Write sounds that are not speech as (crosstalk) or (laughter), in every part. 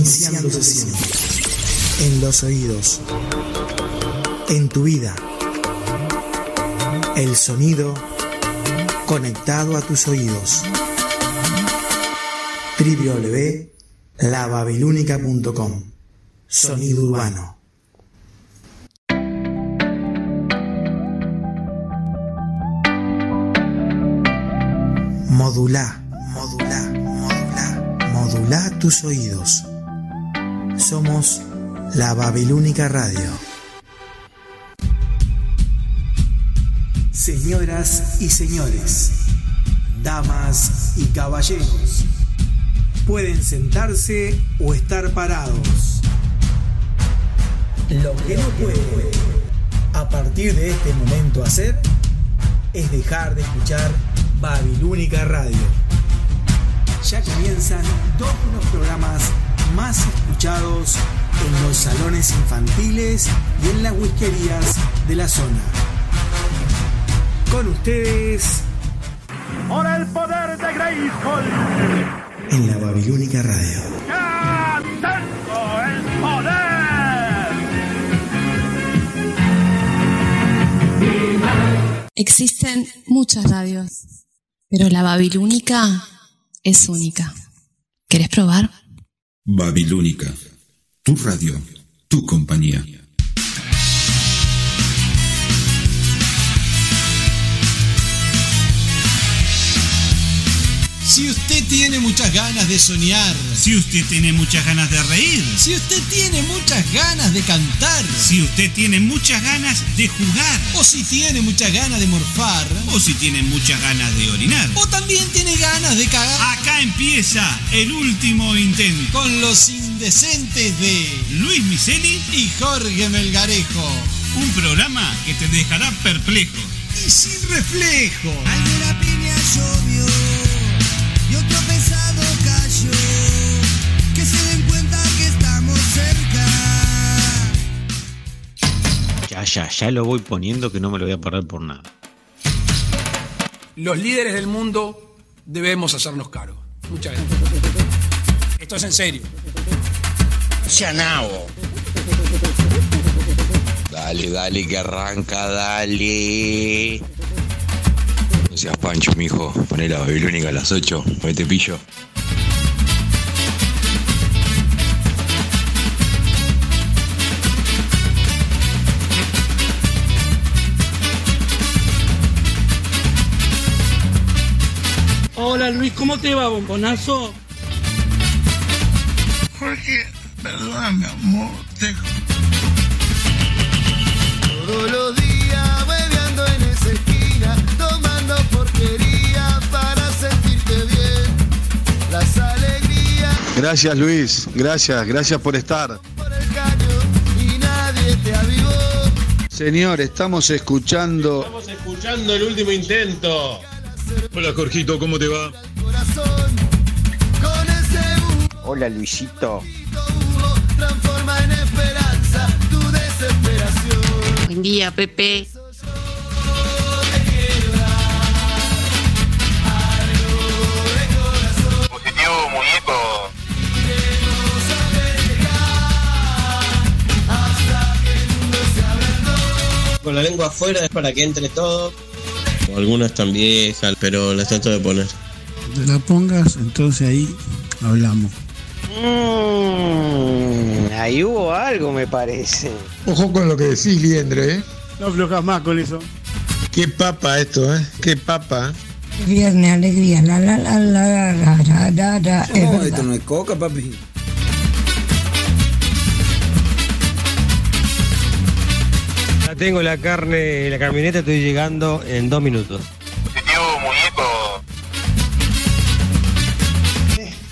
Iniciando sesión. En los oídos. En tu vida. El sonido conectado a tus oídos. www.lababilúnica.com Sonido urbano. Modula, modula, modula, modula tus oídos. Somos la Babilónica Radio. Señoras y señores, damas y caballeros, pueden sentarse o estar parados. Lo que no puede a partir de este momento hacer es dejar de escuchar Babilónica Radio. Ya comienzan dos de los programas más escuchados en los salones infantiles y en las whiskerías de la zona. Con ustedes, ¡Por el poder de Grayskull! en la Babilónica Radio. ¡Ya tengo el poder! Existen muchas radios, pero la Babilónica es única. ¿Querés probar? Babilónica, tu radio, tu compañía. Si usted tiene muchas ganas de soñar, Si usted tiene muchas ganas de reír, si usted tiene muchas ganas de cantar, si usted tiene muchas ganas de jugar, o si tiene muchas ganas de morfar, o si tiene muchas ganas de orinar. o también tiene ganas de cagar Acá empieza el último intento. con los indecentes de Luis Miseli, y Jorge Melgarejo. un programa que te dejará perplejo. Y sin reflejo. Alguna piña llovió Ya, ya, ya lo voy poniendo que no me lo voy a parar por nada. Los líderes del mundo debemos hacernos cargo. Muchas gracias. Esto es en serio. Dale, dale, que arranca, dale. No seas pancho, mijo. Poné la babilónica a las 8. Ponete pillo. Hola Luis, ¿cómo te va, bombonazo? Jorge, perdóname, amor. Todos los días bebiendo en esa esquina, tomando porquería para sentirte bien. Las alegrías Gracias Luis, gracias, gracias por estar. por el caño y nadie te avivó. Señor, estamos escuchando Estamos escuchando el último intento. Hola Jorgito, ¿cómo te va? Hola Luisito. Buen día, Pepe. Positivo, muñeco. Con la lengua afuera es para que entre todo. Algunas están viejas, pero las trato de poner. La pongas, entonces ahí hablamos. ahí hubo algo, me parece. Ojo con lo que decís, Liendre, ¿eh? No aflojas más con eso. Qué papa esto, ¿eh? Qué papa. Viernes, alegría, la la la la la la la la. No es tengo la carne en la camioneta, estoy llegando en dos minutos. Muñeco.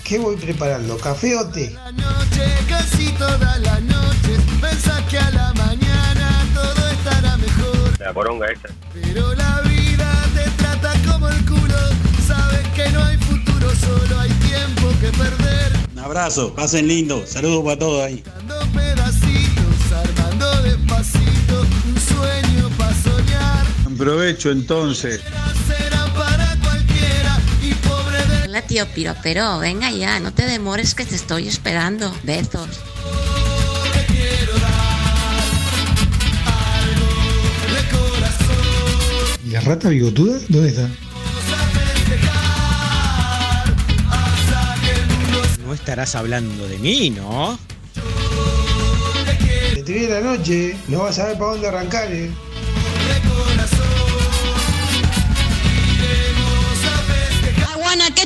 ¿Qué voy preparando? ¿Café o té? La noche, casi toda la noche, pensás que a la mañana todo estará mejor. La poronga esta. Pero la vida te trata como el culo, sabes que no hay futuro, solo hay tiempo que perder. Un abrazo, pasen lindo. Saludos para todos ahí. Dando pedacitos, armando despacito, un sueño para soñar. Aprovecho entonces. De Hola, tío Piropero, venga ya, no te demores que te estoy esperando. Besos. ¿Y la rata bigotuda? ¿Dónde está? No estarás hablando de mí, ¿no? Te tiré la noche, no vas a ver para dónde arrancar, eh.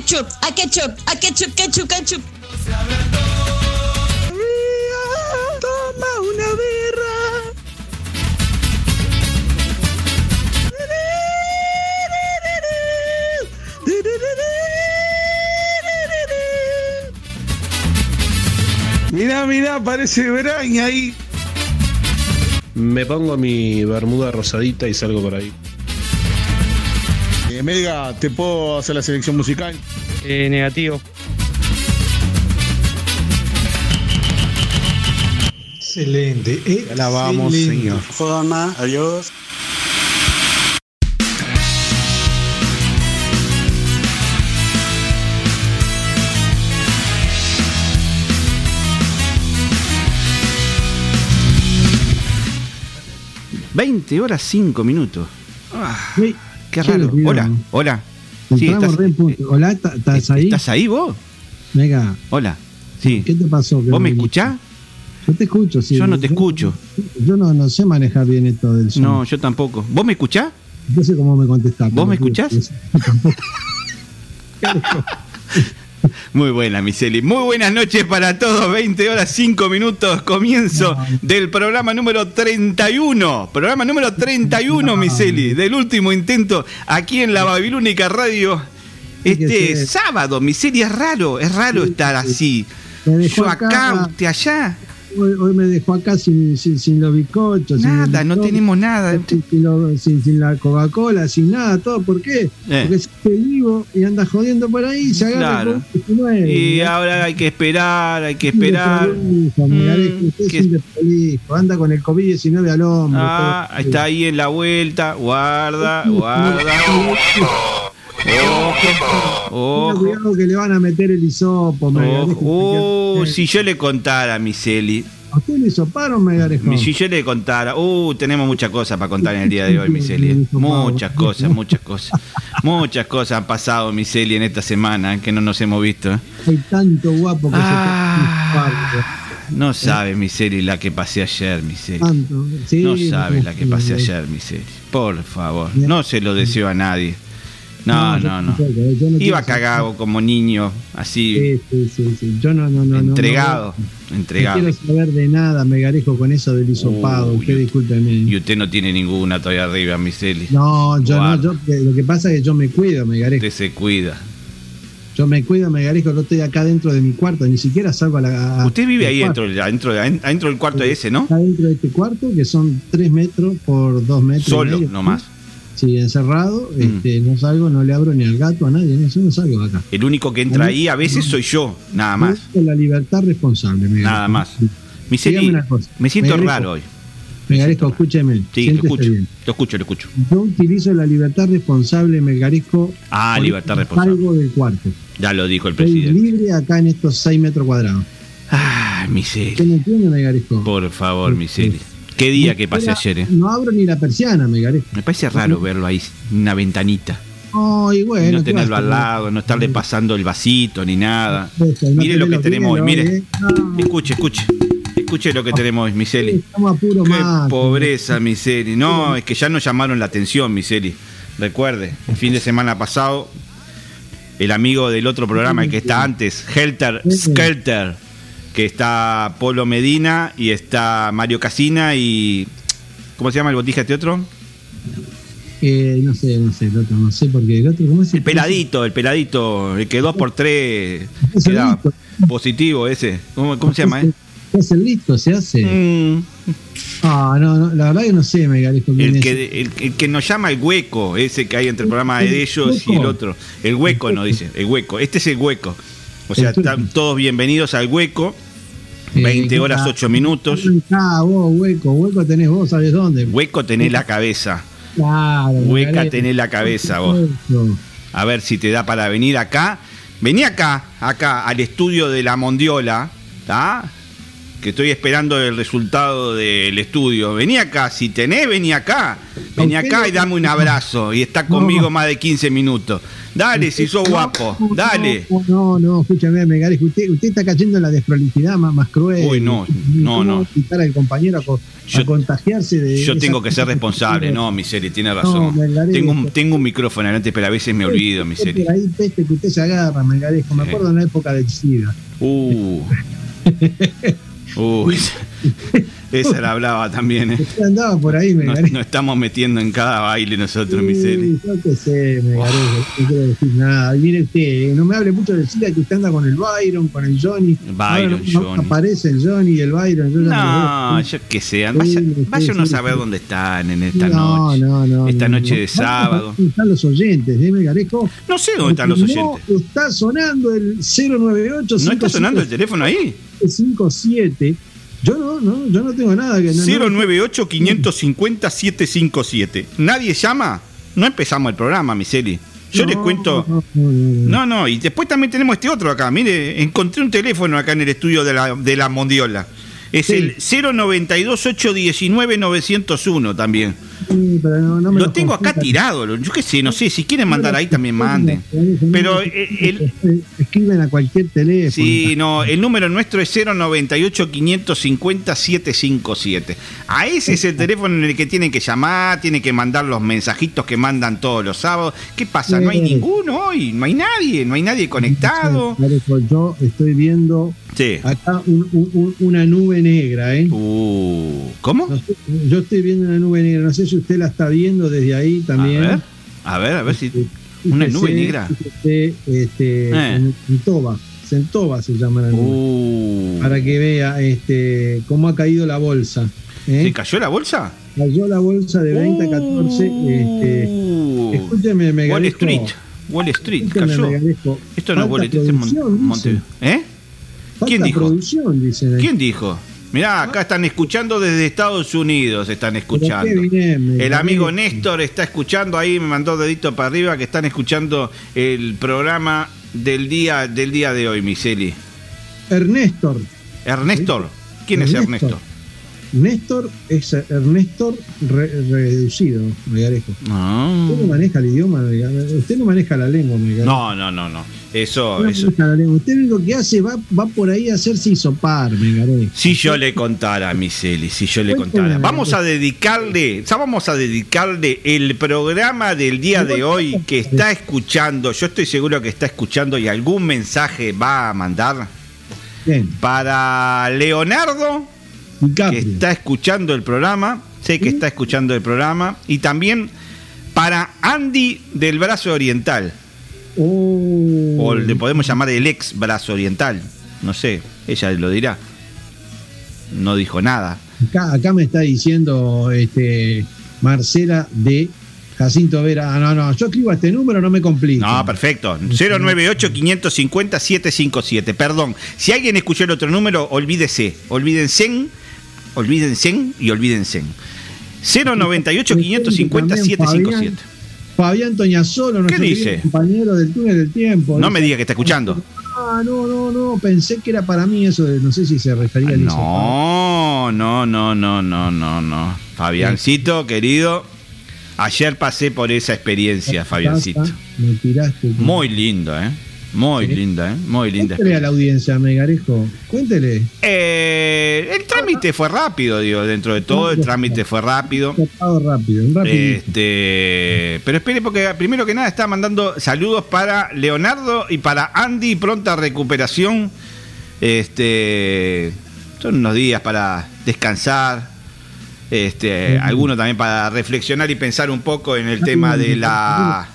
Ketchup, a ketchup, a ketchup, ketchup, ketchup. Toma una birra. Mirá, mirá, parece Braña ahí. Me pongo mi bermuda rosadita y salgo por ahí. Melga, ¿te puedo hacer la selección musical? Eh, negativo. Excelente. Ya la vamos, señor. Forma, adiós. Veinte horas 5 minutos. Ah, Sí, qué raro. Hola, hola. Sí, estás, re punto. Hola, ¿ta- ¿estás ahí? ¿Estás ahí vos? Venga, Hola. Sí. ¿qué te pasó? ¿Vos me escuchás? Yo te escucho, sí. Yo no te escucho. Yo no, no sé manejar bien esto del. No, yo tampoco. ¿Vos me escuchás? No sé cómo me contestás. ¿Vos me escuchás? (laughs) (laughs) Muy buena, Miseli. Muy buenas noches para todos. 20 horas 5 minutos. Comienzo del programa número 31. Programa número 31, Miseli. Del último intento aquí en la Babilónica Radio. Este sí. sábado, Miseli, es raro. Es raro estar así. Yo acá, acá. usted allá. Hoy, hoy me dejó acá sin, sin, sin los bizcochos. sin Nada, el no licor, tenemos nada. Sin, sin sin- sin la Coca-Cola, sin nada, todo. ¿Por qué? Eh. Porque es vivo y anda jodiendo por ahí y se agarra Claro. 19. Y ahora hay que esperar, hay que esperar. Milarejo, Mm, usted que- es un desprolijo, anda con el COVID-19 al hombro. Ah, todo. está ahí en la vuelta. Guarda, guarda. Ojo, cuidado que le van a meter el hisopo. Uh, si yo le contara Miseli, ¿A usted le si yo le contara, uh, tenemos muchas cosas para contar en el día de hoy, Miseli. Muchas cosas, muchas cosas. Muchas cosas han pasado, Miseli, en esta semana que no nos hemos visto. ¿eh? Hay tanto guapo que Ah, No sabe, Miseli, la que pasé ayer, se Miseli. Sí, No sabe no, la que pasé ayer, Miseli. Por favor, no se lo deseo a nadie. No, no, no. eh, yo no Iba cagado como niño, así, Sí, sí, sí. Yo no, no, no. no, entregado, No, entregado. quiero saber de nada, Megarejo, con eso del hisopado. Usted discúlpeme. Y usted no tiene ninguna todavía arriba, Miseli. No, yo Guarda. no, yo, que- lo que pasa es que yo me cuido, Megarejo. Usted se cuida. Yo me cuido, Megarejo, no estoy acá dentro de mi cuarto, ni siquiera salgo a la. a- Usted vive ahí cuarto. dentro, adentro, adentro del cuarto ese, ¿no? Está dentro de este cuarto, que son 3 metros por 2 metros. y Solo, medio, nomás. Sí, encerrado, Mm. este, no salgo, no le abro ni al gato, a nadie, no, yo no salgo de acá. El único que entra ahí a veces soy yo, nada más. La libertad responsable, Megarejo. Nada más. Cosa, me siento raro hoy. Megarejo, escúcheme. Sí, lo escucho, bien. lo escucho, lo escucho. Yo utilizo la libertad responsable, Megarejo. Ah, libertad responsable. Salgo del cuarto. Ya lo dijo el Estoy presidente. libre acá en estos 6 metros cuadrados. Ah, Miseli. ¿Usted me entiende? Por favor, Miseli. Qué día que pasé ayer, eh. No abro ni la persiana, Megarejo. Me parece raro verlo ahí, una ventanita. Ay, Y bueno. no ¿qué tenerlo al lado, no estarle pasando el vasito ni nada. Eso, no Mire lo que tenemos hoy, mire. ¿eh? No, Escuche, escuche. Escuche lo que tenemos hoy, Miseli. Estamos a puro Qué pobreza, Miseli. No, es que ya nos llamaron la atención, Miseli. Recuerde, el fin de semana pasado, el amigo del otro programa, el que está antes, Helter Skelter, que está Polo Medina y está Mario Casina y. ¿Cómo se llama el botija este otro? Eh, no sé, no sé, el otro, no sé, porque el otro, ¿cómo es? El peladito, el peladito, el que dos por tres Es el queda listo. positivo ese. ¿Cómo, cómo se llama? eh? Se hace el listo, se hace. Mm. Ah, no, no, la verdad que no sé, quién El que, el, el que nos llama el hueco, ese que hay entre el programa de ellos y el otro. El hueco nos dice, el hueco. Este es el hueco. O sea, están todos bienvenidos al hueco. 20 horas, 8 minutos. Ah, vos, hueco, hueco tenés vos, ¿sabes dónde? Hueco tenés la cabeza. Claro, Hueca tenés la cabeza vos. A ver si te da para venir acá Vení acá, acá, al estudio de la Mondiola, ¿tá? Que estoy esperando el resultado del estudio. Vení acá, si tenés, vení acá. Vení acá y dame un abrazo. Y está conmigo más de 15 minutos. Dale, si sos guapo, dale. No, no, no, escúchame, Megarejo, usted, usted está cayendo en la desprolijidad más, más cruel. Uy, no, no, ¿Cómo no. quitar al compañero a, co- a contagiarse de. Yo tengo que ser responsable, no, Miseri, tiene razón. Melgarejo. Tengo un, tengo un micrófono adelante, pero a veces me olvido, Miseri. Por ahí peste que usted se agarra, Megarejo. Me acuerdo en la época del SIDA. Uh. (laughs) Uh, (laughs) esa, la hablaba también, ¿eh? Andaba por ahí, Nos, Megarejo. nos estamos metiendo en cada baile nosotros. Sí, yo qué sé, Megarejo, no quiero decir nada. Y mire usted, eh, no me hable mucho del SIDA que usted anda con el Byron, con el Johnny. Byron, no Johnny. Aparece el Johnny y el Byron. yo No, me yo qué sé, vaya, Sí, vaya sí, uno a saber dónde están en esta No, noche. no, no. esta no, noche no. de sábado. ¿Dónde están los oyentes, eh, Megarejo? No sé dónde están los oyentes. No está sonando el 098 ¿No está sonando el teléfono ahí? 57. Yo no, no, yo no tengo nada que no, no. 098 550 757. ¿Nadie llama? No empezamos el programa, Miseli. Yo les cuento. No, no, no. No, no, y después también tenemos este otro acá. Mire, encontré un teléfono acá en el estudio de la, de la Mondiola. Es Sí. el 092 819 901 también. Sí, pero no, no me Lo lo tengo acá tirado. Yo qué sé, no sé. Si quieren mandar ahí también manden. Pero eh, el, Escriben a cualquier teléfono. Sí, no, el número nuestro es 098 550 757. A ese es el teléfono en el que tienen que llamar, tienen que mandar los mensajitos que mandan todos los sábados. ¿Qué pasa? No hay ninguno hoy, no hay nadie, no hay nadie conectado. Yo estoy viendo Sí. acá un- un- un- una nube negra, ¿eh? Uh, ¿Cómo? No sé, yo estoy viendo una nube negra. No sé si usted la está viendo desde ahí también. A ver, a ver, a ver si. Una Fíjese, nube negra. fíjese, este, Eh. en- en Toba. Centoba se llama la nube. Uh, Para que vea este, cómo ha caído la bolsa. ¿eh? ¿Se cayó la bolsa? Cayó la bolsa de 20 a 14. Este, Uh, escúcheme, Wall Megarejo. Street. Wall Street cayó. Esto no es Wall Street, este es Mon-. Montevideo. ¿Eh? ¿Quién dijo? dicen. ¿Quién dijo? Mirá, acá están escuchando desde Estados Unidos, están escuchando. Bien, El amigo Néstor está escuchando ahí, me mandó dedito para arriba que están escuchando el programa del día del día de hoy, Miseli. Ernestor. Ernestor, ¿quién es Ernesto. Ernesto? Néstor es Ernestor re- reducido, Megarejo. Ah. Usted no maneja el idioma, Megarejo. Usted no maneja la lengua, Megarejo. No, no, no, no. Eso, No eso. maneja la lengua. Usted lo único que hace va, va por ahí a hacerse hisopar, Megarejo. Si yo le contara, Miseli, si yo le contara. Vamos a dedicarle, ya vamos a dedicarle el programa del día de hoy que está escuchando, yo estoy seguro que está escuchando y algún mensaje va a mandar Bien. para Leonardo, que está escuchando el programa, sé que está escuchando el programa, y también para Andy del Brazo Oriental, Oh. o le podemos llamar el ex Brazo Oriental, no sé, ella lo dirá. No dijo nada. Acá, acá me está diciendo este, Marcela de Jacinto Vera. Ah, no, no, yo escribo este número, no me complico. No, perfecto. 098-550-757. Perdón. Si alguien escuchó el otro número, olvídese. Olvídense. Olvídense y olvídense. 098-550-757. Fabián Toñasolo, nuestro ¿Qué dice? compañero del túnel del tiempo. No me diga que está escuchando. Ah, no, no, no, pensé que era para mí eso, de- no sé si se refería al hisopado. No, no, no, no, no, no, no. Fabiancito, querido. Ayer pasé por esa experiencia, Fabiancito. Me tiraste. Muy lindo, ¿eh? Muy linda, ¿eh? Muy linda Cuéntele a la audiencia, Megarejo. Cuéntele. Eh, el trámite fue rápido, digo, dentro de todo, el trámite fue rápido. Rápido. Este, pero espere porque primero que nada está mandando saludos para Leonardo y para Andy, pronta recuperación. Este, son unos días para descansar. Este, algunos también para reflexionar y pensar un poco en el tema de la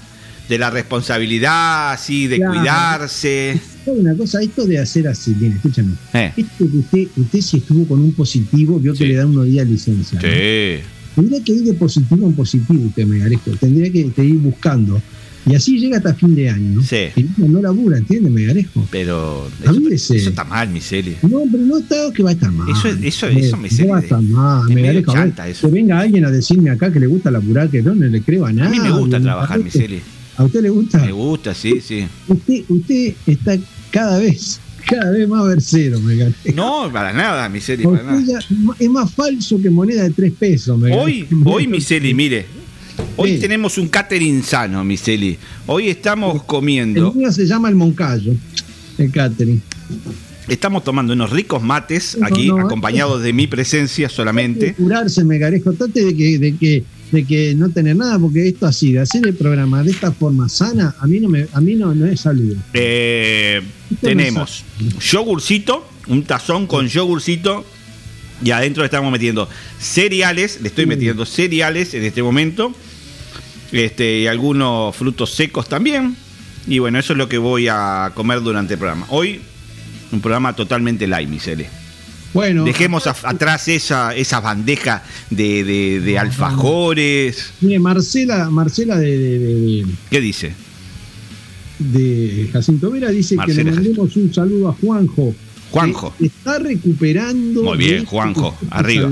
de la responsabilidad, así, de Claro. cuidarse. ¿Sabe una cosa? Esto de hacer así, bien, escúchame. Eh, Esto que usted, usted si estuvo con un positivo, vio que Sí. le da unos días de licencia. ¿no? sí. Tendría que ir de positivo en positivo usted, Megarejo. Tendría que, que ir buscando. Y así llega hasta fin de año. Sí. Y no, no labura, ¿entiende, Megarejo? Pero eso, eso está mal, Miseli. No, pero no está que va a estar mal. Eso, eso, eso me No va a estar mal, es medio Megarejo. A ver, chanta eso. Que venga alguien a decirme acá que le gusta laburar, que no, no le creo a nada. A mí me gusta trabajar, Miseli. ¿A usted le gusta? Me gusta, sí, sí. Usted, usted está cada vez, cada vez más versero, me gané. No, para nada, Miseli, para nada. Es más falso que moneda de tres pesos, me Hoy, hoy, Miseli, mire. Hoy tenemos un catering sano, Miseli. Hoy estamos comiendo. El mío se llama el Moncayo, el catering. Estamos tomando unos ricos mates aquí, no, acompañados de mi presencia solamente. curarse, me garejo. Trate de que, de que, de que no tener nada, porque esto así, de hacer el programa de esta forma sana, a mí no me, a mí no, no es salud. Eh, tenemos yogurcito, un tazón con yogurcito. Y adentro le estamos metiendo cereales, le estoy metiendo cereales en este momento. Este, y algunos frutos secos también. Y bueno, eso es lo que voy a comer durante el programa. Hoy, un programa totalmente light, Misele. Bueno, Dejemos a- atrás esa, esa bandeja de, de- de alfajores. mire, Marcela, Marcela de, ¿Qué dice? de Jacinto Vera dice Marcela que le mandemos un saludo a Juanjo. Juanjo. está recuperando. Muy bien, Juanjo, arriba.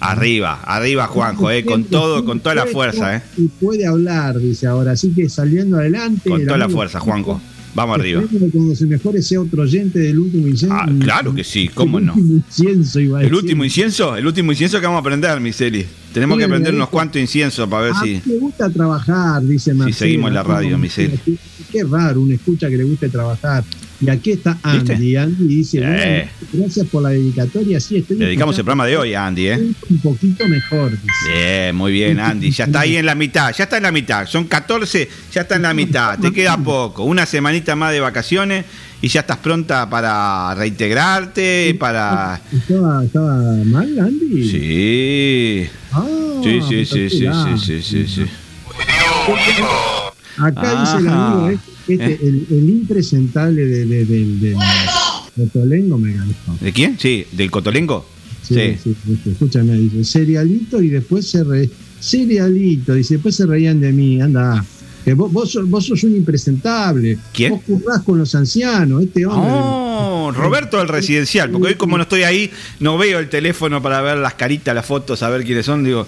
Arriba, arriba Juanjo, eh, con todo, con toda la fuerza, eh. Y puede hablar, dice ahora. Así que saliendo adelante. Con toda la fuerza, Juanjo. Vamos arriba. Que Cuando se mejore sea otro oyente del último incienso. Ah, claro que sí, cómo el no. último incienso iba a El decir. último incienso, el último incienso que vamos a aprender, Miseli. Tenemos Sí, que aprender unos cuantos inciensos para ver Ah, si, me gusta trabajar, dice si Marcela. seguimos en la radio, Miseli. Qué, qué raro, una escucha que le guste trabajar. Y aquí está Andy. Andy dice: Eh. Gracias por la dedicatoria. Sí, estoy Le dedicamos el programa de hoy a Andy, ¿eh? Un poquito mejor. dice. Bien, muy bien, Andy. Ya está ahí en la mitad, ya está en la mitad. Son 14, ya está en la mitad. Te queda poco. Una semanita más de vacaciones y ya estás pronta para reintegrarte, para... ¿Estaba, estaba mal, Andy? Sí. Ah, Sí, sí, sí, sí, sí, sí, sí, sí. Acá dice el amigo este, este, Eh. el, el impresentable de, de, del- del Botolengo me ganó. ¿De quién? Sí, del Cotolengo. Sí, sí, sí, escúchame, dice, cerealito y después se re... Cerealito, dice, después se reían de mí, anda. Que vos, vos, sos, vos sos un impresentable. ¿Quién? Vos currás con los ancianos, este hombre. Oh, Roberto del residencial, porque hoy como no estoy ahí, no veo el teléfono para ver las caritas, las fotos, a ver quiénes son, digo,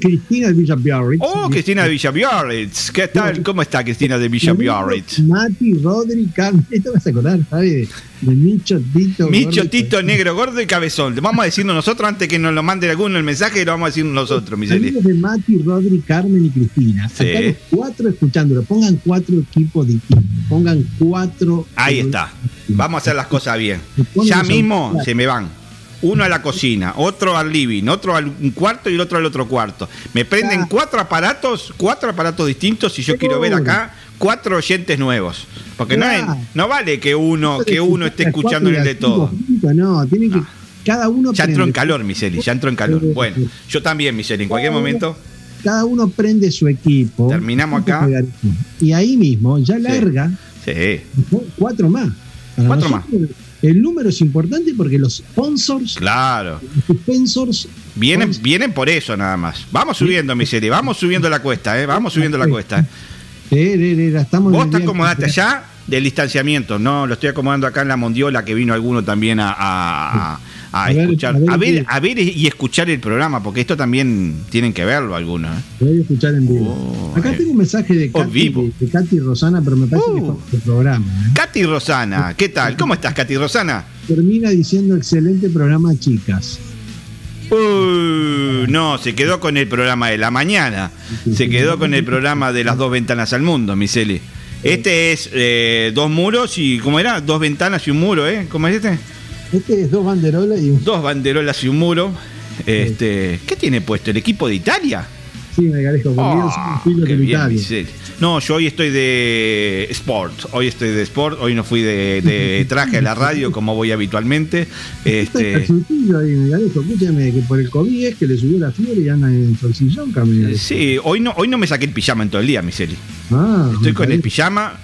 Cristina de Villa Biarritz. oh, Cristina de Villa Biarritz, ¿qué tal? ¿Cómo está Cristina de Villa Biarritz? Mati, Rodri, Carmen. (laughs) Esto vas a acordar, ¿sabes? De Micho, Tito. Micho, Gordo, Tito, Negro, Gordo y Cabezón. Vamos a decirlo nosotros antes que nos lo mande alguno el mensaje, lo vamos a decir nosotros, Miseli. Amigos de Mati, Rodri, Carmen y Cristina. Sí. Acá los cuatro escuchándolo. Pongan cuatro equipos distintos. Pongan cuatro. Ahí está. Vamos a hacer las cosas bien. Ya mismo se me van. Uno a la cocina, otro al living, otro al un cuarto y el otro al otro cuarto. Me prenden cuatro aparatos, cuatro aparatos distintos y yo quiero ver acá cuatro oyentes nuevos. Porque no, Claro. no vale que uno, que uno esté (laughs) escuchando el de todo. No, tienen que. Cada uno Ya entró en calor, Miseli, ya entró en calor. Bueno, yo también, Miseli, en cualquier momento. Cada uno prende su equipo. Terminamos acá. Y ahí mismo ya larga Sí. cuatro más. Para Cuatro nosotros, El número es importante porque los sponsors, Claro. los sponsors Vienen, vienen por eso nada más. Vamos subiendo, Miseli, vamos subiendo la cuesta, ¿eh? Vamos subiendo la cuesta. Eh, eh, eh, estamos Vos te acomodaste allá del distanciamiento, no, lo estoy acomodando acá en la Mondiola que vino alguno también a, a- escuchar, a ver a ver, qué- a ver y escuchar el programa, porque esto también tienen que verlo algunos. ¿eh? Voy a escuchar en vivo. Acá tengo un mensaje de Oh, Katy, vivo. Uh. de, Katy Rosana, pero me parece que fue el programa. ¿eh? Katy Rosana, ¿qué tal? ¿Cómo estás, Katy Rosana? Termina diciendo excelente programa, chicas. Uh, no, se quedó con el programa de la mañana. Se quedó con el programa de las dos ventanas al mundo, Miseli. Este es eh, dos muros y, ¿cómo era? Dos ventanas y un muro, ¿eh? ¿Cómo es este? Este es dos banderolas y un. Dos banderolas y un muro. Este, ¿Qué tiene puesto? ¿El equipo de Italia? Sí, me. Ah. No, yo hoy estoy de sport. Hoy estoy de sport. Hoy no fui de, de (laughs) traje a la radio como voy habitualmente. El Este, calzoncillo ahí, me garejo. Escúchame que por el COVID es que le subió la fiebre y anda en solsillón, Camila. sí, hoy no, hoy no me saqué el pijama en todo el día, Miseli. Ah, Estoy con el pijama,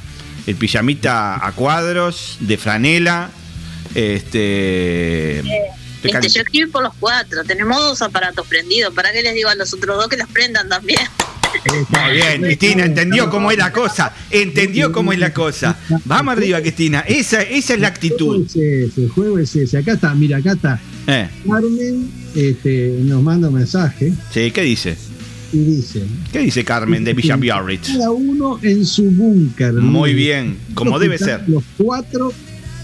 el pijamita a cuadros, de franela. Este. estoy Este, cal- yo escribí por los cuatro, tenemos dos aparatos prendidos. ¿Para qué les digo a los otros dos que los prendan también? Muy bien, Cristina, entendió cómo es la cosa. Entendió cómo es la cosa. Vamos arriba, Cristina. Esa, esa es la actitud. Ese, ese, el juego es ese. Acá está, mira, acá está. Eh, Carmen este, nos manda un mensaje. sí, ¿qué dice? y dice: ¿Qué dice Carmen de Villa Biarritz? Cada uno en su búnker. Muy bien, como debe ser. Los cuatro,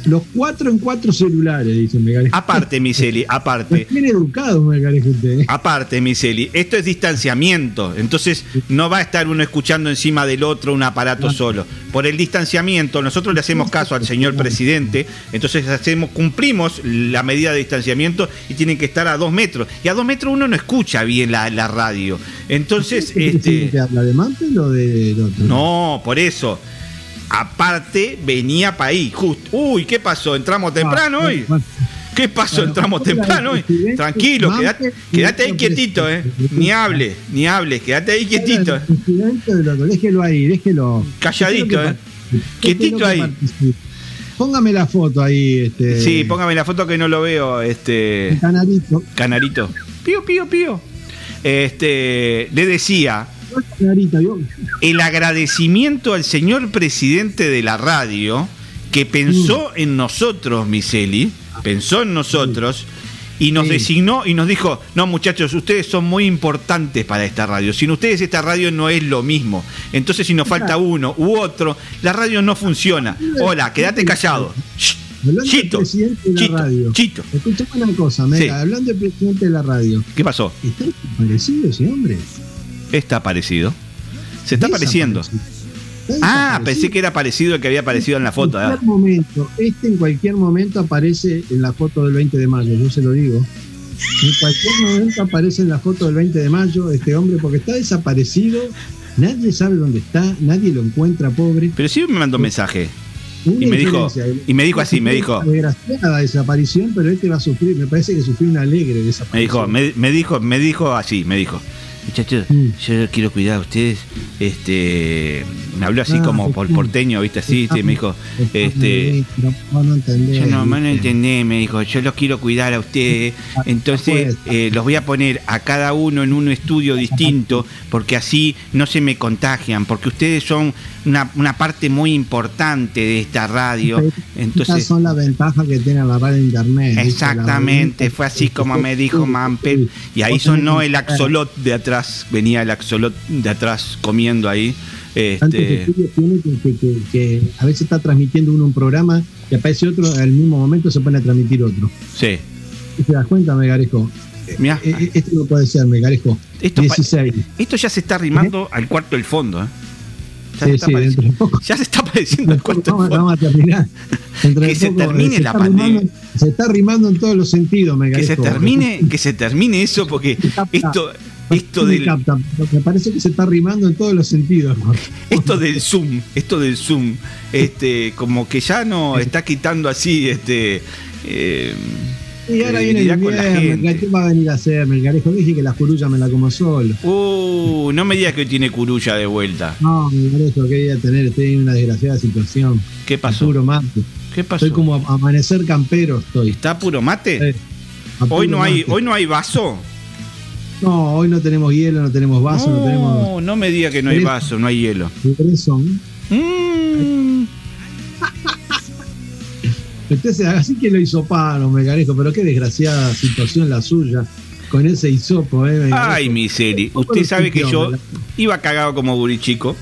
los cuatro en cuatro celulares, dice. Aparte, (laughs) Miseli, aparte. Bien educado, Megalejo, usted. ¿eh? Aparte, Miseli, esto es distanciamiento, entonces no va a estar uno escuchando encima del otro un aparato solo. Por el distanciamiento, nosotros le hacemos caso al señor presidente, entonces hacemos, cumplimos la medida de distanciamiento y tienen que estar a dos metros. Y a dos metros uno no escucha bien la, la radio. Entonces, ¿Qué este. te habla de Mantel o de- del otro? No, por eso. Aparte, venía para ahí. Justo. Uy, ¿qué pasó? ¿Entramos temprano hoy? ¿Qué pasó? ¿Entramos temprano hoy? Tranquilo, Mante, quédate, quédate ahí quietito, ¿eh? Ni hable, ni hable, quédate ahí quietito. Déjelo ahí, déjelo. Calladito, ¿eh? Quietito ahí. Póngame la foto ahí, este. Sí, póngame la foto que no lo veo, este. Canarito. Canarito. Pío, pío, pío. Este, le decía, el agradecimiento al señor presidente de la radio que pensó en nosotros, Miseli, pensó en nosotros y nos Sí. designó y nos dijo, no muchachos, ustedes son muy importantes para esta radio. Sin ustedes esta radio no es lo mismo. Entonces si nos falta uno u otro, la radio no funciona. Hola, quédate callado. Chito, presidente de la Chito, radio. Chito. Escuchame una cosa, Sí. hablando del presidente de la radio. ¿Qué pasó? ¿Está parecido ese hombre? Está parecido. Se está apareciendo. Ah, pensé que era parecido al que había aparecido en la foto. En ¿eh? cualquier momento, este en cualquier momento aparece en la foto del 20 de mayo, yo se lo digo. En cualquier momento aparece en la foto del 20 de mayo este hombre porque está desaparecido, nadie sabe dónde está, nadie lo encuentra, pobre. Pero sí me mandó un mensaje. Una Y me dijo, diferencia, y me dijo así, me dijo, desgraciada desaparición, pero este va a sufrir, me parece que sufrió una alegre me desaparición. dijo, me, me dijo, me dijo así, me dijo, muchachos, Mm. yo quiero cuidar a ustedes, este, me habló así Ah, como por porteño, viste, así, sí, me dijo, este, No, no entendés, yo no, no ¿viste? entendés, me dijo, yo los quiero cuidar a ustedes, entonces eh, los voy a poner a cada uno en un estudio distinto, porque así no se me contagian, porque ustedes son una, una parte muy importante de esta radio, Estas entonces... son las ventajas que tiene la radio internet. Exactamente, fue así como me dijo Mampel. Y ahí sonó el axolot de atrás, venía el axolot de atrás comiendo ahí. Este, tiene que, que- que- que a veces está transmitiendo uno un programa y aparece otro, al mismo momento se pone a transmitir otro. sí. ¿Y ¿Te das cuenta, Megarejo? Mirá, Eh, eh, esto no puede ser, Megarejo. esto, pa- 16. esto ya se está arrimando al cuarto del fondo. ¿eh? Ya, Sí, se está sí, pareciendo, poco. ya se está pareciendo (laughs) cuarto del Vamos, a terminar. Dentro Que se poco, eh, termine se la pandemia. rimando- Se está rimando en todos los sentidos, Que Megarejo. se termine, que se termine eso, porque esto, esto me del, Me parece que se está rimando en todos los sentidos. esto del Zoom, esto del Zoom, este, como que ya no está quitando así, este, eh, Y ahora viene el con la gente. ¿qué va a venir a hacer? Melgarejo? Dije que la curulla me la como solo. Uh, no me digas que hoy tiene curulla de vuelta. No, Melgarejo, quería tener, estoy en una desgraciada situación. ¿Qué pasó? Puro mate. ¿Qué pasó? Estoy como a- amanecer campero, estoy. ¿Está puro mate? Eh, Hoy no hay, hoy no hay vaso. No, hoy no tenemos hielo, no tenemos vaso, no, tenemos. No, no me diga que no hay vaso, no hay hielo. Son. Mm. Entonces, así que lo hisoparon, Melgarejo, pero qué desgraciada situación la suya con ese hisopo, ¿eh? Melgarejo? Ay, miseria. ¿Cómo Usted sabe que yo iba cagado como burichico.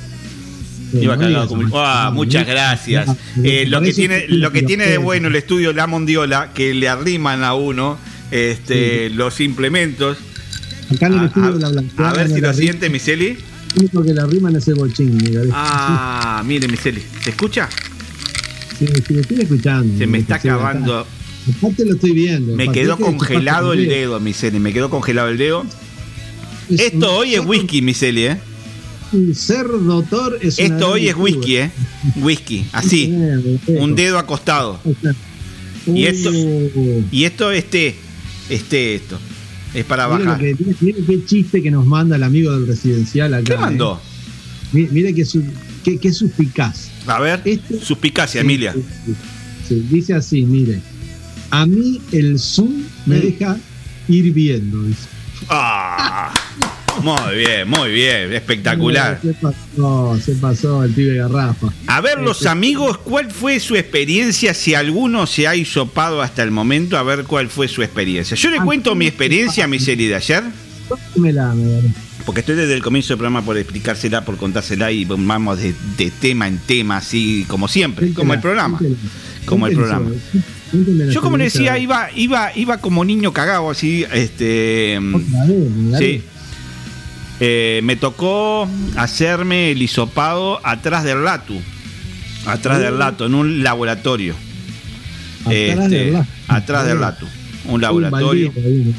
Sí, Iba no cagado como. Ah, No, muchas gracias. Eh, lo que tiene, lo que tiene de bueno el estudio La Mondiola, que le arriman a uno este, los implementos. Acá en el estudio de la Blanqueada, A ver si lo siente, Miseli. Único que la riman es el Melgarejo. Ah, mire, Miseli. ¿Se escucha? Sí, lo estoy escuchando. Se me está acabando. Aparte lo estoy viendo. Me quedó que- congelado el dedo, Miseli. Me quedó congelado el dedo. Es Esto hoy es whisky, Miseli, ¿eh? Un ser doctor es Esto hoy es whisky, ¿eh? Whisky, así. (laughs) Un dedo acostado. Y esto, y esto es té. Es té esto. Es para bajar. que, qué chiste que nos manda el amigo del residencial acá. ¿Qué ¿eh? mandó? Mire, mire que, su, que, que suspicaz. A ver, suspicacia, Emilia. Sí, sí, sí. dice así, mire. A mí el Zoom me deja ir viendo. dice. Ah, muy bien, muy bien. Espectacular. Se pasó, se pasó el pibe Garrafa. A ver, los amigos, ¿cuál fue su experiencia? Si alguno se ha hisopado hasta el momento, a ver cuál fue su experiencia. Yo le cuento mi experiencia, mi serie de ayer. Porque estoy desde el comienzo del programa por explicársela, por contársela y vamos de, de tema en tema, así como siempre, como el programa. Como el programa. Yo como le decía, iba, iba, iba como niño cagado, así, este. Sí. Eh, me tocó hacerme el hisopado atrás del latu. Atrás del latu, en un laboratorio. Atrás Este, del atrás del latu. Un laboratorio.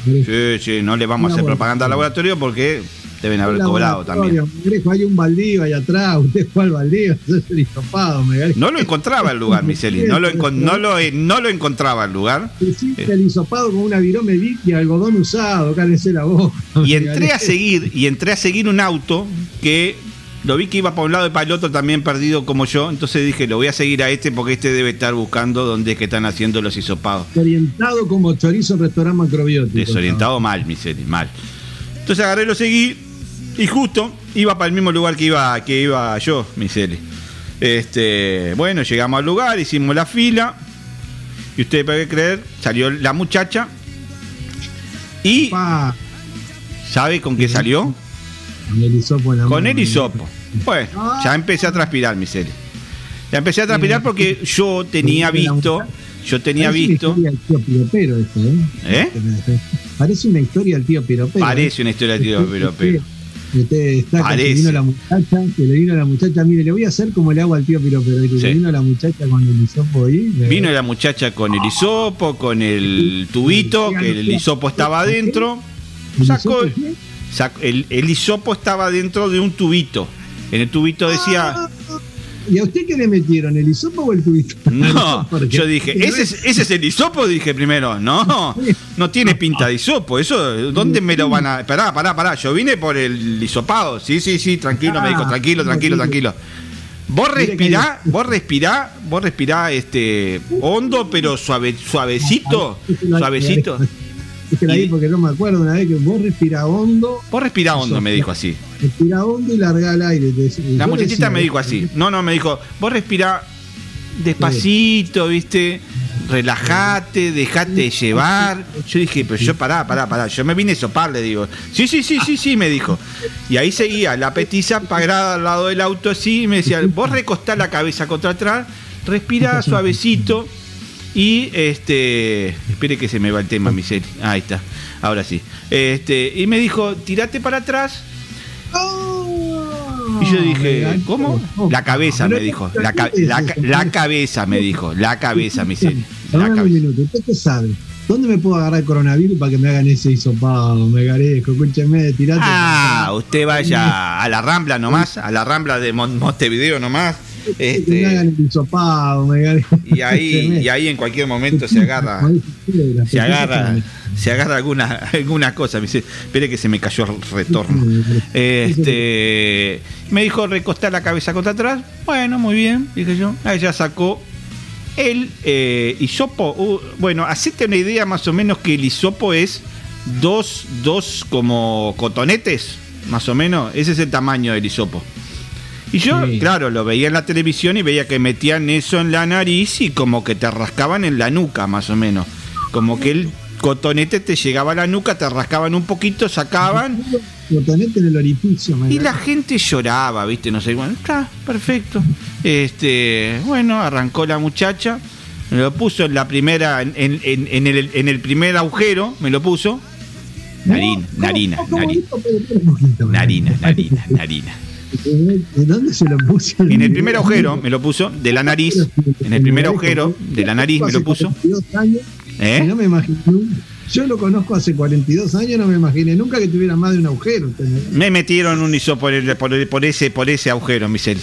Sí, sí, no le vamos a hacer propaganda al laboratorio porque deben haber cobrado también. Grejo, hay un baldío ahí atrás, (laughs) usted fue al baldío, (laughs) es el hisopado. No lo encontraba el lugar, Miseli. No lo, no lo, no lo encontraba el lugar. Hiciste el hisopado con una virome y algodón usado, cállese la boca. Y (laughs) entré a seguir, y entré a seguir un auto que lo vi que iba para un lado y para el otro también perdido como yo. Entonces dije, lo voy a seguir a este porque este debe estar buscando dónde es que están haciendo los hisopados. Orientado como chorizo restaurante macrobiótico. Desorientado mal, Miseli, mal. Entonces agarré, lo seguí y justo iba para el mismo lugar que iba, que iba yo, Miseli. Este, bueno, llegamos al lugar, hicimos la fila. Y usted puede creer, salió la muchacha. Y. ¿Sabe con qué salió? Con el hisopo en la Con mano. el hisopo. Bueno, ya empecé a transpirar, Miseli. Ya empecé a transpirar porque yo tenía visto. Yo tenía Parece visto. Una historia del tío Piropero esto, ¿eh? ¿Eh? Parece una historia del tío Piropero. Parece una historia de tío pero, pero. Usted está que Parece. vino la muchacha, que le vino la muchacha, mire, le voy a hacer como le hago al tío Piropero, que Sí. le vino la muchacha con el hisopo ahí. Vino la muchacha con el hisopo, con el tubito, que el hisopo estaba adentro. Sacó. sacó- el, el hisopo estaba dentro de un tubito. En el tubito decía. ¿Y a usted qué le metieron? ¿El hisopo o el tubito? (laughs) No, (laughs) yo dije, ¿ese es, ese es el hisopo? Dije primero, no, no tiene pinta de hisopo. Eso, ¿dónde me lo van a.? Pará, pará, pará. Yo vine por el hisopado. Sí, sí, sí, tranquilo, me dijo, tranquilo, tranquilo, tranquilo. Vos respirá, vos respirá, vos respirá este hondo, pero suave, suavecito, suavecito. Es que la vi porque no me acuerdo una vez que vos respira hondo. Vos respirá hondo, me dijo así. Respira hondo y larga al aire. La muchachita me dijo así. No, no, me dijo, vos respirá despacito, ¿viste? Relájate, dejate llevar. Yo dije, pero yo pará, pará, pará. Yo me vine a sopar, le digo. Sí, sí, sí, sí, sí, me dijo. Y ahí seguía la petiza parada al lado del auto así y me decía, vos recostá la cabeza contra atrás, respira suavecito y este. Espere que se me va el tema, miseria. Ahí está. Ahora sí. Este, y me dijo, tirate para atrás. Y yo dije, ¿cómo? La cabeza, me dijo. La, ca- la ca- la cabeza, me dijo. La cabeza, miseria. La cabeza. minuto, ¿usted qué sabe? ¿Dónde me puedo agarrar el coronavirus para que me hagan ese hisopado? Me garezco, escúcheme, tirate. Ah, usted vaya a la Rambla nomás, a la Rambla de Mon- Montevideo nomás. Que me hagan Este, el me y ahí, (laughs) y ahí en cualquier momento se agarra, se agarra, se agarra alguna, alguna cosa. Me dice, espere que se me cayó el retorno. Este, me dijo recostar la cabeza contra atrás. Bueno, muy bien, dije yo. Ahí ya sacó el eh, hisopo. uh, bueno, hacete una idea más o menos que el hisopo es dos, dos como cotonetes, más o menos. Ese es el tamaño del hisopo. Y yo, claro, lo veía en la televisión y veía que metían eso en la nariz y como que te rascaban en la nuca, más o menos. Como que el cotonete te llegaba a la nuca, te rascaban un poquito, sacaban Botonete en el orificio, y la gente lloraba, ¿viste? No sé, bueno, está, perfecto. Este, bueno, arrancó la muchacha, me lo puso en la primera, en, en- en- en el, en el primer agujero, me lo puso. Narina, narina, narina, narina, narina, narina. ¿De dónde se lo puso? En el primer agujero me lo puso, de la nariz, en el primer agujero de la nariz me lo puso. 42 años, ¿Eh? no me imaginé. Yo lo conozco hace 42 años, no me imaginé nunca que tuviera más de un agujero. ¿entendés? Me metieron un hisopo por, el- por, el- por ese, por ese agujero, Michel.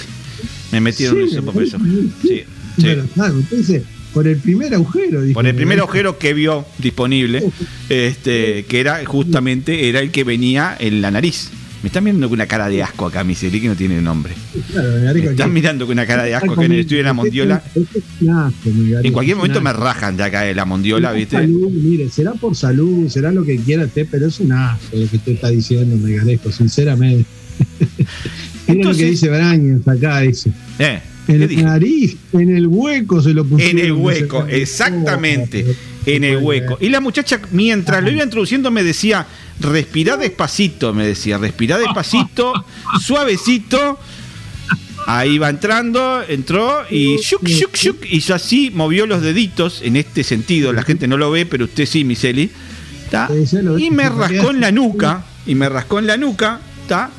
Me metieron un hisopo por eso. sí. Sí. Pero, claro, entonces, por el primer agujero. dije, Por el primer agujero que vio disponible, este, que era justamente era el que venía en la nariz. Me están mirando con una cara de asco acá, Miseli, que no tiene nombre. Claro, me están mirando con una cara de asco que en el estudio de la Mondiola. Este es un asco, me garezco, En cualquier momento me rajan de acá de la Mondiola, ¿viste? salud, mire, será por salud, será lo que quiera usted, pero es un asco lo que usted está diciendo, me garezco, sinceramente. (laughs) Mira lo que dice Brañas acá, dice. Eh, En la nariz, en el hueco se lo pusieron. En el hueco, exactamente. En el hueco. Y la muchacha, mientras lo iba introduciendo, me decía, respirá despacito, me decía, respirá despacito, (laughs) suavecito. Ahí va entrando, entró y shuk, shuk, shuk, hizo así, movió los deditos en este sentido. La gente no lo ve, pero usted sí, Miseli. ¿tá? Y me rascó en la nuca, y me rascó en la nuca, ¿tá?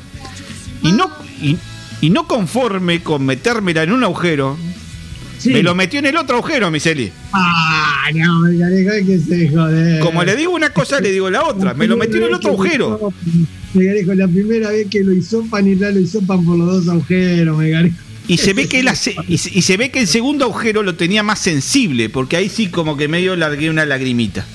Y no, y, y no conforme con metérmela en un agujero, me lo metió en el otro agujero, Miseli. Ah, no, hay que se joder. Como le digo una cosa, le digo la otra. Me lo metió en el otro agujero. Melgarejo, la primera vez que lo hisopan y la lo hisopan por los dos agujeros, Melgarejo. Y se ve que y, se- y se ve que el segundo agujero lo tenía más sensible, porque ahí sí como que medio largué una lagrimita.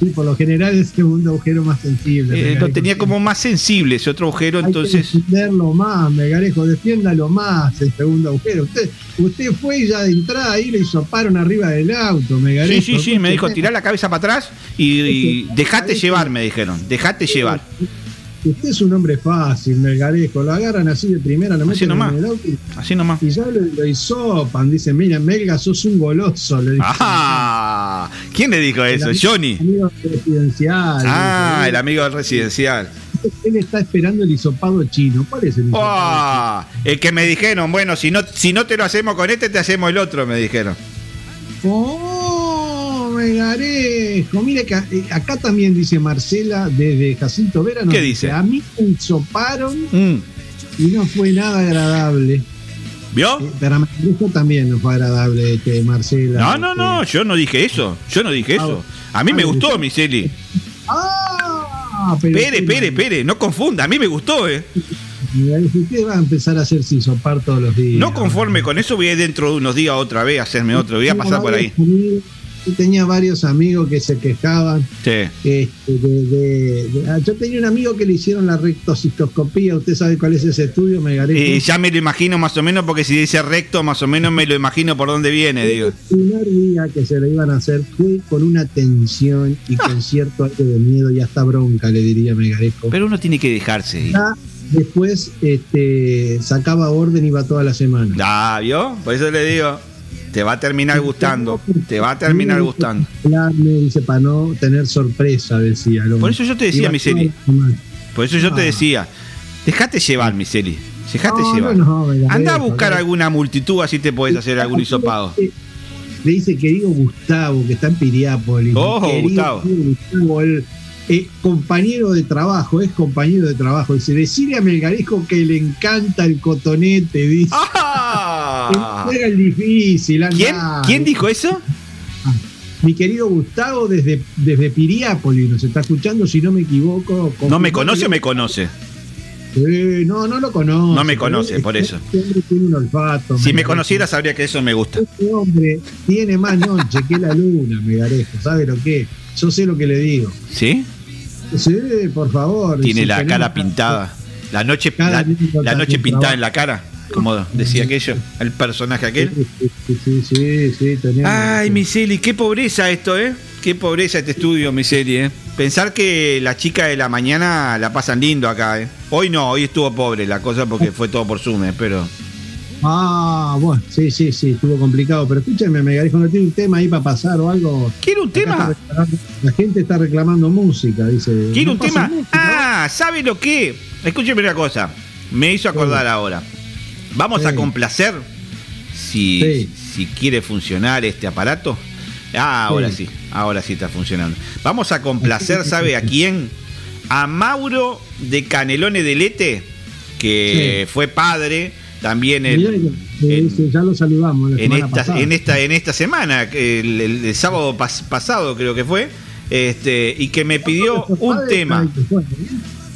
Sí, por lo general es segundo agujero más sensible. Eh, lo tenía como más sensible ese otro agujero, Hay que entonces. defenderlo más, Megarejo, defiéndalo más el segundo agujero. Usted, usted fue y ya de entrada ahí le hisoparon arriba del auto, Megarejo. Sí, sí, sí, me dijo, tirá la cabeza para atrás y, y dejate llevar, me dijeron, dejate llevar. Usted es un hombre fácil, Melgarejo. Lo agarran así de primera, lo meten nomás. en el auto y, Así nomás. y ya lo, lo hisopan. Dicen, mira, Melga, sos un goloso. Le dicen. Ah, ¿quién le dijo eso? El Johnny. amigo presidencial. Ah, el amigo del residencial. Él está esperando el hisopado chino. ¿Cuál es el hisopado? Ah, el que me dijeron, bueno, si no, si no te lo hacemos con este, te hacemos el otro, me dijeron. ¡Oh, Megarejo! Mire que eh, acá también dice Marcela desde Jacinto Vera. ¿Qué dice? A mí me hisoparon Mm. y no fue nada agradable. ¿Vio? Eh, Para Megarejo también no fue agradable, este, Marcela. No, no, no, yo no dije eso. Yo no dije eso. A mí me gustó, Miseli. Ah, pero Pere, pere, pere, no confunda, a mí me gustó, eh. Usted va a empezar a hacerse hisopar todos los días. No conforme con eso, voy a ir dentro de unos días otra vez a hacerme otro, voy a pasar por ahí. Yo tenía varios amigos que se quejaban Sí. este, de, de- de- ah, yo tenía un amigo que le hicieron la rectocistoscopía. ¿Usted sabe cuál es ese estudio, Megarejo? Eh, ya me lo imagino más o menos, porque si dice recto, más o menos me lo imagino por dónde viene, digo. El primer día que se lo iban a hacer fue con una tensión y con cierto algo de miedo y hasta bronca, le diría Megarejo. Pero uno tiene que dejarse. Ya después este, sacaba orden y iba toda la semana. Ah, ¿vio? Por eso le digo, te va a terminar gustando, te va a terminar gustando. Dice para no tener sorpresa, decía. Por eso yo te decía, Miseli. Por eso yo te Ah. decía, dejate llevar, Miseli. Dejate No, llevar. no, no, Megarejo, Anda a buscar alguna multitud, así te podés hacer algún hisopado. Le dice querido Gustavo, que está en Piriápolis. Ojo, Querido Gustavo. Gustavo, eh, compañero de trabajo, es compañero de trabajo. Dice, decirle a Melgarejo que le encanta el cotonete, dice. Ah. Era el difícil, andá. ¿Quién? ¿Quién dijo eso? Mi querido Gustavo desde, desde Piriápolis nos está escuchando, si no me equivoco. ¿No me conoce o me conoce? Eh, no, no lo conoce. No me conoce, por eso. Este hombre tiene un olfato. Si me conociera sabría que eso me gusta. Este hombre tiene más noche que la luna, Megarejo. ¿Sabe lo que? Yo sé lo que le digo. ¿Sí? Sí, por favor. Tiene la cara pintada. La noche, la, la noche pintada en la cara, como decía aquello, el personaje aquel. Sí, sí, sí. Ay, Miseli, qué pobreza esto, ¿eh? Qué pobreza este estudio, Miseli, ¿eh? Pensar que las chicas de la mañana la pasan lindo acá, ¿eh? Hoy no, hoy estuvo pobre la cosa porque fue todo por Zoom, ¿eh? pero... Ah, bueno, sí, sí, sí, estuvo complicado. Pero escúchame, Megarejo, ¿no tiene un tema ahí para pasar o algo? ¿Quiere un tema? La gente está reclamando música, dice. ¿Quiere No un tema? música. Ah, ¿sabe lo que? Escúcheme una cosa. Me hizo acordar ahora. Vamos a complacer si, Sí. si quiere funcionar este aparato. Ah, ahora Sí. sí, ahora sí está funcionando. Vamos a complacer, ¿sabe a quién? A Mauro de Canelones de Lete, que fue padre también el, en- ya lo saludamos la en esta, pasada. en esta en esta semana, el, el- el sábado pas- pasado creo que fue, este y que me pidió un tema.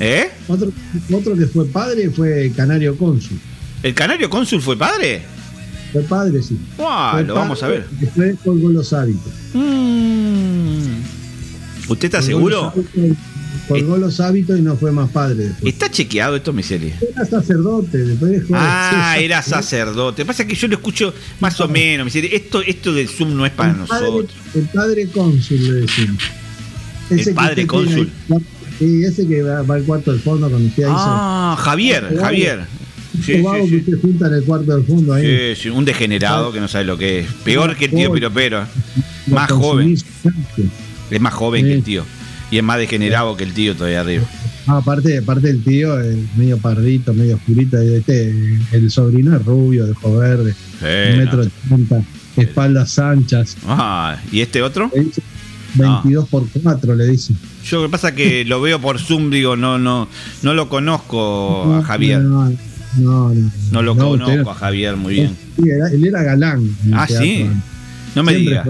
¿eh? ¿Eh? Otro, otro que fue padre fue Canario Cónsul. ¿El Canario Cónsul fue padre? Fue padre, sí. Fue lo vamos a ver. Fue colgó los hábitos. ¿Usted está seguro? los hábitos- Colgó los hábitos y no fue más padre después. ¿Está chequeado esto, Miseli? Era sacerdote, después Ah, era sacerdote. Pasa que yo lo escucho más o menos. Miseli. Esto, esto del Zoom no es para el padre, nosotros. el padre cónsul le decimos. El padre cónsul. Sí, ese que va, va al cuarto del fondo cuando usted ahí Ah, Javier, Javier. Sí, sí, que usted junta en el cuarto del fondo ahí. Sí, sí, un degenerado que no sabe lo que es. Peor que el tío Piropero. lo Más joven. Es más joven que el tío. Y es más degenerado que el tío todavía arriba. Ah, aparte, aparte el tío, es medio pardito, medio oscurito, este, el sobrino es rubio, de ojo verde, un metro ochenta, espaldas anchas, Ah, ¿y este otro? 22 por 4 le dicen. Yo lo que pasa es que lo veo por Zoom, digo, no, no, no lo conozco a Javier. No, no, no. No lo No, conozco a Javier muy bien. Sí, era- él era galán. Ah, sí. No me digas.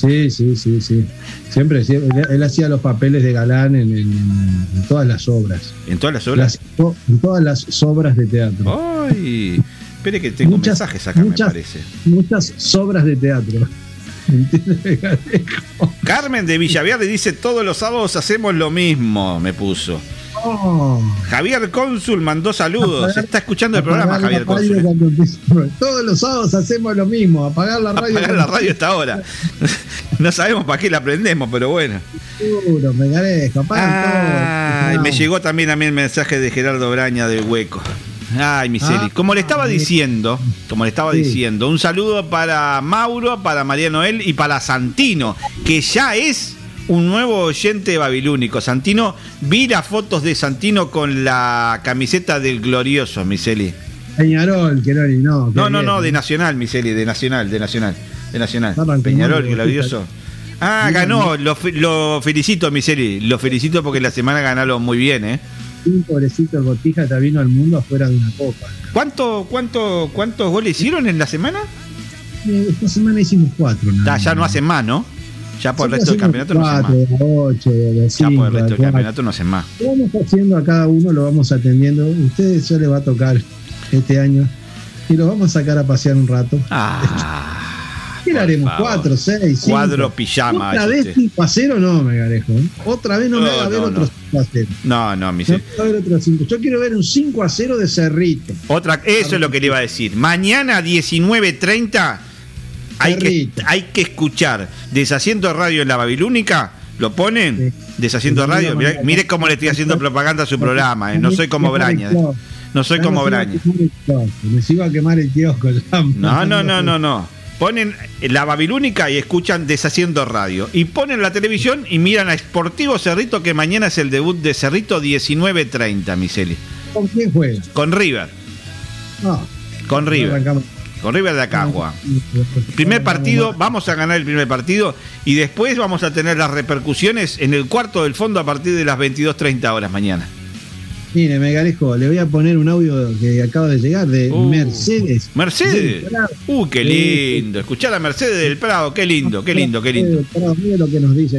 Sí, sí, sí, sí. Siempre, siempre- él, él hacía los papeles de galán en, en- en todas las obras. ¿En todas las obras? Las- en todas las obras de teatro. Ay, espere que tengo Muchas- mensajes acá, muchas- me parece. Muchas obras de teatro. ¿Entiendes? Carmen de Villaverde dice, todos los sábados hacemos lo mismo, me puso. Oh. Javier Cónsul mandó saludos. Está escuchando el programa, Javier Cónsul. empiece- Todos los sábados hacemos lo mismo, apagar la radio. Apagar la radio hasta ahora. No sabemos para qué la prendemos, pero bueno. Seguro, me llegó también a mí el mensaje de Gerardo Braña del Hueco. Ay, Miseli. Ah, como le estaba diciendo, como le estaba Sí. diciendo, un saludo para Mauro, para María Noel y para Santino, que ya es un nuevo oyente babilónico. Santino, vi las fotos de Santino con la camiseta del glorioso, Miseli. Peñarol, que no, no. No, no, de Nacional, Miseli, de Nacional, de Nacional, de Nacional. Peñarol, glorioso. Ah, ganó, lo, fe- lo felicito, Miseli, lo felicito porque la semana ganaron muy bien, ¿eh? Un pobrecito Botija ya vino al mundo afuera de una copa. ¿Cuánto, cuánto, ¿Cuántos goles hicieron en la semana? Eh, Esta semana hicimos cuatro. nada ya no hacen más, ¿no? Ya por el resto del campeonato no hacen cuatro, más. de ocho, de Ya cinco, por el resto del de cuatro. campeonato no hacen más. Lo vamos haciendo a cada uno, lo vamos atendiendo. Ustedes ya les va a tocar este año. Y los vamos a sacar a pasear un rato. Ah, ¿Qué le haremos? ¿Cuatro, seis? Cuadro pijama. Otra vez usted. 5 a 0 no, me garejo. ¿eh? Otra vez no, me No, haga ver no, otro no. 5 a 0. No, no, No me haga ver otro 5. Yo quiero ver un 5 a 0 de Cerrito. Otra, eso es lo que le iba a decir. Mañana 19.30 hay que, hay que escuchar Deshaciendo Radio en la Babilónica. ¿Lo ponen? Deshaciendo Radio. Mirá- mire cómo le estoy haciendo propaganda a su programa. eh. No soy como Braña. eh. No soy como Braña. Nos iba a quemar el kiosco. No, no, no, no, no. Ponen la Babilónica y escuchan Deshaciendo Radio. Y ponen la televisión y miran a Sportivo Cerrito, que mañana es el debut de Cerrito 19.30, Miseli. ¿Con quién juega? Con River. No, Con River. Con River de acá, Juan. Primer partido, vamos a ganar el primer partido y después vamos a tener las repercusiones en el cuarto del fondo a partir de las 22.30 horas mañana. Mire, Megarejo, le voy a poner un audio que acaba de llegar de Uh, Mercedes. Mercedes. Uh, qué lindo. Escuchar a Mercedes del Prado, qué lindo, qué lindo, qué lindo.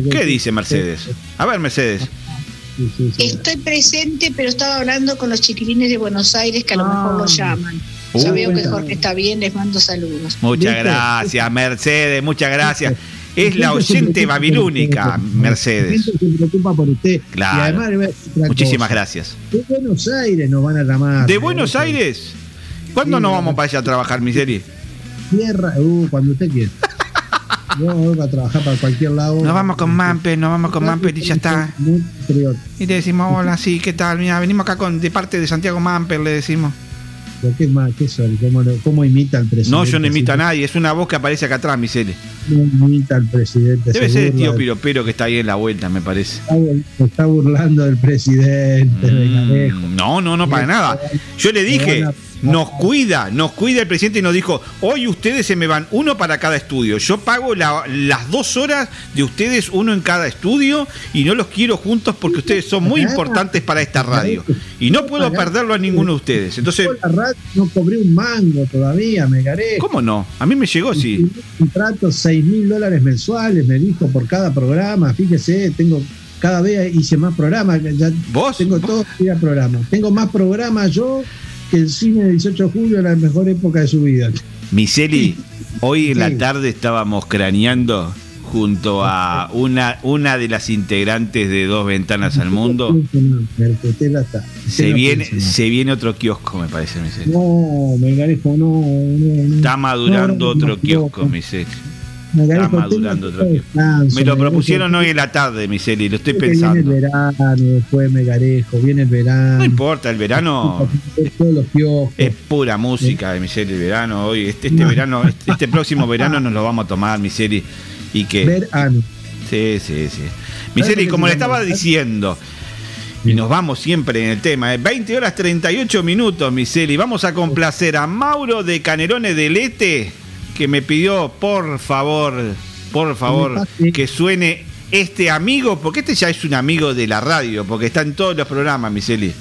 ¿Qué dice Mercedes? A ver, Mercedes. Estoy presente, pero estaba hablando con los chiquilines de Buenos Aires que a lo mejor lo llaman. Ya Uh. veo que Jorge está bien, les mando saludos. Muchas ¿Viste? gracias, Mercedes, muchas gracias. Es la oyente babilónica. Mercedes. Se preocupa por usted. Claro. Y además Muchísimas cosa. gracias. De Buenos Aires nos van a llamar. ¿De Buenos Aires? ¿Cuándo Sí, nos no. vamos para allá a trabajar, Miseri? Tierra, uh, cuando usted quiera. Yo voy a trabajar para cualquier lado. Nos vamos con Mampe, nos vamos con Mampe y ya está. Y le decimos, hola, sí, ¿qué tal? Mira, venimos acá con, de parte de Santiago Mamper, le decimos. Pero ¿Qué más? ¿Qué son? ¿Cómo, lo- cómo imita al presidente? No, yo no imito a nadie, es una voz que aparece acá atrás, No imita al presidente. Debe se ser el tío Piropero que está ahí en la vuelta, me parece. Está está burlando del presidente. Mm, No, no, no, para nada. Yo le dije, nos cuida, nos cuida el presidente y nos dijo, hoy ustedes se me van uno para cada estudio. Yo pago la- las dos horas de ustedes, uno en cada estudio, y no los quiero juntos porque ustedes son muy importantes para esta radio. Y no puedo perderlo a ninguno de ustedes. Entonces, Yo la radio no cobré un mango todavía, Megarejo. ¿cómo no? A mí me llegó, sí. Contrato 6 mil dólares mensuales, me dijo, por cada programa. Fíjese, tengo cada vez hice más programas. Ya ¿Vos? Tengo todos los días programas. Tengo más programas yo que el cine del 18 de julio en la mejor época de su vida. Miseli, hoy en la tarde estábamos craneando junto a una, una de las integrantes de Dos Ventanas al Mundo. Se viene, se viene otro kiosco, me parece, Miseli. No, Megarejo, no, no, no. Está madurando otro kiosco. Miseli. Está madurando otro descanso, Me lo propusieron hoy en la tarde, Miseli, lo estoy Que Viene el pensando. verano, después Megarejo, viene el verano. No importa, el verano es pura música de Miseli, el verano. Hoy, este, este verano, este, este próximo (laughs) verano nos lo vamos a tomar, Miseli. Y que. Ver ano. Sí, sí, sí. Miseli, como le estaba diciendo, y nos vamos siempre en el tema, ¿eh? 20 horas 38 minutos, Miseli. Vamos a complacer a Mauro de Canerones del Este, que me pidió, por favor, por favor, que suene este amigo, porque este ya es un amigo de la radio, porque está en todos los programas, Miseli.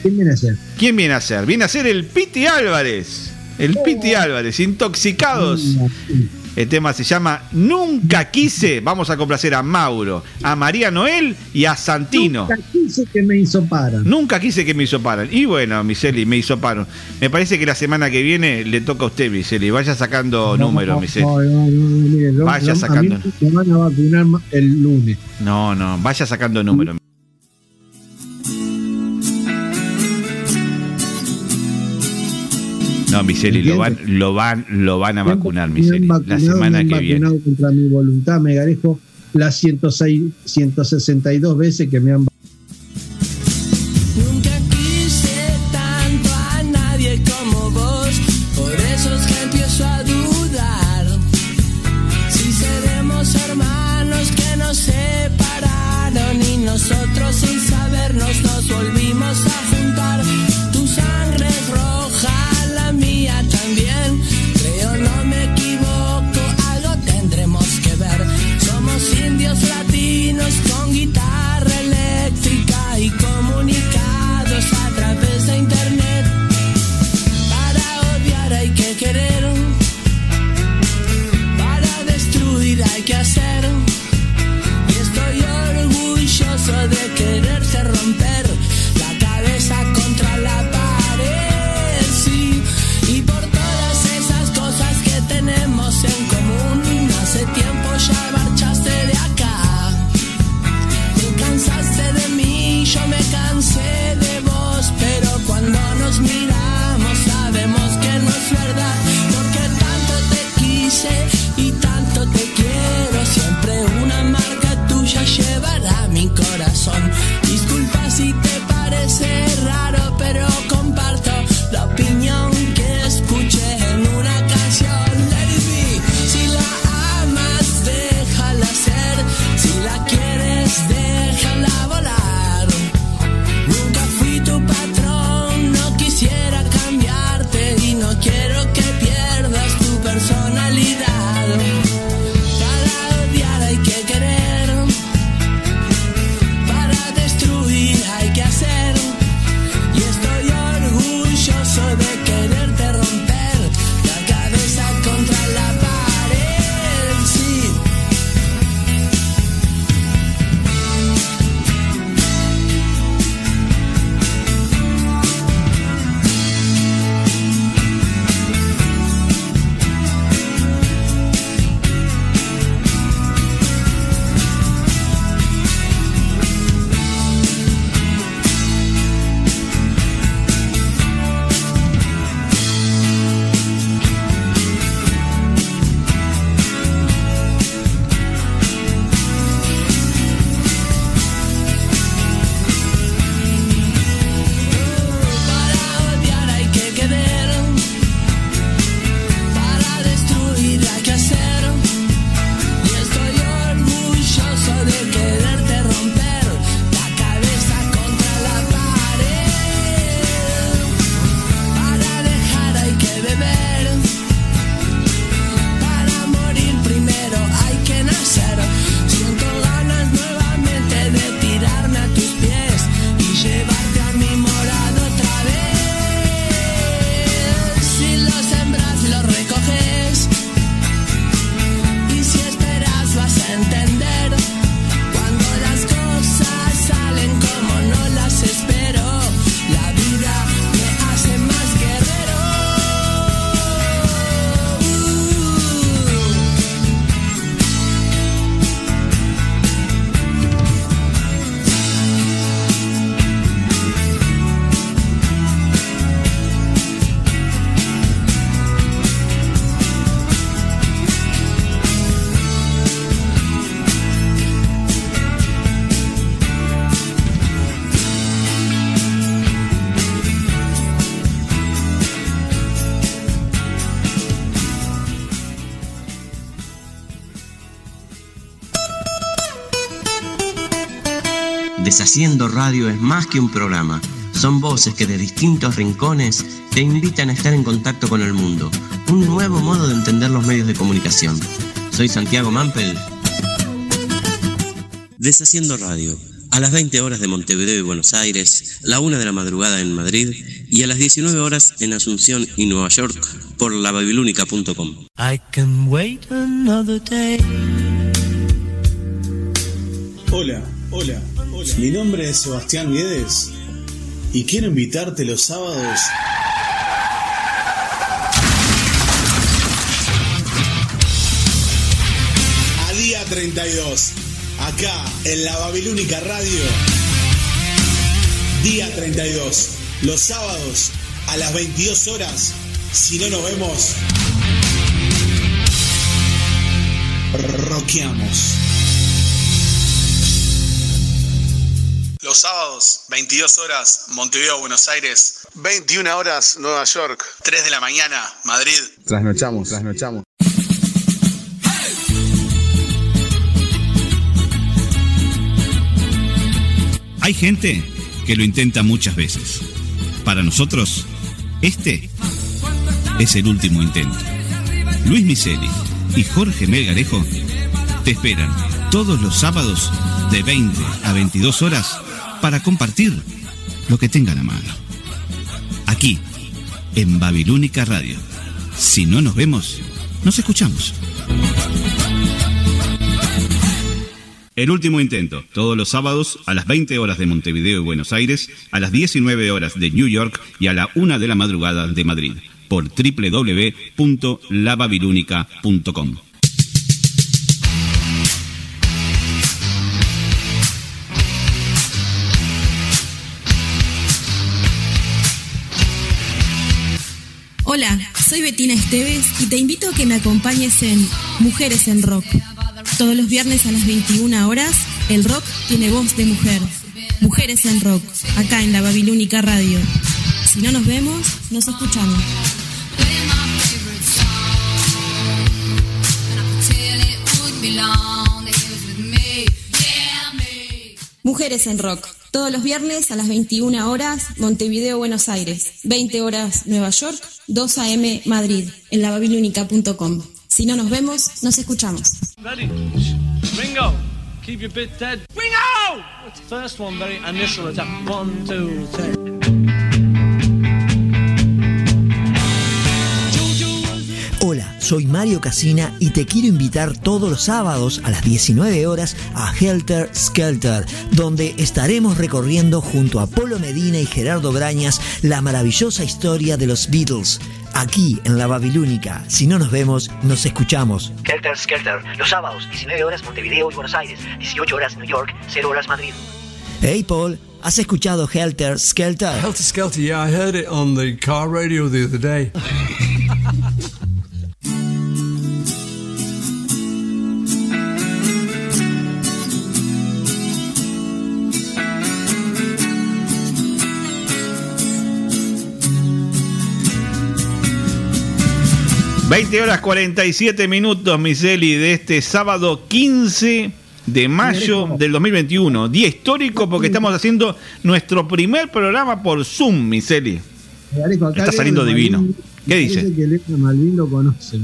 ¿Quién viene a ser? ¿Quién viene a ser? Viene a ser el Piti Álvarez. El Piti Álvarez, intoxicados. El tema se llama Nunca quise. Vamos a complacer a Mauro, a María Noel y a Santino. Nunca quise que me hizo para. Nunca quise que me hizo paran. Y bueno, Miseli, me hizo paro. Me parece que la semana que viene le toca a usted, Miseli. Vaya sacando números, Miseli. No, lo- Vaya lo- a sacando. mí me van a vacunar el lunes. No, no, vaya sacando números. No, Miseli, lo van, lo van, lo van a vacunar, Miseli. La vacunado, me semana han que viene. vacunado contra mi voluntad, me garejo las 106, 162 veces que me han Nunca Deshaciendo Radio es más que un programa. Son voces que de distintos rincones te invitan a estar en contacto con el mundo. Un nuevo modo de entender los medios de comunicación. Soy Santiago Mampel. Deshaciendo Radio. A las 20 horas de Montevideo y Buenos Aires, la 1 de la madrugada en Madrid y a las 19 horas en Asunción y Nueva York por lababilúnica.com. I can wait another day. Mi nombre es Sebastián Guedes y quiero invitarte los sábados a día 32, acá en la Babilónica Radio. Día 32, los sábados a las 22 horas. Si no nos vemos, roqueamos. 22 horas, Montevideo, Buenos Aires. 21 horas, Nueva York. 3 de la mañana, Madrid. Trasnochamos, trasnochamos. Hay gente que lo intenta muchas veces. Para nosotros, este es el último intento. Luis Miseli y Jorge Melgarejo te esperan todos los sábados de 20 a 22 horas para compartir lo que tengan a mano. Aquí, en Babilónica Radio. Si no nos vemos, nos escuchamos. El último intento, todos los sábados a las 20 horas de Montevideo y Buenos Aires, a las 19 horas de New York y a la 1 de la madrugada de Madrid, por www.lababilúnica.com. Hola, soy Betina Esteves y te invito a que me acompañes en Mujeres en Rock. Todos los viernes a las 21 horas, el rock tiene voz de mujer. Mujeres en Rock, acá en la Babilónica Radio. Si no nos vemos, nos escuchamos. Mujeres en Rock. Todos los viernes a las 21 horas, Montevideo, Buenos Aires. 20 horas, Nueva York. 2 a.m. Madrid. En lababilúnica.com. Si no nos vemos, nos escuchamos. Ready? Ringo, keep your bit dead. Ringo! First one, very initial attack. One, two, three. Hola, soy Mario Casina y te quiero invitar todos los sábados a las 19 horas a Helter Skelter, donde estaremos recorriendo junto a Polo Medina y Gerardo Brañas la maravillosa historia de los Beatles. Aquí en la Babilónica. Si no nos vemos, nos escuchamos. Helter Skelter, los sábados, 19 horas Montevideo y Buenos Aires, 18 horas New York, 0 horas Madrid. Hey Paul, ¿has escuchado Helter Skelter? Helter Skelter, yeah, I heard it on the car radio the other day. (laughs) 20 horas 47 minutos, Miseli, de este sábado 15 de mayo del 2021. Día histórico porque estamos haciendo nuestro primer programa por Zoom, Miseli. Está saliendo divino. ¿Qué dice? Que Elena Malvin lo conoce.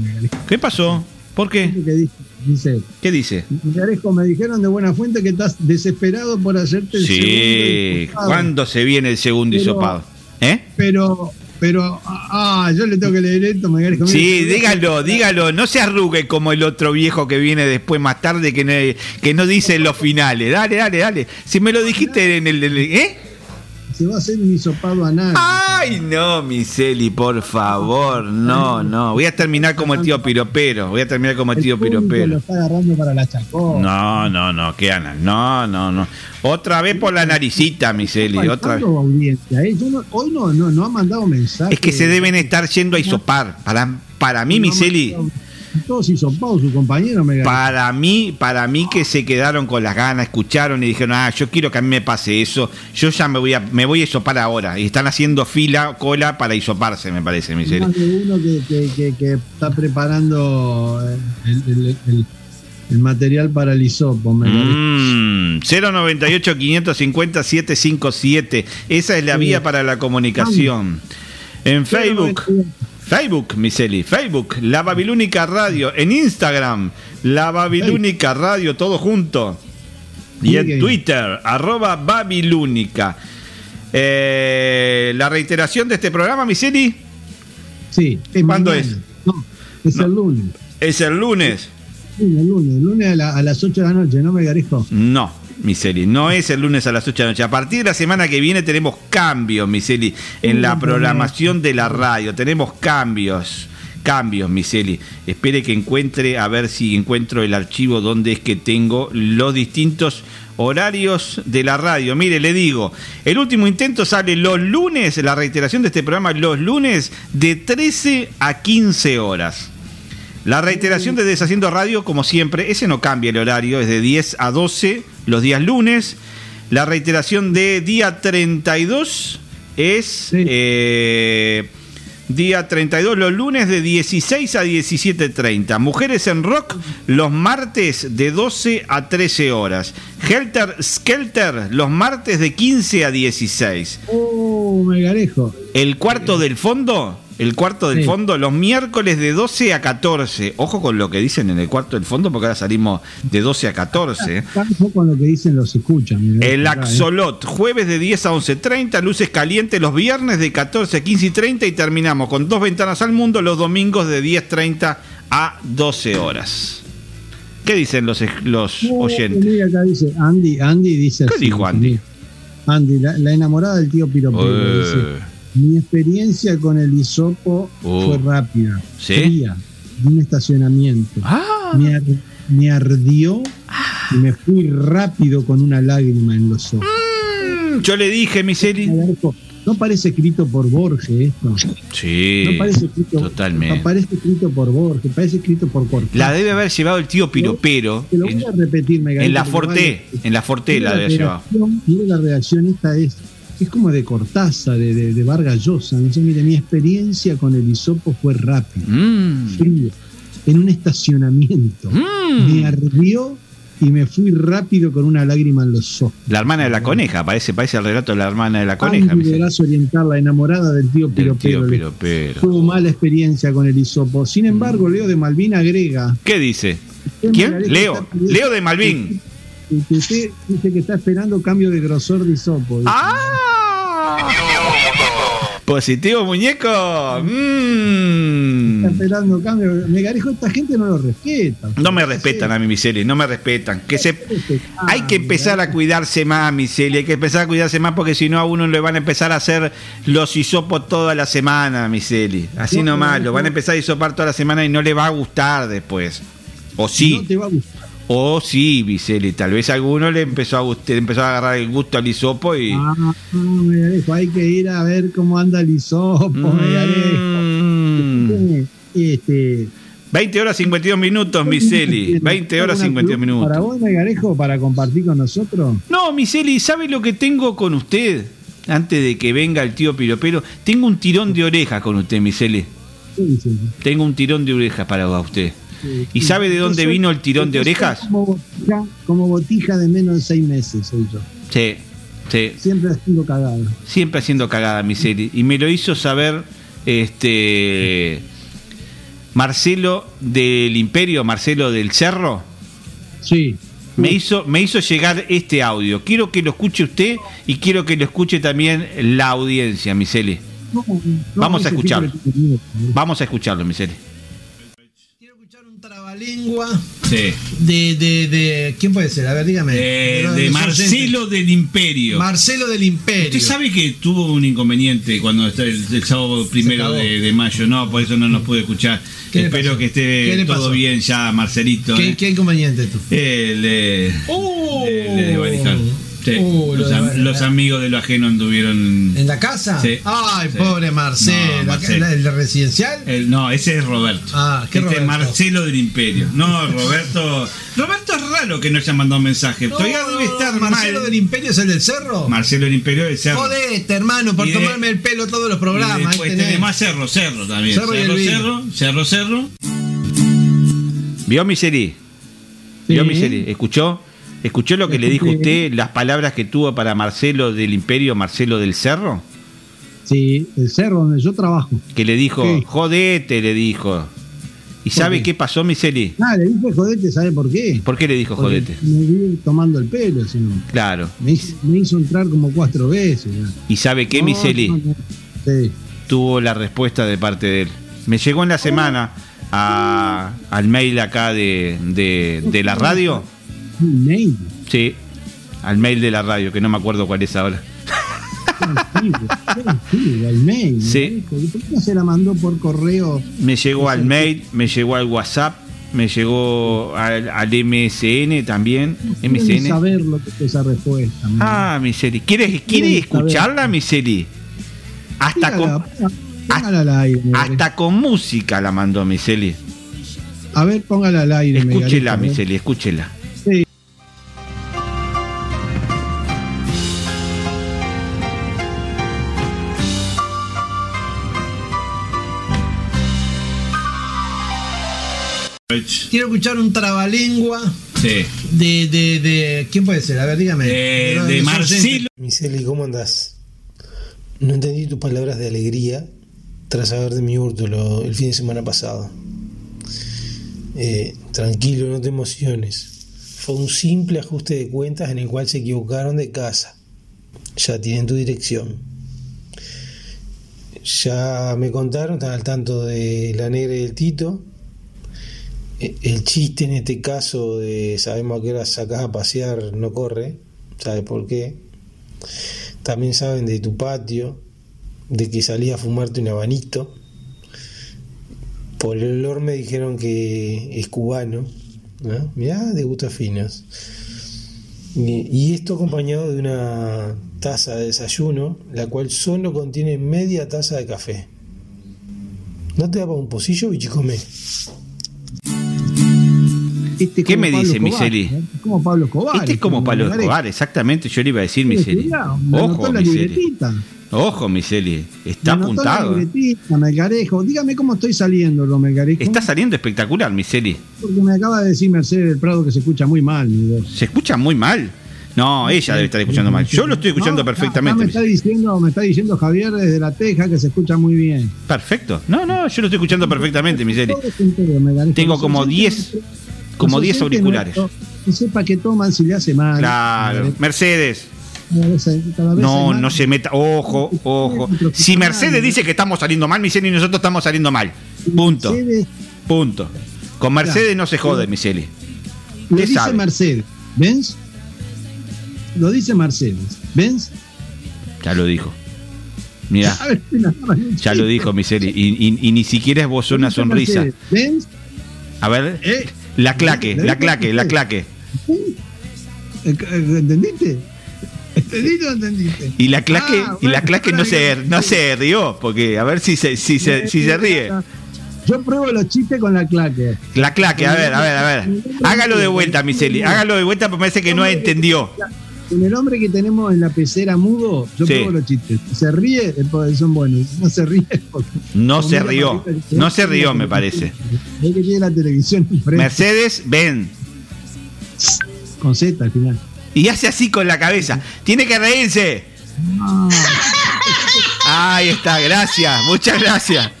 ¿Qué pasó? ¿Por qué? ¿Qué dice? Dice, ¿Qué dice? Megalejo, me dijeron de buena fuente que estás desesperado por hacerte el segundo Sí. ¿cuándo se viene el segundo Pero- hisopado? ¿Eh? Pero, pero, ah, yo le tengo que leer esto, Megalejo. Sí, dígalo, dígalo, no se arrugue como el otro viejo que viene después más tarde que no, que no dice los finales. Dale, dale, dale. Si me lo dijiste en el... ¿Eh? Se va a hacer un hisopado anal. Ay, no, Miseli, por favor, no, no. Voy a terminar como el tío Piropero. Voy a terminar como el tío público lo Piropero. está agarrando para la chacón. No, no, no, qué anal. No, no, no. Otra vez por la naricita, Miseli. Otra vez. Audiencia, ¿eh? Yo no- hoy no, no, no ha mandado mensaje. Es que se deben estar yendo a hisopar. Para, para mí, Miseli. Todos hisopados, su compañero Megalejo. Para mí, para mí que se quedaron con las ganas, escucharon y dijeron, ah, yo quiero que a mí me pase eso, yo ya me voy a, me voy a hisopar ahora. Y están haciendo fila, cola para hisoparse, me parece, Miseli. Más de uno que, que, que, que está preparando el, el- el- El material para el hisopo, me parece. Mm, 098 550 757. Esa es la vía para la comunicación. En Facebook. Facebook, Miseli, Facebook, La Babilónica Radio, en Instagram, La Babilónica Radio, todo junto. Y en. Twitter, arroba Babilónica. Eh, la reiteración de este programa, Miseli, Sí. es ¿Cuándo mañana. es? No, es el lunes. es el lunes. Sí, el lunes. El lunes a, la- a las 8 de la noche, ¿no, Megarejo? No, Miseli, no es el lunes a las 8 de la noche. A partir de la semana que viene tenemos cambios, Miseli, en la programación de la radio. Tenemos cambios. Cambios, Miseli. Espere que encuentre, a ver si encuentro el archivo donde es que tengo los distintos horarios de la radio. Mire, le digo, el último intento sale los lunes, la reiteración de este programa, los lunes de 13 a 15 horas. La reiteración de Deshaciendo Radio, como siempre, ese no cambia el horario, es de 10 a 12 los días lunes. La reiteración de día 32 es eh, día 32 los lunes de 16 a 17.30. Mujeres en Rock los martes de 12 a 13 horas. Helter Skelter los martes de 15 a 16. Oh, Megarejo. El cuarto del fondo, el cuarto del Sí. fondo, los miércoles de 12 a 14. Ojo con lo que dicen en el cuarto del fondo, porque ahora salimos de 12 a 14. ¿eh? Ojo con lo que dicen los escuchan. El ¿eh? Axolot, jueves de 10 a 11.30, luces calientes los viernes de 14 a 15 y 30 y terminamos con dos ventanas al mundo los domingos de 10.30 a 12 horas. ¿Qué dicen los, los oyentes? acá dice Andy, Andy dice ¿Qué así, dijo Andy? Andy, la, la enamorada del tío Piropero. Eh. Mi experiencia con el hisopo Oh. fue rápida, ¿Sí? fría, de un estacionamiento. Ah. Me, ar- me ardió y me fui rápido con una lágrima en los ojos. Mm, Yo le dije, Miseri. No parece escrito por Borges esto. Sí, No parece escrito, totalmente. no parece escrito por Borges, parece escrito por Cortázar. La debe haber llevado el tío Piropero Te lo voy en, a repetir, Megalito, en la vale. En la Forté Mira la debe haber llevado. Mira la redacción, esta es, es como de Cortázar, de, de, de Vargas Llosa. No sé, mire, mi experiencia con el hisopo fue rápida, Mm. frío, en un estacionamiento. Me ardió y me fui rápido con una lágrima en los ojos. La hermana de la coneja, parece, parece el relato de la hermana de la coneja. Deberás orientar la enamorada del tío Piropero. Tuvo mala experiencia con el hisopo. Sin embargo, Leo de Malvin agrega. ¿Qué dice? Usted, ¿Quién? Leo. Leo de Malvin. que- que usted dice que está esperando cambio de grosor de hisopo. dice. Positivo, muñeco. Mm. Está esperando cambio. Megarejo, esta gente no lo respeta. No me respetan a mi miseria, no me respetan. Que se, hay que empezar a cuidarse más, miseria, hay que empezar a cuidarse más porque si no a uno le van a empezar a hacer los hisopos toda la semana, miseli. Así No, nomás, no, lo van a empezar a hisopar toda la semana y no le va a gustar después. O sí. No te va a gustar. O sí, Viceli, tal vez a alguno le empezó a gustar, empezó a agarrar el gusto al hisopo y. Ah, hay que ir a ver cómo anda el hisopo, Mm. Este, 20 horas 52 minutos, Miseli. 20 horas ¿alguna 52 columna Para minutos. vos, Megarejo, para compartir con nosotros. No, Miseli, ¿sabe lo que tengo con usted? Antes de que venga el tío Piropero, tengo un tirón de oreja con usted, Miseli. ¿Qué dices? Tengo un tirón de orejas para usted. Sí, ¿Y sí. sabe de dónde soy- vino el tirón de orejas? Como botija, como botija de menos de seis meses soy yo. Sí, sí. Siempre haciendo cagada. Siempre haciendo cagada, Miseli. Y me lo hizo saber este Marcelo del Imperio, Marcelo del Cerro. Sí. Me hizo, me hizo llegar este audio. Quiero que lo escuche usted y quiero que lo escuche también la audiencia, Miseli. No, no, Vamos a escucharlo. Vamos a escucharlo, Miseli. Lengua Sí. de, de, de. ¿Quién puede ser? A ver, dígame. Eh, de Marcelo del Imperio. Marcelo del Imperio. Usted sabe que tuvo un inconveniente cuando está el, el sábado primero de, de mayo, no, por eso no nos pude escuchar. ¿Qué le Espero pasó? que ¿Qué esté todo bien ya, Marcelito. ¿Qué, ¿eh? qué inconveniente tú? El, eh, ¡Oh! el. Sí, Uh, lo los, am- amigos de lo ajeno anduvieron. ¿En la casa? Sí. Ay, Sí. pobre Marcelo. No, Marcelo. ¿El, el residencial? El- no, ese es Roberto. Ah, ¿qué este es Roberto? Marcelo del Imperio. No, Roberto. Roberto es raro que no haya mandado un mensaje. No, Todavía debe estar ¿Marcelo mal. del Imperio es el del cerro? Marcelo del Imperio del Cerro. Jodete, hermano, por Y de- tomarme el pelo todos los Y programas. ahí después tenés. tenemos Cerro, Cerro también. Cerro y el Cerro. Cerro, Cerro, Cerro. ¿Vio, Miseli? ¿Vio, Sí. Miseli? ¿Escuchó? ¿Escuchó lo que le dijo usted, las palabras que tuvo para Marcelo del Imperio, Marcelo del Cerro? Sí, el cerro donde yo trabajo. Que le dijo, jodete, le dijo. ¿Y sabe qué? qué pasó, Miseli? Ah, le dije jodete, ¿sabe por qué? ¿Por qué le dijo Porque jodete? Me vi tomando el pelo, si no. Claro. Me hizo, me hizo entrar como cuatro veces. ya. ¿Y sabe qué, No, Miseli? no, no. Sí. Tuvo la respuesta de parte de él. Me llegó en la semana a- al mail acá de, de- de la radio. Un mail. Sí, al mail de la radio, que no me acuerdo cuál es ahora. Sí, al mail. Sí. ¿Por qué no se la mandó por correo? Me llegó al mail, me llegó al WhatsApp, me llegó al, al MSN también. Quiero MSN. saber lo que es esa respuesta. Ah, Miseli. ¿Quieres, ¿Quiere Quiero escucharla, Miseli? Hasta con, al aire. hasta con música la mandó Miseli. A ver, póngala al aire. Escúchela, ver. Miseli, escúchela. Quiero escuchar un trabalengua Sí. de, de, de. ¿Quién puede ser? A ver, dígame. Eh, No, de Marcelo. Miseli, ¿cómo andás? No entendí tus palabras de alegría tras saber de mi hurto lo- el fin de semana pasado. Eh, tranquilo, no te emociones. Fue un simple ajuste de cuentas en el cual se equivocaron de casa. Ya tienen tu dirección. Ya me contaron, están al tanto de la negra y el Tito. El chiste en este caso de sabemos a qué hora sacás a pasear no corre. ¿Sabes por qué? También saben de tu patio, de que salí a fumarte un abanito. Por el olor me dijeron que es cubano. ¿no? Mirá, de gustos finos. Y, esto acompañado de una taza de desayuno, la cual solo contiene media taza de café. ¿No te da para un pocillo, bichicome? Este ¿Qué me Pablo dice, Miseli? ¿eh? Como Pablo Escobar. Este es como Pablo Gareca. Escobar, exactamente. Yo le iba a decir, Miseli. Ojo, Miseli. Ojo, Miseli. Está Me apuntado. ¿eh? Melgarejo. Dígame cómo estoy saliendo, lo Melgarejo. Está saliendo espectacular, Miseli. Porque me acaba de decir Mercedes del Prado que se escucha muy mal, mi. Se escucha muy mal. No, ella debe estar escuchando mal. Yo lo estoy escuchando No, perfectamente. me está diciendo, me está diciendo Javier desde la Teja que se escucha muy bien. Perfecto. No, no, yo lo estoy escuchando perfectamente, Miseli. Tengo como oyentes 10 como los 10 oyentes auriculares. Que sepa que toman si le hace mal. Claro. Mercedes. No, no se meta. Ojo, ojo. Si Mercedes dice que estamos saliendo mal, Miseli, y nosotros estamos saliendo mal. Punto. Punto. Con Mercedes no se jode, Miseli. Lo ¿Qué dice sabe? Mercedes. ¿Ves? Lo dice Mercedes. ¿Ves? Ya lo dijo. Mira, ya lo dijo Miseli. Y, y- y ni siquiera esbozó una sonrisa. ¿Ves? A ver. Eh, La claque, la claque, la claque. Eh, eh, ¿Entendiste? ¿Entendiste o entendiste? Y la claque, Ah, y la claque no se, no se rió, porque a ver si se, si se, si se ríe. Yo pruebo los chistes con la claque. La claque, a ver, a ver, a ver. Hágalo de vuelta, Miseli. Hágalo de vuelta porque parece que no entendió. Con el hombre que tenemos en la pecera mudo, yo Sí. pruebo los chistes. Se ríe, eh, pues, son buenos. No se ríe porque No se rió. No se rió, me parece. es que tiene la televisión. Mercedes, ven. Con Z al final. Y hace así con la cabeza. Tiene que reírse. Ahí está, gracias. Muchas gracias.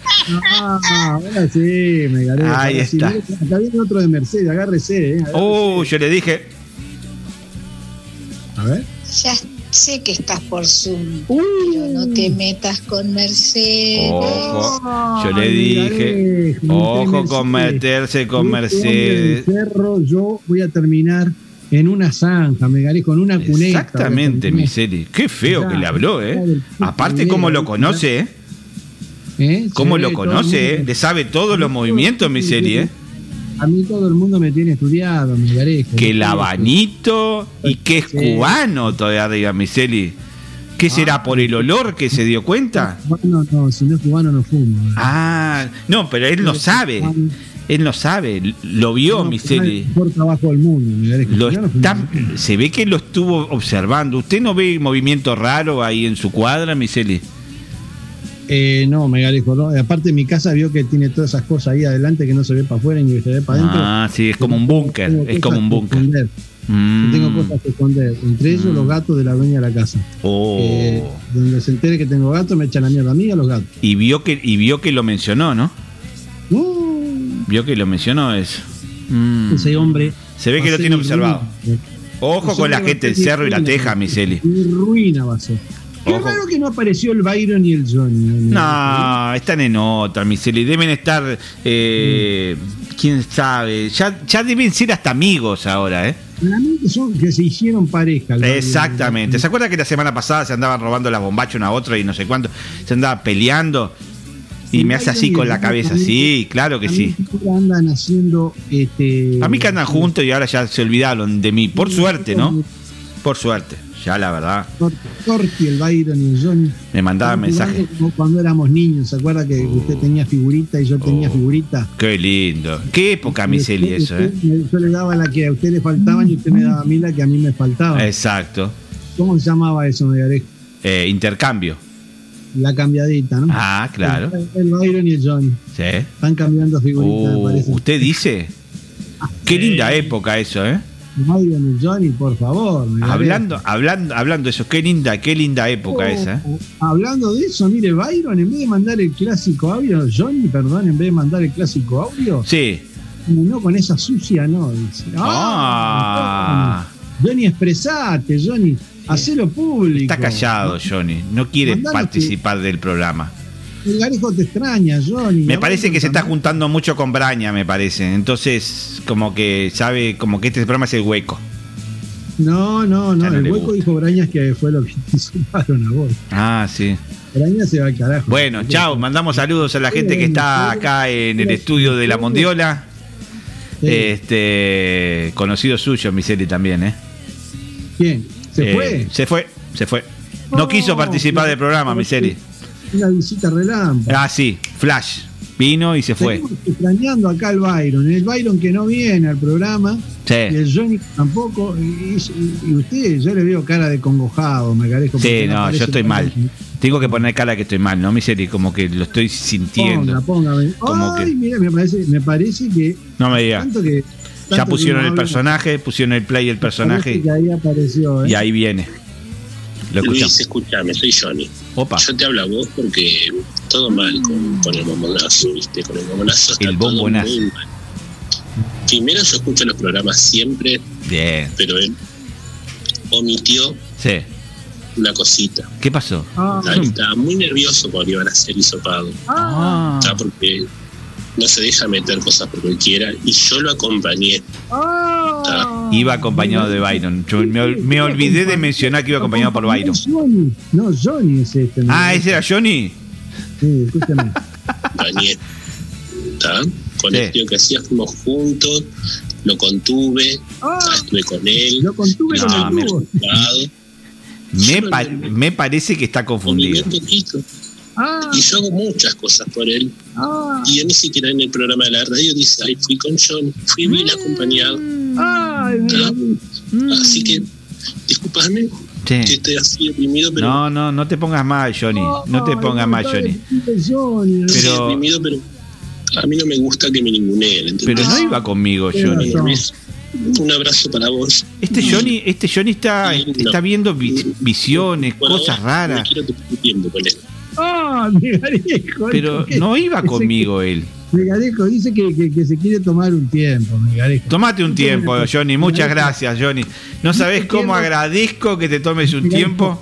Ah, ahora sí, me gané. Ahí ahora está. Acá viene otro de Mercedes, agárrese, eh. Oh, yo le dije. A ver. Ya sé que estás por Zoom, pero no te metas con Mercedes. Ojo. Yo le dije. Ojo con meterse con Mercedes. del cerro, yo voy a terminar en una zanja, me gané con una cuneta. Exactamente, Miseli. Qué feo Ya, que le habló, ¿eh? Aparte, cómo lo conoce, ¿eh? ¿Eh? Cómo lo conoce, ¿eh? Le sabe todos los movimientos, Miseli, ¿eh? A mí todo el mundo me tiene estudiado, me garejo. Que el abanito y que es cubano todavía arriba, Miseli. ¿Qué será por el olor que se dio cuenta? No, no, si no es cubano no fumo. Ah, no, pero él no sabe. Él no sabe. Lo vio, Miseli. El mejor trabajo del mundo. Lo no está, se ve que lo estuvo observando. ¿Usted no ve movimiento raro ahí en su cuadra, Miseli? Eh, no, Megalejo, no. Aparte mi casa vio que tiene todas esas cosas ahí adelante que no se ve para afuera ni se ve para adentro. Ah, sí, es como un búnker. Tengo Es como cosas un que búnker. esconder. Mm. Tengo cosas que esconder. Entre ellos los gatos de la dueña de la casa. Oh. Eh, donde se entere que tengo gatos, me echan la mierda a mí y a los gatos. Y vio que y vio que lo mencionó, ¿no? Vio que lo mencionó eso. Mm. Ese hombre. Se ve que lo tiene observado. ruina. Ojo Ese con la gente del cerro y la teja, Miseli. Mi ruina va a ser. Qué Ojo. raro que no apareció el Byron y el Johnny. No, están en otra, Miseli. Deben estar. eh, ¿Quién sabe? Ya, ya deben ser hasta amigos ahora, ¿eh? Realmente son que se hicieron pareja. Exactamente. ¿Se acuerda que la semana pasada se andaban robando las bombachas una a otra y no sé cuánto? Se andaba peleando. Y me hace así con la cabeza. Sí, claro que sí. Andan haciendo este. A mí que andan juntos y ahora ya se olvidaron de mí. Por suerte, ¿no? Por suerte. Ya la verdad. Corti, el Byron y el Johnny. Me mandaban Estaban mensajes. cuando éramos niños, ¿se acuerda que usted tenía figurita y yo tenía Oh. figurita? Qué lindo. Qué época, Miseli, eso, ¿eh? Yo le daba la que a usted le faltaban y usted me daba a mí la que a mí me faltaba. Exacto. ¿Cómo se llamaba eso, Megarejo? Eh, intercambio. La cambiadita, ¿no? Ah, claro. El, el Byron y el Johnny. Sí. Están cambiando figuritas, me Uh, parece. ¿Usted dice? (laughs) Qué linda época eso, ¿eh? Byron y el Johnny, por favor. Hablando, hablando, hablando de eso, qué linda, qué linda época esa, ¿eh? Hablando de eso, mire, Byron, en vez de mandar el clásico audio, Johnny, perdón, en vez de mandar el clásico audio, Sí. no con esa sucia, no. Dice, Ah. Johnny, expresate, Johnny, hacelo público. Está callado, Johnny. No quiere Mandalo participar del programa. El garejo te extraña, Johnny. Me parece que se está juntando mucho con Braña, me parece. Entonces, como que sabe, como que este programa es el hueco. No, no, no. El hueco gusta. dijo Brañas que fue lo que (laughs) te sumaron a vos. Ah, sí. Brañas se va al carajo. Bueno, chao. Mandamos saludos a la gente que está acá en el estudio de la Mondiola. Este, conocido suyo, Miseli también, ¿eh? ¿Quién? ¿Se Eh, fue? Se fue, se fue. No quiso participar del programa, Miseli. Una visita relámpago. Ah, sí, Flash. Vino y se fue. Extrañando acá al Byron. El Byron que no viene al programa. Sí. Y el Johnny tampoco. Y, y- y usted, yo le veo cara de congojado, me carejo. Sí, no, yo estoy mal. Tengo que poner cara que estoy mal, ¿no, Miseli? Como que lo estoy sintiendo. Ponga, póngame. Como Ay, que- mira, me parece, me parece que. No me diga. Tanto que Ya tanto pusieron el personaje, pusieron el play el personaje que ahí apareció, ¿eh? y ahí viene. Lo Luis, escúchame, soy Johnny. Opa. Yo te hablo a vos porque todo mal con, con el bombonazo, ¿viste? Con el bombonazo. está El todo bombonazo. muy mal. Primero yo escucho los programas siempre, Bien. pero él omitió Sí. una cosita. ¿Qué pasó? Ah. Estaba muy nervioso cuando iban a hacer hisopado. Ah. Ya porque no se deja meter cosas porque él quiera y yo lo acompañé. Ah. Iba acompañado de Byron. Yo me, ol- me olvidé de mencionar que iba acompañado por Byron. Johnny. No, Johnny es este. ¿no? Ah, ese era Johnny. Sí, escúchame. Con Sí. el tío que hacía fuimos juntos, lo contuve, estuve con él. Lo contuve con el me Me, pa- me parece que está confundido. un poquito. Ah. Y yo hago muchas cosas por él. Y él ni siquiera en el programa de la radio dice, ay, fui con John, fui bien acompañado. Ay, ¿Está? Así que, disculpame Sí. que estoy así deprimido, pero No, no, no te pongas mal, Johnny. No te pongas mal, Johnny. Pero- deprimido, pero a mí no me gusta que me ninguneen. ¿entendés? Pero no iba conmigo, Johnny. Un abrazo para vos. Este Johnny, este Johnny está, está viendo vi- visiones, cosas raras. quiero tu tiempo con él. Ah, Megarejo. Pero no iba conmigo él. que- Megarejo dice que, que, que se quiere tomar un tiempo, Megarejo. Tomate un tiempo, Johnny. Muchas gracias, Johnny. No sabes cómo agradezco que te tomes un tiempo.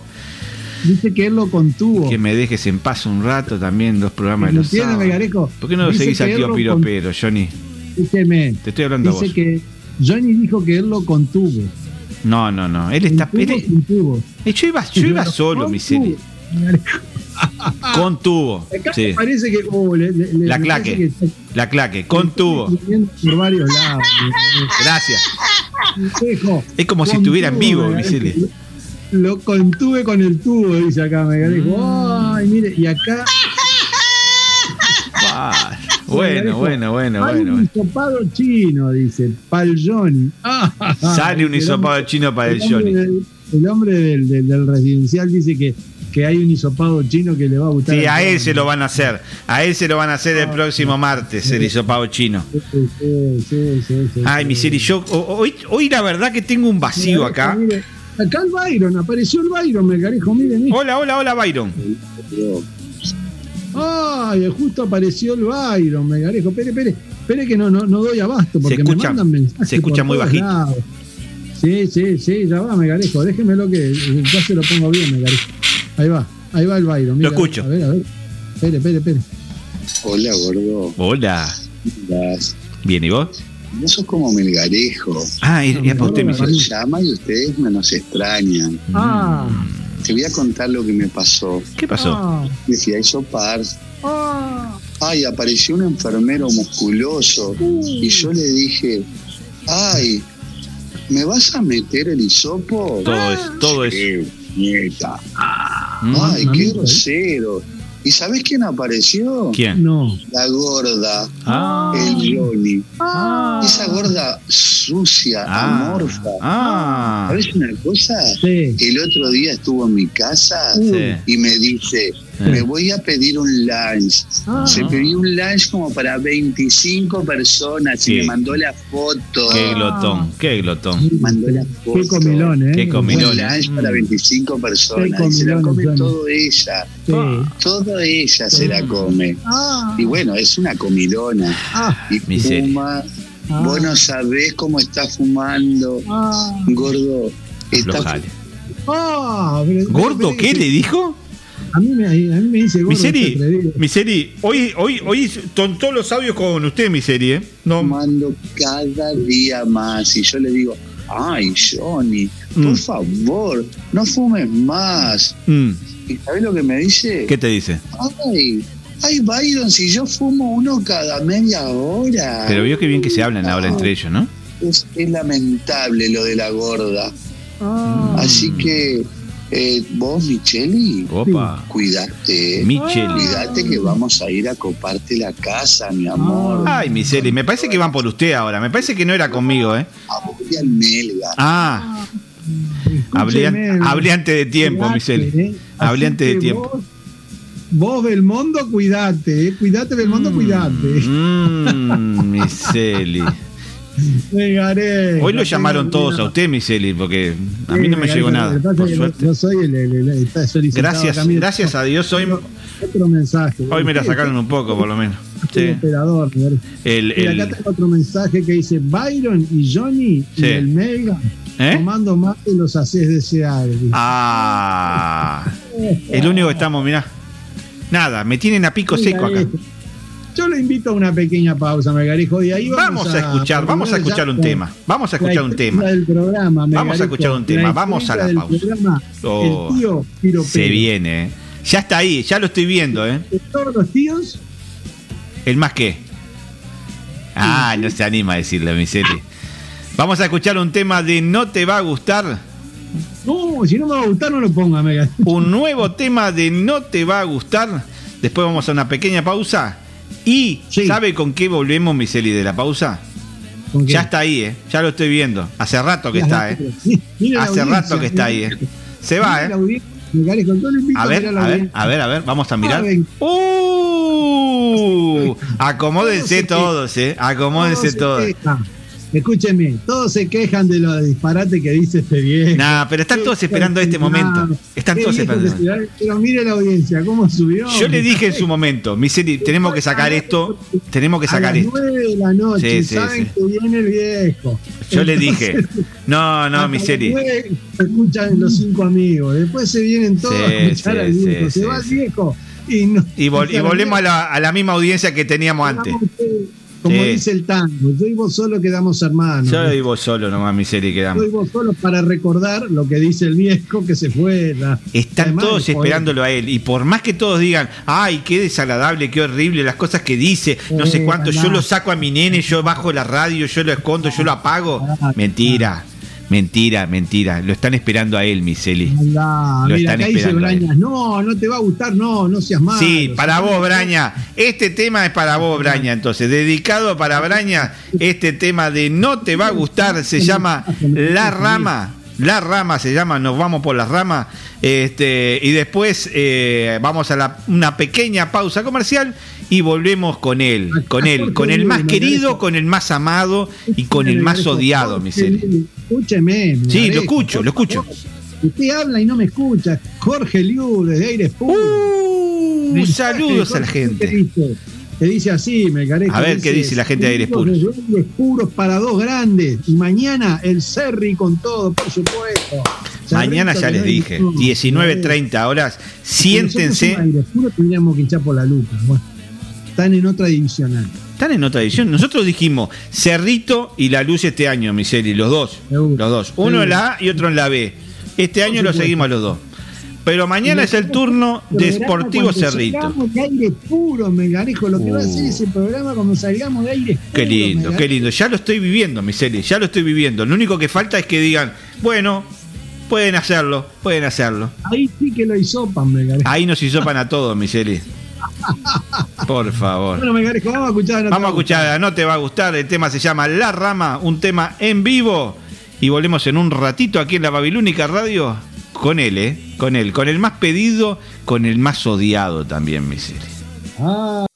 Dice que él lo contuvo. Que me dejes en paz un rato también los programas de ¿Lo los sábados. Megarejo? ¿Por qué no lo seguís él tío lo Piropero, Johnny? Te estoy hablando a Dice vos. que Johnny dijo que él lo contuvo. No, no, no. Él está. Contuvo, él- contuvo. Eh, yo iba, yo iba solo, mi serie. (laughs) Con tubo. Acá Sí. parece que. oh, le- le- La claque. que está La claque. Con tubo. escribiendo Por varios lados. (laughs) Gracias. Es como si estuviera en vivo, serie. Lo contuve con el tubo, dice acá Megarejo. Mm. Ay, mire, y acá (laughs) Ah, Bueno, bueno, bueno, hay bueno. un hisopado chino, dice, pal Johnny. Sale un El hisopado chino para el Johnny. del- el hombre del, del- del residencial dice que que hay un hisopado chino que le va a gustar. Sí, a él se lo van a hacer. A él se lo van a hacer el próximo martes, el hisopado chino. Sí, sí, sí. Ay, mi serie, yo ho- hoy, hoy la verdad que tengo un vacío acá. Mire, acá el Byron, apareció el Byron, Melgarejo, miren. miren. Hola, hola, hola, Byron. Ay, justo apareció el Byron, Melgarejo. Espere, espere, espere que no, no, no doy abasto porque escucha- me mandan mensajes. se escucha muy bajito. lados. Sí, sí, sí, ya va, Melgarejo. Déjemelo que ya se lo pongo bien, Melgarejo. Ahí va, ahí va el Byron. mira, escucho. A ver, a ver. Espere, espere, espere. Hola, gordo. Hola. Bien, ¿y vos? Vos sos como Melgarejo. Ah, era era para usted, mi Me llama y ustedes me nos extrañan. Ah, Te voy a contar lo que me pasó. ¿Qué pasó? ah, Me fui a hisopar. ah. Ay, apareció un enfermero musculoso. Y yo le dije, ay, ¿me vas a meter el hisopo? Todo es, todo es. Nieta. Mm. Ay, qué grosero. ¿Y sabés quién apareció? ¿Quién? No. La gorda, Ah. el Johnny. Ah. Esa gorda sucia, Ah. amorfa. Ah. ¿Sabes una cosa? Sí. El otro día estuvo en mi casa Sí. y me dice, me voy a pedir un lunch. Ah. Se pidió un lunch como para 25 personas y me mandó la foto. Qué glotón, qué glotón. Me mandó la foto. Qué comilón, ¿eh? Qué Un comilón. lunch Mm. para 25 personas. Qué Y se la comilón, come Johnny. todo ella. Sí. Todo ella se la come. Ah, Y bueno, es una comilona. ah, Y Miseria. fuma. Ah. Vos no sabés cómo está fumando. ah. Gordo. Está. Ah, pero- ¿Gordo pero- qué le dijo? A mí me, a mí me dice. Miseri. Miseri, hoy, hoy, hoy son todos los audios con usted, Miseri, ¿eh? No, fumando cada día más. Y yo le digo, ay, Johnny, por Mm. favor, no fumes más. Mm, ¿Y sabés lo que me dice? ¿Qué te dice? Ay, ay, Byron, si yo fumo uno cada media hora. Pero vio que bien que se hablan ahora entre ellos, ¿no? Es, es lamentable lo de la gorda. Ah. Así que eh, vos, Micheli, Opa. cuídate. Micheli. Cuídate que vamos a ir a coparte la casa, mi amor. Ay, Miseri, me parece que van por usted ahora. Me parece que no era conmigo, ¿eh? A vos y al Melga. Ah, hablé, hablé antes de tiempo, cuidate, Miseri. ¿eh? Hablé antes de tiempo. Vos, vos, Belmondo, cuidate, ¿eh? Cuidate, Belmondo, cuidate. Mmm, Miseli. Hoy lo llamaron todos a usted, Miseli, porque a mí no me llegó nada, por suerte. No soy el, el- el- Gracias, gracias a Dios, hoy, Otro mensaje. hoy me la sacaron un poco, por lo menos. Sí. Sí. Operador. El, el- acá tengo otro mensaje que dice Byron y Johnny Sí. y el Mega ¿Eh? tomando mate los haces desear. Ah, (laughs) el único que estamos, mirá. Nada, me tienen a pico seco acá. Yo le invito a una pequeña pausa, Megarijo, y ahí vamos, Vamos a escuchar, vamos a escuchar un tema. Vamos a escuchar un tema. programa, Vamos a escuchar un tema, La vamos a la pausa. programa, Oh, el tío Piropero. Se viene, ¿eh? Ya está ahí, ya lo estoy viendo, ¿eh? De todos los tíos, ¿El más qué? Ah, no se anima a decirle, Miseli. Vamos a escuchar un tema de No te va a gustar. no, si no me va a gustar, no lo ponga, Mega. Un nuevo tema de No te va a gustar. Después vamos a una pequeña pausa. Y, ¿sabe con qué volvemos, Miseli, de la pausa? Ya está ahí, ¿eh? Ya lo estoy viendo. Hace rato que está, ¿eh? Hace rato que está ahí, ¿eh? Se va, ¿eh? A ver, mirar a ver, a ver, a ver, vamos a mirar. Saben, ¡Uh! (laughs) Acomódense Todos ¿eh? Acomódense todos. Escúcheme, todos se quejan de los disparates que dice este viejo. Nah, pero están todos esperando este momento. Están todos esperando. da- Pero mire la audiencia, cómo subió. Yo le dije en su momento, Miseli, tenemos que sacar esto, tenemos que a sacar las esto. 9 de la noche, Sí, sí, saben sí. que viene el viejo. Yo le dije, no, no, Miseli. las escuchan los cinco amigos, después se vienen todos a escuchar al viejo. se va el viejo y, no, Y, vol- y (laughs) volvemos a la, a la misma audiencia que teníamos antes. Como Sí. dice el tango, yo y vos solo quedamos hermanos. Yo y vos solo nomás, Miseli, Yo quedamos. y vos solo para recordar lo que dice el viejo que se fue. la- Están Además, todos esperándolo a él. Y por más que todos digan, ay, qué desagradable, qué horrible, las cosas que dice, no sé Eh, cuánto, yo lo saco a mi nene, yo bajo la radio, yo lo escondo, yo lo apago. Ah, Mentira, mentira, mentira. Lo están esperando a él, Miseli. Lo mira, están esperando a él. No, no te va a gustar, no, no seas malo. Sí, para vos, Braña. Este tema es para vos, Braña. Entonces, dedicado para Braña, este tema de No te va a gustar se llama La Rama. La Rama se llama, nos vamos por las ramas. Este, y después eh, vamos a la- una pequeña pausa comercial y volvemos con él, con él, con el más querido, con el más amado y con el más odiado, mi serie. Escúcheme. Sí, lo escucho, lo escucho. Usted habla y no me escucha. Jorge Liu, desde Aires. Uh, saludos a la gente. Que dice así, Melgarejo. A ver qué dice la gente de Aires Puros. "Saludos desde Aires Puros para dos grandes. Y mañana el Cerri con todo, por supuesto. Mañana ya les dije, ningún- 19.30 horas, siéntense. Aires Puros tendríamos que hinchar por la lupa. Bueno, están en otra divisional. Están en otra edición. Nosotros dijimos Cerrito y La Luz este año, Miseri, los dos. Los dos. Uno en la A y otro en la B. Este año lo seguimos los dos. Pero mañana es el turno de Sportivo Cerrito. Salgamos de aire puro, Melgarejo. Lo que va a hacer Uh. ese programa cuando salgamos de aire Qué puro, lindo, Melgarejo. qué lindo. Ya lo estoy viviendo, Miseli, ya lo estoy viviendo. Lo único que falta es que digan, bueno, pueden hacerlo, pueden hacerlo. Ahí sí que lo hisopan, Melgarejo. Ahí nos hisopan a todos, Miseli. (laughs) Por favor. Bueno, Melgarejo, vamos a escuchar. no te Vamos a escuchar, no te va a gustar, el tema se llama La Rama, un tema en vivo. Y volvemos en un ratito aquí en la Babilónica Radio con él, ¿eh? Con él, con el más pedido, con el más odiado también, Miseli. Ah.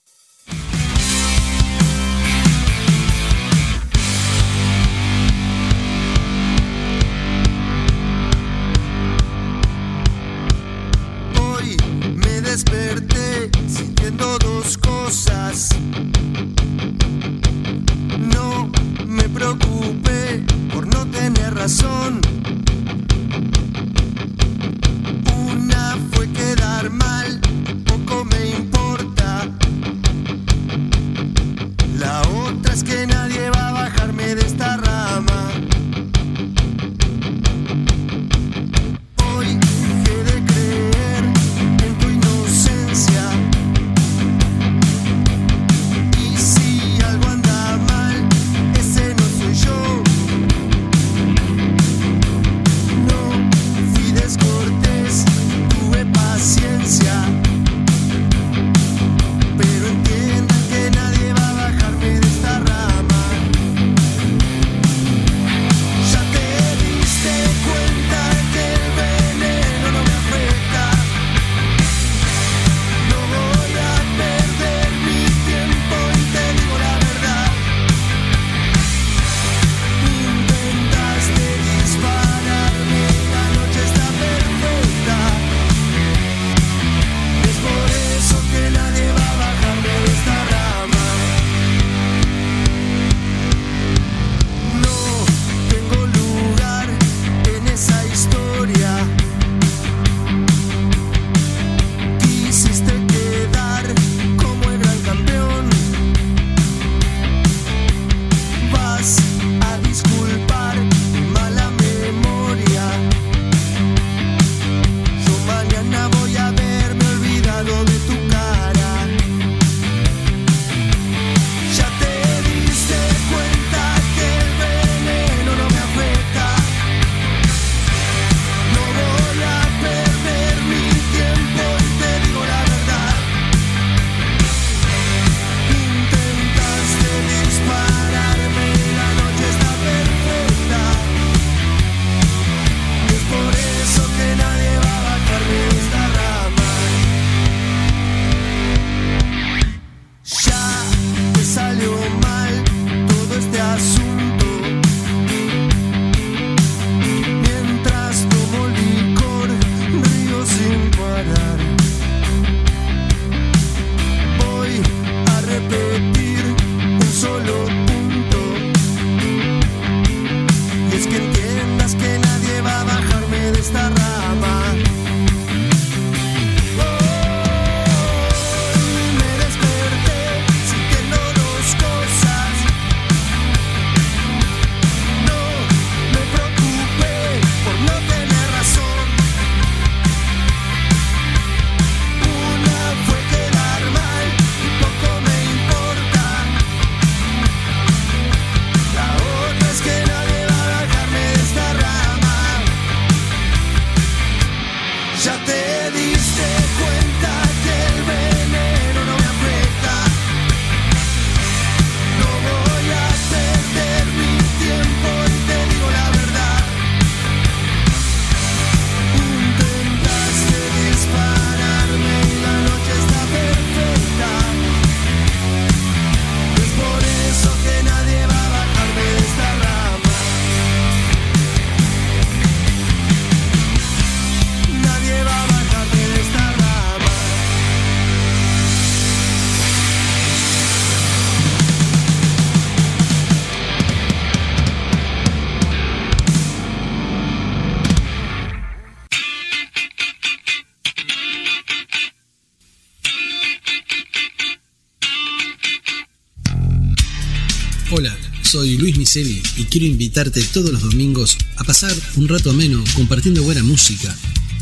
Y quiero invitarte todos los domingos a pasar un rato ameno compartiendo buena música,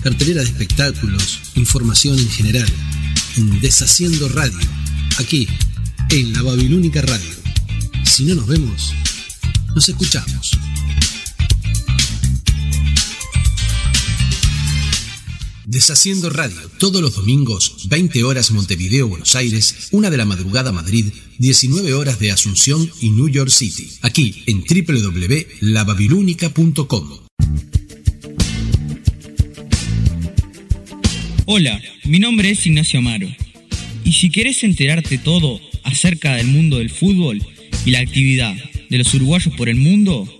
cartelera de espectáculos, información en general, en Deshaciendo Radio, aquí, en la Babilónica Radio. Si no nos vemos, nos escuchamos. Deshaciendo Radio, todos los domingos, 20 horas Montevideo, Buenos Aires, 1 de la madrugada Madrid, 19 horas de Asunción y New York City, aquí en www.lababilúnica.com. Hola, mi nombre es Ignacio Amaro. Y si querés enterarte todo acerca del mundo del fútbol y la actividad de los uruguayos por el mundo,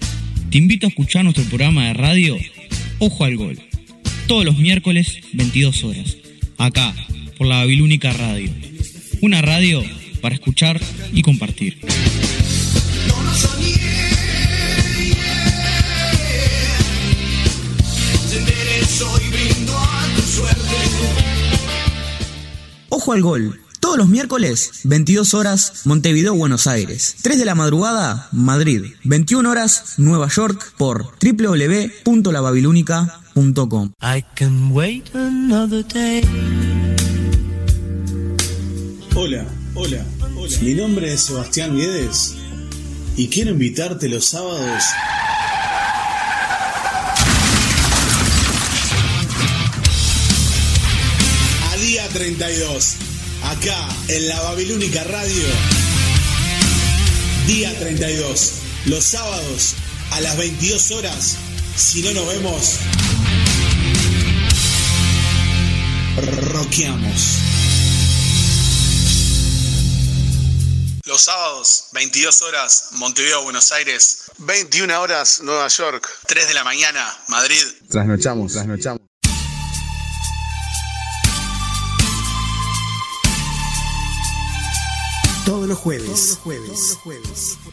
te invito a escuchar nuestro programa de radio Ojo al Gol, todos los miércoles 22 horas, acá, por la Babilónica Radio. Una radio para escuchar y compartir. Ojo al gol. Todos los miércoles, 22 horas, Montevideo, Buenos Aires. 3 de la madrugada, Madrid. 21 horas, Nueva York, por www.lababilúnica.com. I can wait another day. Hola, hola, hola. Mi nombre es Sebastián Guedes y quiero invitarte los sábados a día 32, acá en la Babilónica Radio. Día 32, los sábados a las 22 horas. Si no nos vemos, roqueamos. Los sábados, 22 horas, Montevideo, Buenos Aires. 21 horas, Nueva York. 3 de la mañana, Madrid. Trasnochamos, trasnochamos. Todos los jueves, jueves,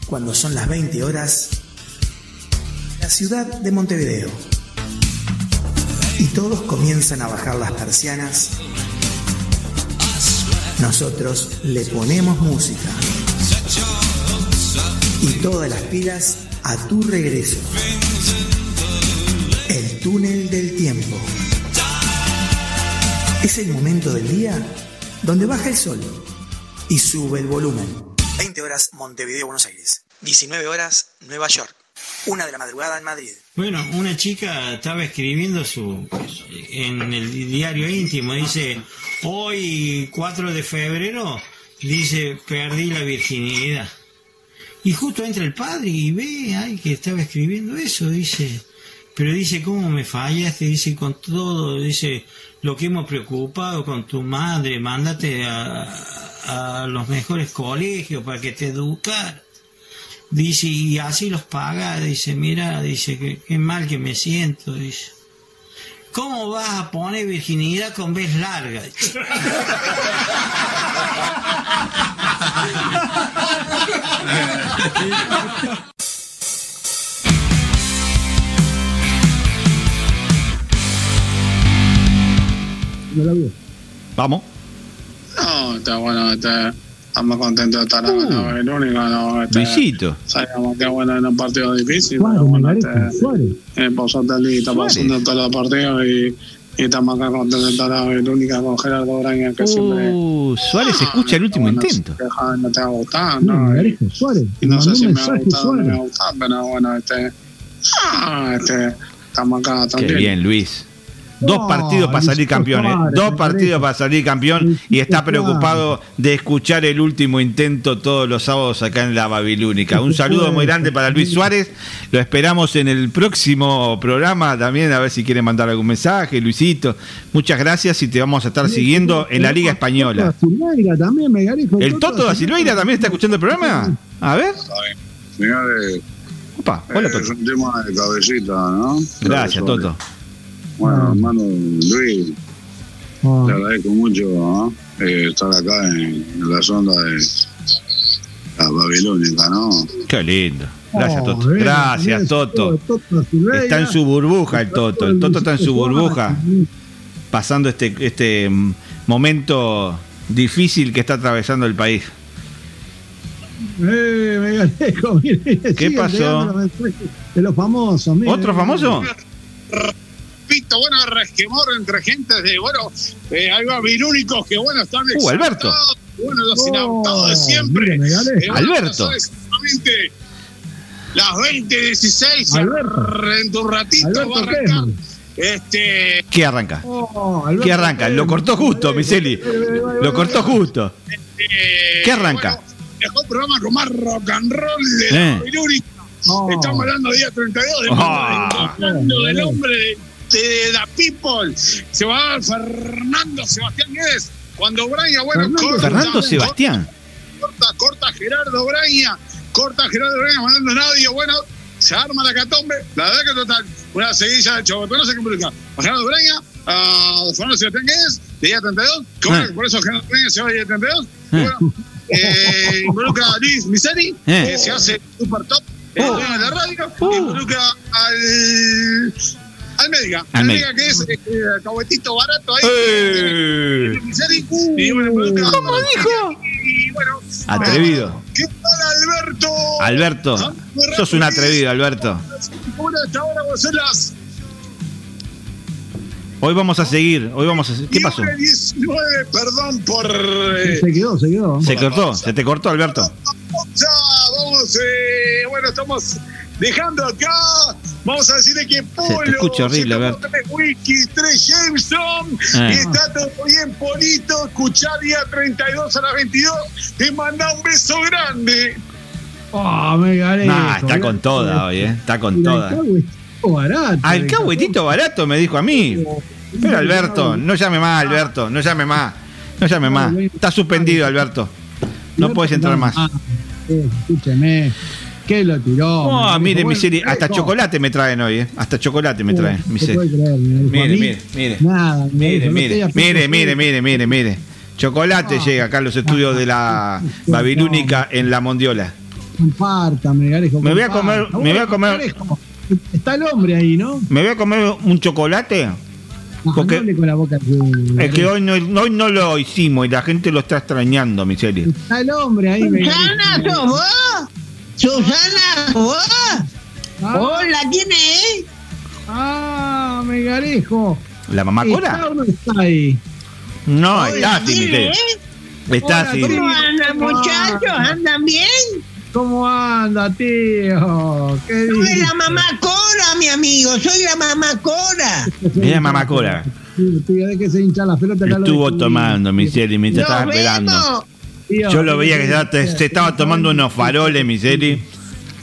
cuando son las 20 horas, la ciudad de Montevideo. Y todos comienzan a bajar las persianas. Nosotros le ponemos música. Y todas las pilas a tu regreso. El túnel del tiempo. Es el momento del día donde baja el sol y sube el volumen. 20 horas Montevideo, Buenos Aires. 19 horas Nueva York. Una de la madrugada en Madrid. Bueno, una chica estaba escribiendo su en el diario íntimo, dice, hoy 4 de febrero, dice, perdí la virginidad. Y justo entra el padre y ve, ay, que estaba escribiendo eso, dice, pero dice, ¿cómo me fallaste? Dice, con todo, dice, lo que hemos preocupado con tu madre, mándate a, los mejores colegios para que te educar. Dice, y así los paga, dice, mira, dice, qué mal que me siento, dice. ¿Cómo vas a poner virginidad con vez larga? (laughs) Vamos. No, está bueno, está, estamos contentos de estar acá, no, el único, no, este, Luisito. Sabíamos que bueno en un partido difícil, pero bueno, este, eh, por suerte está pasando todos los partidos y, y estar acá, el único con Gerardo Braña que siempre Uh, Suárez escucha el último intento. deja, no te va a gustar, ¿no? No, Suárez. y no sé mandó si me va a gustar o no me va a Suárez. gustar, pero bueno, este, ah, este estamos acá Qué también. bien, Luis. Dos partidos para salir campeón, ¿eh? Dos partidos para salir campeón y está preocupado de escuchar el último intento todos los sábados acá en la Babilónica. Un saludo muy grande para Luis Suárez. Lo esperamos en el próximo programa también, a ver si quiere mandar algún mensaje, Luisito. Muchas gracias y te vamos a estar siguiendo en la Liga Española. ¿El Toto da Silveira también está escuchando el programa? A ver. Señores, Opa, hola, Toto. es un tema de cabecita, ¿no? Gracias, Toto. Bueno, hermano Luis, Ah. te agradezco mucho ¿no? Eh, estar acá en, en la sonda de la Babilónica, ¿no? Qué lindo. Gracias, Oh, Toto. bien, Gracias, bien, Toto. Está en su burbuja el Toto. El Toto está en su burbuja, pasando este, este mm, momento difícil que está atravesando el país. Eh, me Galejo, mire, ¿Qué pasó? De los famosos, mire. ¿Otro famoso? Pito, bueno, resquemor entre gente de, bueno, eh, hay virúnicos que, bueno, están Uh, Alberto. Bueno, los Oh, inadaptados de siempre. Eh, Alberto. exactamente las 20.16 Alberto. en tu ratito Alberto va a arrancar. Este, ¿Qué arranca? Oh, ¿Qué arranca? Lo cortó justo, Miseli. Lo cortó justo. eh, ¿Qué arranca? bueno, mejor programa con más rock and roll de Eh. la. Oh. Estamos hablando día 32 de hablando del hombre de, The People. Se va Fernando Sebastián Guedes. Cuando Braña, bueno, Fernando- corta, Fernando Sebastián. Corta, corta Gerardo Braña. Corta Gerardo Braña mandando un audio. Bueno, se arma la catombe. La verdad que total. Una seguilla de no sé qué publica. A Gerardo Braña, a Fernando Sebastián Guedes, de día 32. Que bueno, Ah. por eso Gerardo Braña se va de día 32. Y Ah. bueno, eh, involucra a Luis Miseri, Eh. que se hace super top el de la radio. Oh. Involucra al. Al médica, Al al médica. médica que es eh, cahuetito barato ahí. ¡Eh! Y involucra- ¿Cómo dijo? Y bueno, Atrevido. ¿Qué tal, Alberto? Alberto. Sos un atrevido, Alberto. Las Hoy vamos a seguir. Hoy vamos a. ¿Qué pasó? 19, perdón por. eh, Se quedó, se quedó. Se cortó. Se te cortó, Alberto. Ya, vamos, eh, bueno, estamos dejando acá. Vamos a decirle que Polo. te escucha horrible, se tomó. Tres whisky, tres Jameson. Eh. Y está todo bien, Polito. Escuchá día 32 a las 22. Te manda un beso grande. Oh, me gané. Nah, está con toda hoy, ¿eh? Está con toda. barato. Al cahuetito barato me dijo a mí. Pero Alberto, no llame más, Alberto. No llame más. No llame más. Está suspendido, Alberto. No puedes entrar más. Ah, ¿Qué lo tiró? Oh, me mire, mi serie. Hasta no, chocolate me traen hoy, ¿eh? Hasta chocolate me traen, no mi se serie. creer, Mire, mire, mire. Nada, Mire, no mire, mire, mire, mire, mire, mire. Chocolate Ah. llega acá a los estudios de la (laughs) Babilónica en la Mondiola. Compártame, Garejo. Me voy a comer- me voy a comer- Garejo, Está el hombre ahí, ¿no? ¿Me voy a comer un chocolate? Ajá, Porque- no con la boca Es que hoy no, hoy no lo hicimos y la gente lo está extrañando, mi serie. Está el hombre ahí. me Susana. ¿sos vos? Susana, ¿vos? Ah. Hola, ¿quién es? Ah, me garejo. ¿La mamá ¿Está Cora? no está ahí? No, Hola, está así, así. ¿cómo ¿Cómo andan, muchachos? ¿Andan bien? ¿Cómo anda, tío? ¿Qué Soy dice? la mamá Cora, mi amigo. Soy la mamá Cora. Mira, mamá Cora. Tío, tío, déjese hinchar la pelota. acá lo Estuvo tomando, mi mientras Nos estaba esperando. vemos. Tío, Yo lo veía que ya te- se estaba tomando unos faroles, mi serie,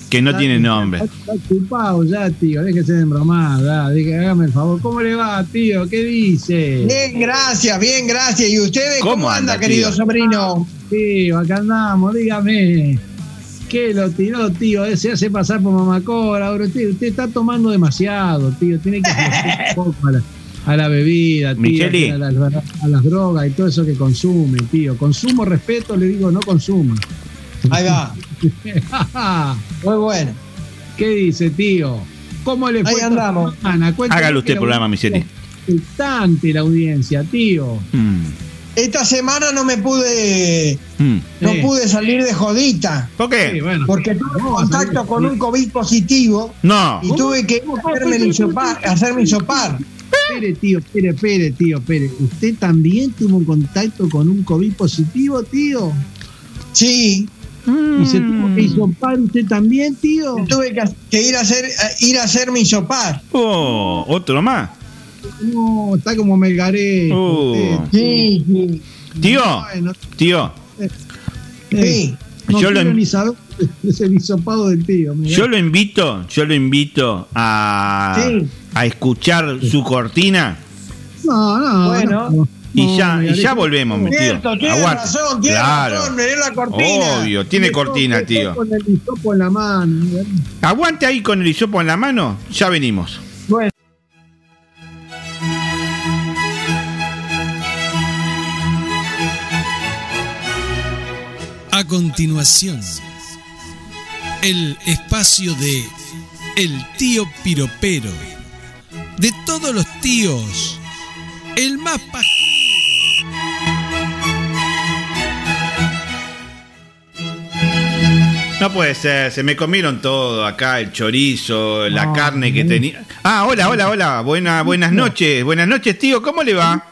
que no tienen nombre. Está chupado ya, tío. Déjese de embromar. Dije, hágame el favor. ¿Cómo le va, tío? ¿Qué dice? Bien, gracias, bien, gracias. ¿Y ustedes ¿Cómo cómo, anda, anda, querido sobrino? Tío, acá andamos, dígame. ¿Qué lo tiró, tío? Eh, Se hace pasar por mamacora. Ahora, tío, usted está tomando demasiado, tío. Tiene que un poco a la, a la bebida, tío. Micheli. A las, a las drogas y todo eso que consume, tío. Consumo respeto, le digo, no consuma. Ahí va. (laughs) Muy bueno. ¿Qué dice, tío? ¿Cómo le fue Ahí andamos. Hágalo usted que el programa, mi serie. Expectante la audiencia, tío. Mm, Esta semana no me pude, mm. no Sí. pude salir de jodita. ¿Por Sí, qué? bueno. Porque tuve contacto con un COVID positivo No. y tuve que hacerme el hisopar, hacerme hisopar. Espere, tío, espere, espere, tío, espere. ¿Usted también tuvo un contacto con un COVID positivo, tío? Sí, ¿Y se tuvo que hisopar usted también, tío? tuve que, que ir a hacer ir a hacerme hisopar. Oh, otro más. No, está como Melgarejo. Oh. Sí, sí. Tío, Bueno, tío, sí. no yo quiero en- ni saber (laughs) es el hisopado del tío. Yo lo invito, yo lo invito a, Sí. A escuchar su cortina No, no, Bueno. no, y no, ya, y ya volvemos, mi tío. Cierto, tiene Aguante. razón, tiene Claro. razón, me dio la cortina. Obvio, tiene cortina, tío. Con el hisopo en la mano. Aguante ahí con el hisopo en la mano, ya venimos. Bueno. A continuación, el espacio de El tío Piropero. De todos los tíos, el más pajero. No puede ser, se me comieron todo acá, el chorizo, la carne que tenía. Ah, hola, hola, hola. Buena, buenas noches. Buenas noches, tío. ¿Cómo le va?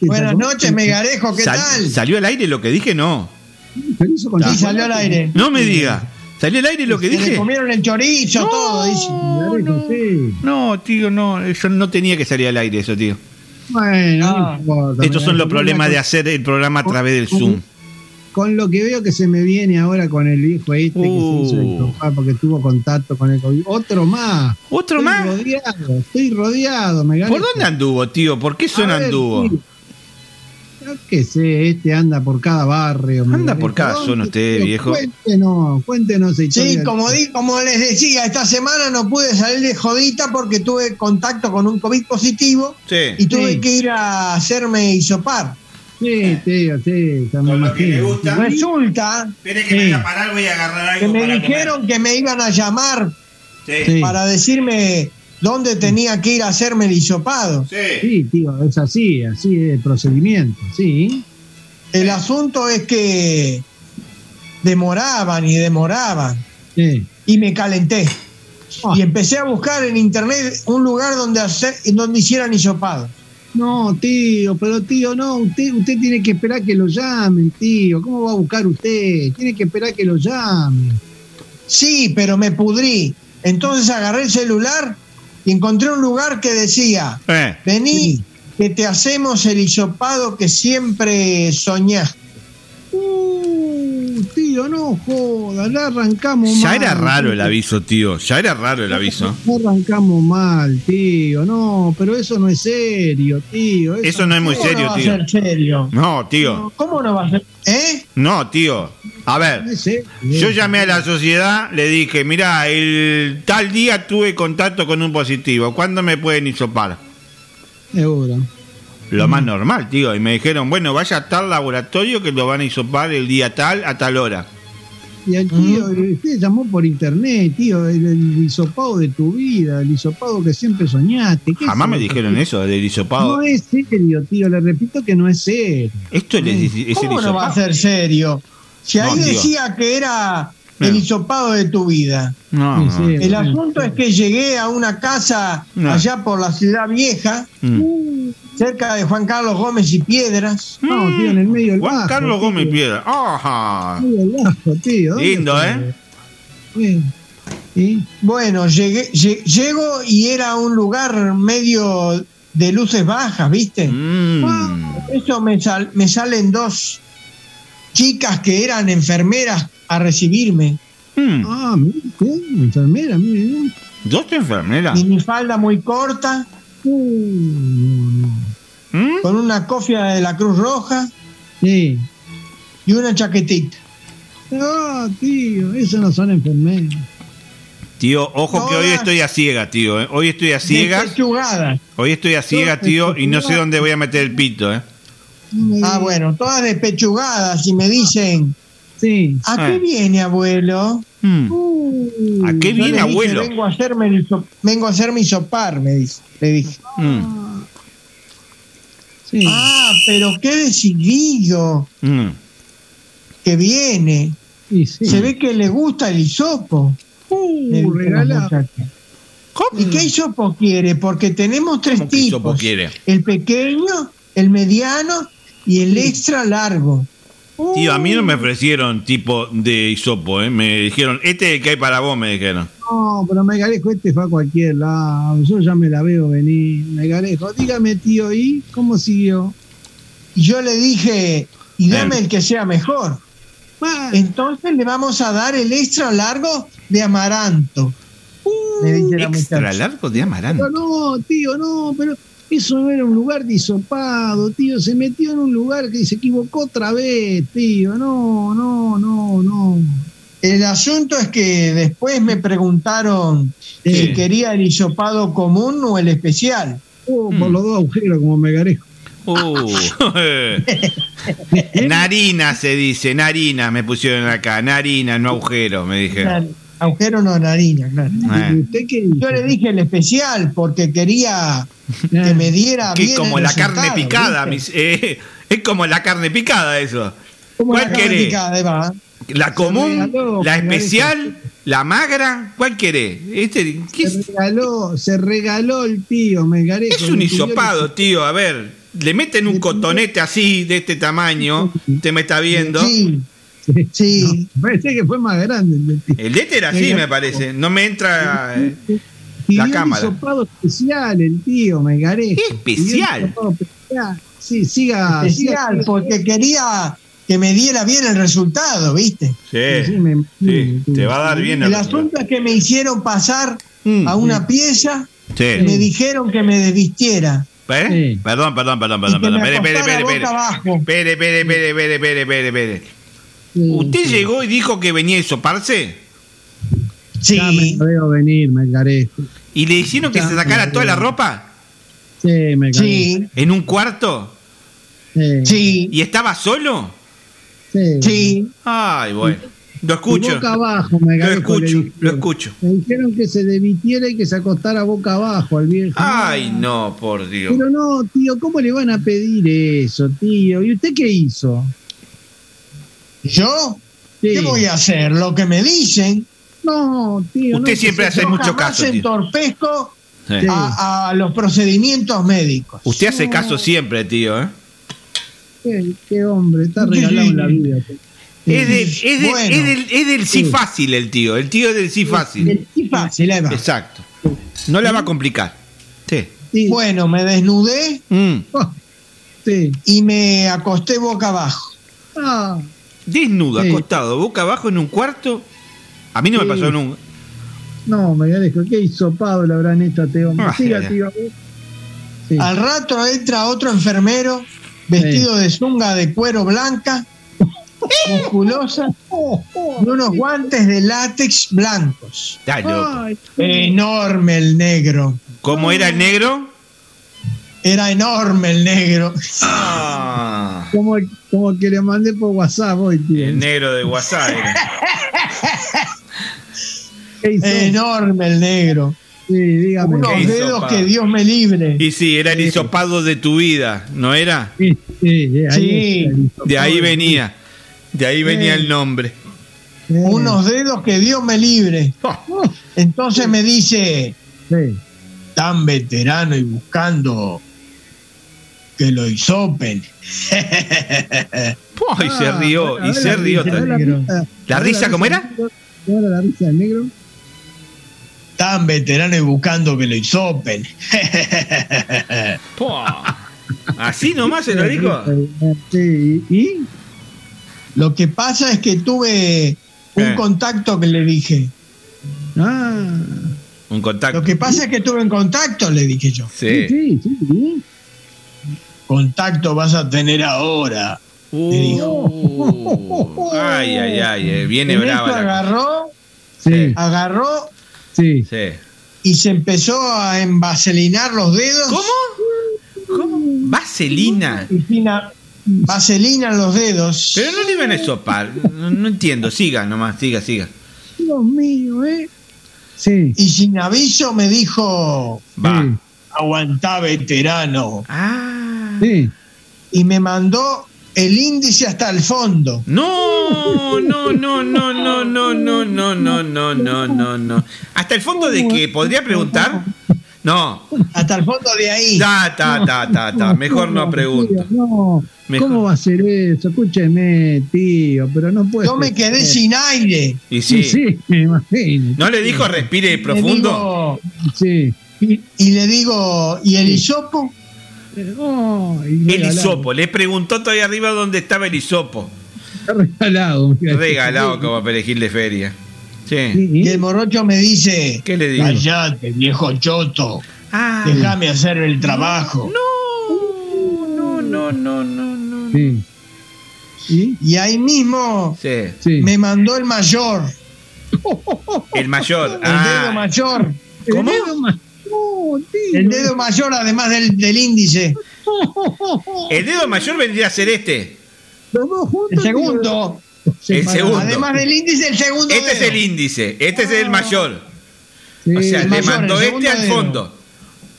Buenas noches, Megarejo, ¿qué Sal- tal? ¿Salió al aire lo que dije? No. Sí, salió al aire. No me diga. ¿Salió al aire lo que Se le dije? comieron el chorizo, todo, dice. No, tío, no. Eso no tenía que salir al aire, eso, tío. Bueno, no importa, Estos son los problemas de hacer el programa a través del Zoom. Con lo que veo que se me viene ahora con el hijo este que se hizo Uh. el sofá porque tuvo contacto con el COVID. Otro más. ¿Otro Estoy más? Rodeado, estoy rodeado, me ¿Por dónde anduvo, tío? ¿por qué son ver, anduvo? tío. Qué sé, este anda por cada barrio. Anda por cada ¿Dónde, zona usted, viejo. Cuéntenos, cuéntenos. Sí, como, di, como les decía, esta semana no pude salir de jodita porque tuve contacto con un COVID positivo Sí. y tuve Sí. que ir a hacerme hisopar. Sí, tío, sí, ya me imagino. Resulta Espere que me voy a parar, voy a agarrar que me dijeron que me iban a llamar Sí. para decirme dónde tenía que ir a hacerme el hisopado. Sí, tío, es así, así es el procedimiento, sí. El asunto es que demoraban y demoraban Sí. y me calenté. Ah. Y empecé a buscar en internet un lugar donde hacer, donde hicieran hisopado. No, tío, pero tío, no, usted, usted tiene que esperar que lo llamen, tío. ¿Cómo va a buscar usted? Tiene que esperar que lo llamen. Sí, pero me pudrí. Entonces agarré el celular y encontré un lugar que decía, Eh. vení, que te hacemos el hisopado que siempre soñaste. Tío, no joda, ya arrancamos Ya mal. era raro el aviso, tío. Ya era raro el aviso. Ya arrancamos mal, tío. No, pero eso no es serio, tío. Eso no es muy ¿Cómo serio, no va a tío. ser serio? No, tío. ¿Cómo no va a ser? ¿Eh? No, tío. A ver, No yo llamé a la sociedad, le dije, mira, el tal día tuve contacto con un positivo. ¿Cuándo me pueden hisopar? Seguro. Lo más normal, tío. Y me dijeron, bueno, vaya a tal laboratorio que lo van a hisopar el día tal a tal hora. Y el tío, usted llamó por internet, tío, el, el hisopado de tu vida, el hisopado que siempre soñaste. ¿Qué Jamás es me dijeron eso del hisopado. No es serio, tío, le repito que no es serio. Esto es, es el ¿Cómo no va a hisopado. ser serio? Si No, ahí tío. decía que era No. el hisopado de tu vida. No, Sí, no. sí. El asunto es que llegué a una casa No. allá por la ciudad vieja, Mm. cerca de Juan Carlos Gómez y Piedras. No, tío, en el medio del Juan bajo. Carlos tío. Gómez Piedra. Ajá. En el medio del bajo, tío. ¿dónde Lindo? ¿eh? Sí. Bueno, llegué, lle- llego y era un lugar medio de luces bajas, ¿viste? Mm. Eso me, sal- me salen dos chicas que eran enfermeras a recibirme. Mm. Ah, mire usted, enfermera, mire. bien. ¿Dos enfermeras? Minifalda muy corta, Uh, no. ¿Mm? con una cofia de la Cruz Roja Sí. y una chaquetita. Ah, tío, esas no son enfermeras. Tío, ojo que hoy estoy a ciegas, tío. ¿eh? Hoy estoy a ciegas. Despechugadas. Hoy estoy a ciegas, tío, y no sé dónde voy a meter el pito, ¿eh? Ah, bueno, todas despechugadas y me dicen, Sí. ¿a Ah. qué viene, abuelo? Mm. Uh, ¿A qué viene, dije, abuelo? Vengo a hacerme el vengo a hacerme hisopar, me dice. Le dije. Mm. sí. Ah, pero qué decidido Mm. que viene. Sí, sí. Se ve que le gusta el hisopo. Uh. ¿Y qué hisopo quiere? Porque tenemos tres ¿Cómo que hisopo tipos. quiere? El pequeño, el mediano y el extra largo. Tío, a mí no me ofrecieron tipo de hisopo, ¿eh? Me dijeron, este es el que hay para vos, me dijeron. No, pero Megarejo este fue a cualquier lado. Yo ya me la veo venir. Megarejo, dígame, tío, ¿y cómo siguió? Y yo le dije, y dame Eh. el que sea mejor. Entonces le vamos a dar el extra largo de amaranto. me dice la Extra muchacha. largo de amaranto. pero no, tío, no, pero eso no era un lugar de hisopado, tío. Se metió en un lugar que se equivocó otra vez, tío. No, no, no, no. El asunto es que después me preguntaron Sí. si quería el hisopado común o el especial. Oh, Mm. por los dos agujeros como Megarejo. Uh. (laughs) narina se dice, narina me pusieron acá, narina, no agujero, me dijeron. Agujero no, narina, claro. Eh. ¿Y usted qué hizo? Yo le dije el especial porque quería que me diera Que bien como el la carne picada, eh, (laughs) es como la carne picada eso. Como ¿Cuál la querés? ¿La común? regaló, ¿La me especial? ¿La magra? ¿Cuál querés? Este, ¿qué? Se regaló, se regaló el tío Melgarejo. Es un Le hisopado, tío. A ver, le meten un cotonete así, de este tamaño. Usted me está viendo. Sí, sí. No, parece que fue más grande el este era así, me parece. No me entra eh, la un cámara. hisopado especial el tío Melgarejo. ¿Qué especial? Un. Sí, siga. Especial, siga- porque quería que me diera bien el resultado, ¿viste? Sí, Sí, me- sí, te va a dar bien El el asunto es que me hicieron pasar Mm. a una pieza y me dijeron que me desvistiera. ¿Eh? Sí. Perdón, perdón, perdón, perdón, perdón. me Espere, espere, boca abajo. espere. Espere, espere, espere, espere, espere, espere, espere. Sí, ¿Usted sí. llegó y dijo que venía a hisoparse? Sí, Ya me lo veo venir, Melgarejo. ¿Y le hicieron que Ya se sacara me toda la ropa? Sí, Melgarejo. sí, ¿En un cuarto? Sí. sí, ¿Y estaba solo? sí. sí. Ay, bueno. Lo escucho. boca abajo, Lo Melgarejo. le escucho, lo escucho. Me dijeron que se desvitiera y que se acostara boca abajo al viejo. Ay, no, por Dios. Pero no, tío, ¿cómo le van a pedir eso, tío? ¿Y usted qué hizo? ¿Yo? Sí. ¿Qué voy a hacer? Lo que me dicen. No, tío. Usted no, siempre hace mucho caso, tío. entorpezco Sí. a, a los procedimientos médicos. Usted hace caso siempre, tío, ¿eh? Qué, qué hombre, está regalado la vida. Es del, es del- Bueno. es del- es del sí Sí. fácil el tío. El tío es del sí fácil. El- sí, fácil, ahí va. Exacto. No la va a complicar. Sí. Bueno, me desnudé Mm. (laughs) Sí. y me acosté boca abajo. Ah, Desnudo, Sí. acostado, boca abajo en un cuarto. A mí no me pasó nunca. no, me dejo. Qué hisopado le habrán hecho a este hombre. Ah, Siga, tío. Sí. Al rato entra otro enfermero vestido de zunga de cuero blanca, (laughs) musculosa, y unos guantes de látex blancos. Está loco. ay, Enorme el negro. ¿Cómo era el negro? Era enorme el negro. Ah, como, como que le mandé por WhatsApp hoy, tío. el negro de WhatsApp. era. ¿Qué hizo? Enorme el negro. Sí, dígame. Unos ¿Qué hizo, dedos que Dios me libre. Y sí, era el hisopado de tu vida, ¿no era? Sí, sí, de ahí Sí. De ahí venía. De ahí venía el nombre. Sí, Unos dedos que Dios me libre. Oh, Entonces me dice, sí. tan veterano y buscando que lo hisopen. oh, y se Ah, rió, a y se la rió. ver la. ¿La risa cómo era? negro. ¿Cómo era la risa del negro? tan veterano y buscando que lo hisopen. Así nomás se lo dijo. Sí, ¿y? Lo que pasa es que tuve un Eh. contacto que le dije. Ah, Un contacto. Lo que pasa es que tuve un contacto, le dije yo. Sí. sí, sí, sí. Contacto vas a tener ahora. Uh, ay, ay, ay, eh, viene En brava agarró, Sí, agarró sí. Y se empezó a envaselinar los dedos. ¿Cómo? ¿Cómo? Vaselina. Vaselina en los dedos. Pero no le iban a sopar. No, no entiendo. Siga nomás, siga, siga. Dios mío, ¿eh? Sí. Y sin aviso me dijo, Va. Aguantá veterano. Ah. Sí. Y me mandó el índice hasta el fondo. No, no, no, no, no, no, no, no, no, no, no, no, no. Hasta el fondo de que podría preguntar. No. Hasta el fondo de ahí. Ta, ta, ta, ta, ta. Mejor no pregunto. Tío, no. Mejor. ¿Cómo va a ser eso? Escúcheme, tío, pero no puede Yo me ser. quedé sin aire. Y Sí, sí. sí, me imagino. ¿No le dijo respire Le profundo? digo- Sí. y, y le digo, ¿y el hisopo? Oh, El hisopo. Le preguntó todavía arriba dónde estaba el hisopo. Está regalado. mira. Regalado como perejil de feria. Sí. Y el morocho me dice, ¿Qué le digo? Callate, viejo choto. Ah. Déjame hacer el trabajo. No, no, no, no, no. Sí. ¿Y? Y ahí mismo Sí. Me mandó el mayor, El mayor. el dedo Ah. mayor. El ¿Cómo? dedo El dedo mayor además del, del índice. (laughs) El dedo mayor vendría a ser este. Los dos juntos, El segundo. El segundo. Además del índice, el segundo Este es el índice. Este es el mayor. Sí, O sea, le mayor, mandó este al dedo. fondo.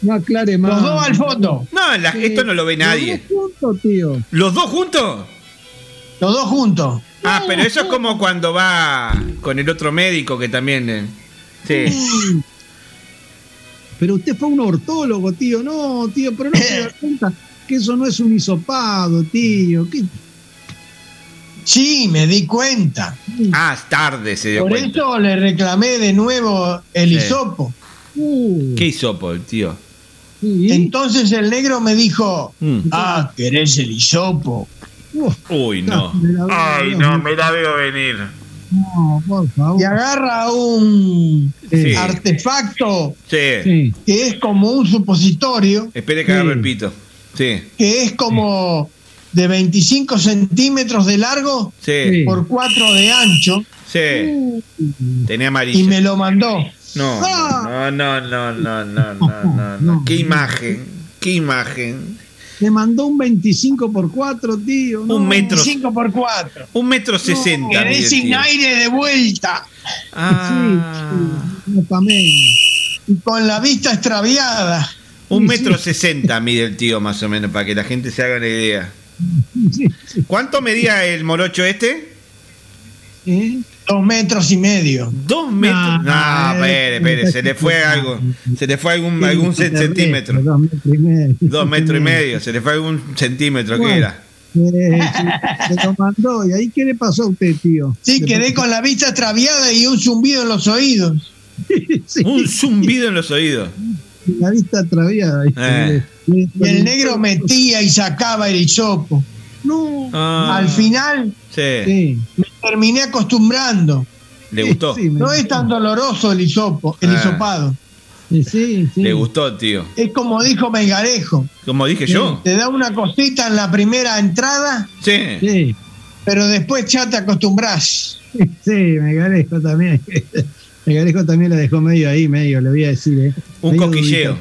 No aclare más. Los dos al fondo. No, la- Sí. esto no lo ve nadie. Los dos juntos, tío. ¿Los dos juntos? Los dos juntos. Ah, pero eso es como cuando va con el otro médico que también. eh, sí. Pero usted fue un ortólogo, tío. No, tío, pero no se da (laughs) cuenta que eso no es un hisopado, tío. ¿Qué? Sí, me di cuenta. Ah, es tarde se dio Por cuenta. eso le reclamé de nuevo el Sí. hisopo. ¿Qué hisopo, el tío? Entonces el negro me dijo, Mm. ah, ¿querés el hisopo? Uy, no. (laughs) Ay, no, me la veo venir. No, por favor. Y agarra un Sí. artefacto Sí. que es como un supositorio, Espere que agarre el pito. Sí. que es como de 25 centímetros de largo Sí. por 4 de ancho, Sí. Tenía y amarillo. me lo mandó. No, no, no, no, no, no, no, no, no. Qué imagen, qué imagen. Le mandó un 25 por 4, tío. no. Un metro. 5 por 4. Un metro sesenta. Quedé mide el sin tío. aire de vuelta Ah, No, también. y con la vista extraviada. un metro sesenta mide el tío más o menos, para que la gente se haga una idea. (laughs) ¿Cuánto medía el morocho este? ¿Eh? Dos metros y medio. Dos metros. No, espere, espere, se le fue (laughs) algo. Se le fue algún, algún cen- centímetro. Dos metros y medio. Dos metros y medio, se le fue algún centímetro que Bueno. era. Eh, se lo mandó. ¿Y ahí qué le pasó a usted, tío? Sí, quedé con la vista extraviada y un zumbido en los oídos. (laughs) Sí, Un zumbido en los oídos. La vista atraviada. Eh. Y el negro metía y sacaba el hisopo. No. Ah, Al final sí. Sí. Terminé acostumbrando. ¿Le gustó? Sí, No es tan doloroso el hisopo, el Ah. hisopado. Sí, sí, sí. Le gustó, tío. Es como dijo Melgarejo. Como dije yo. Te da una cosita en la primera entrada, Sí. Sí, pero después ya te acostumbras. (laughs) sí, Megalejo también. Megalejo también la dejó medio ahí, medio, le voy a decir, ¿eh? Un Medio cosquilleo.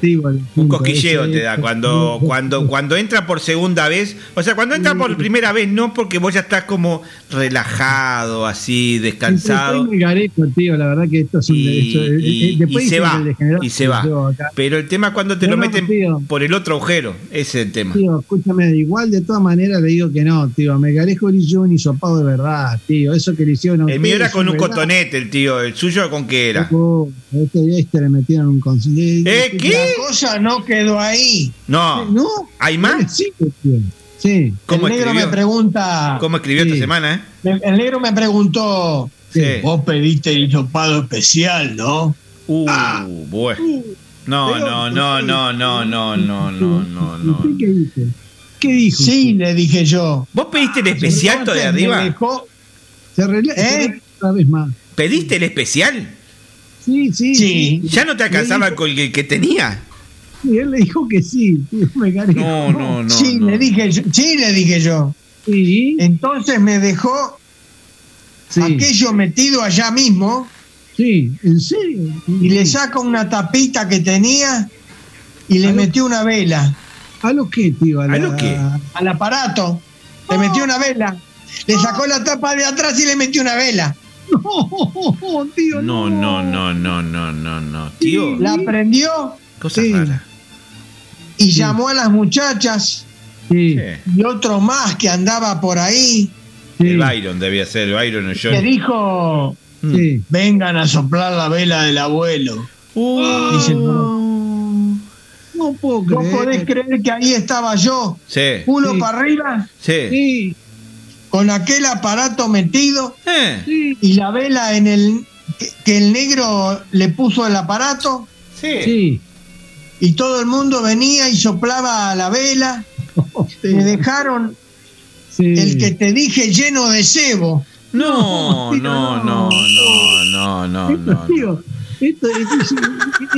Un cosquilleo ese, te da cuando, cuando, cuando entra por segunda vez. O sea, cuando entra por primera vez, no porque vos ya estás como relajado, así, descansado. Soy Megalejo, tío, la verdad que esto es un. Y, eh, y- eh, después y se va. que Y se va. Pero el tema es cuando te lo no, meten tío. por el otro agujero. Ese es el tema. Tío, escúchame, igual de todas maneras le digo que no, tío. A Megalejo le hizo un hisopado de verdad, tío. Eso que le hicieron El mío era con un verdad. cotonete, el tío. ¿El suyo con qué era? Oh, este, este le metieron un concilio. ¿Eh? ¿Qué? La cosa no quedó ahí. No. No. ¿Hay más? Sí, tío. Sí. ¿Cómo el negro escribió? me pregunta, ¿Cómo escribió Sí. esta semana, eh? el negro me preguntó, Sí. vos pediste el hisopado especial, ¿no? Uh, bueno. No, Pero- no, no, no, no, no, no, no, no, no. ¿Usted qué dice? ¿Qué dijo? Sí, le dije yo. ¿Vos pediste el especial de arriba? Se ¿Eh? arregló otra vez más. ¿Pediste el especial? Sí, sí. Sí. ¿Ya no te alcanzaba con el que tenía? Y él le dijo que sí, tío. (laughs) Megalejo. No, no, no. sí, no. le dije yo, sí, le dije yo. Sí, Entonces me dejó sí. aquello metido allá mismo Sí, en serio. y le saca una tapita que tenía y le ¿A lo- metió una vela ¿A lo qué, tío? ¿A lo qué? al aparato. Le metió una vela. Le sacó la tapa de atrás y le metió una vela. (laughs) No, tío. No, no, no, no, no, no, no. Tío, La prendió cosa Sí. rara. y llamó a las muchachas Sí, y otro más que andaba por ahí. sí, El Byron debía ser, el Byron o yo. Le dijo, sí. vengan a soplar la vela del abuelo. Uh, Dice, no, No puedo ¿Vos podés creer. creer que ahí estaba yo, Sí. para arriba, sí. Con aquel aparato metido Eh, y la vela en el que, que el negro le puso el aparato sí. sí. y todo el mundo venía y soplaba a la vela. (laughs) Me dejaron Sí. el que te dije lleno de cebo. (laughs) No, no, no. no, no, no, no. Esto es,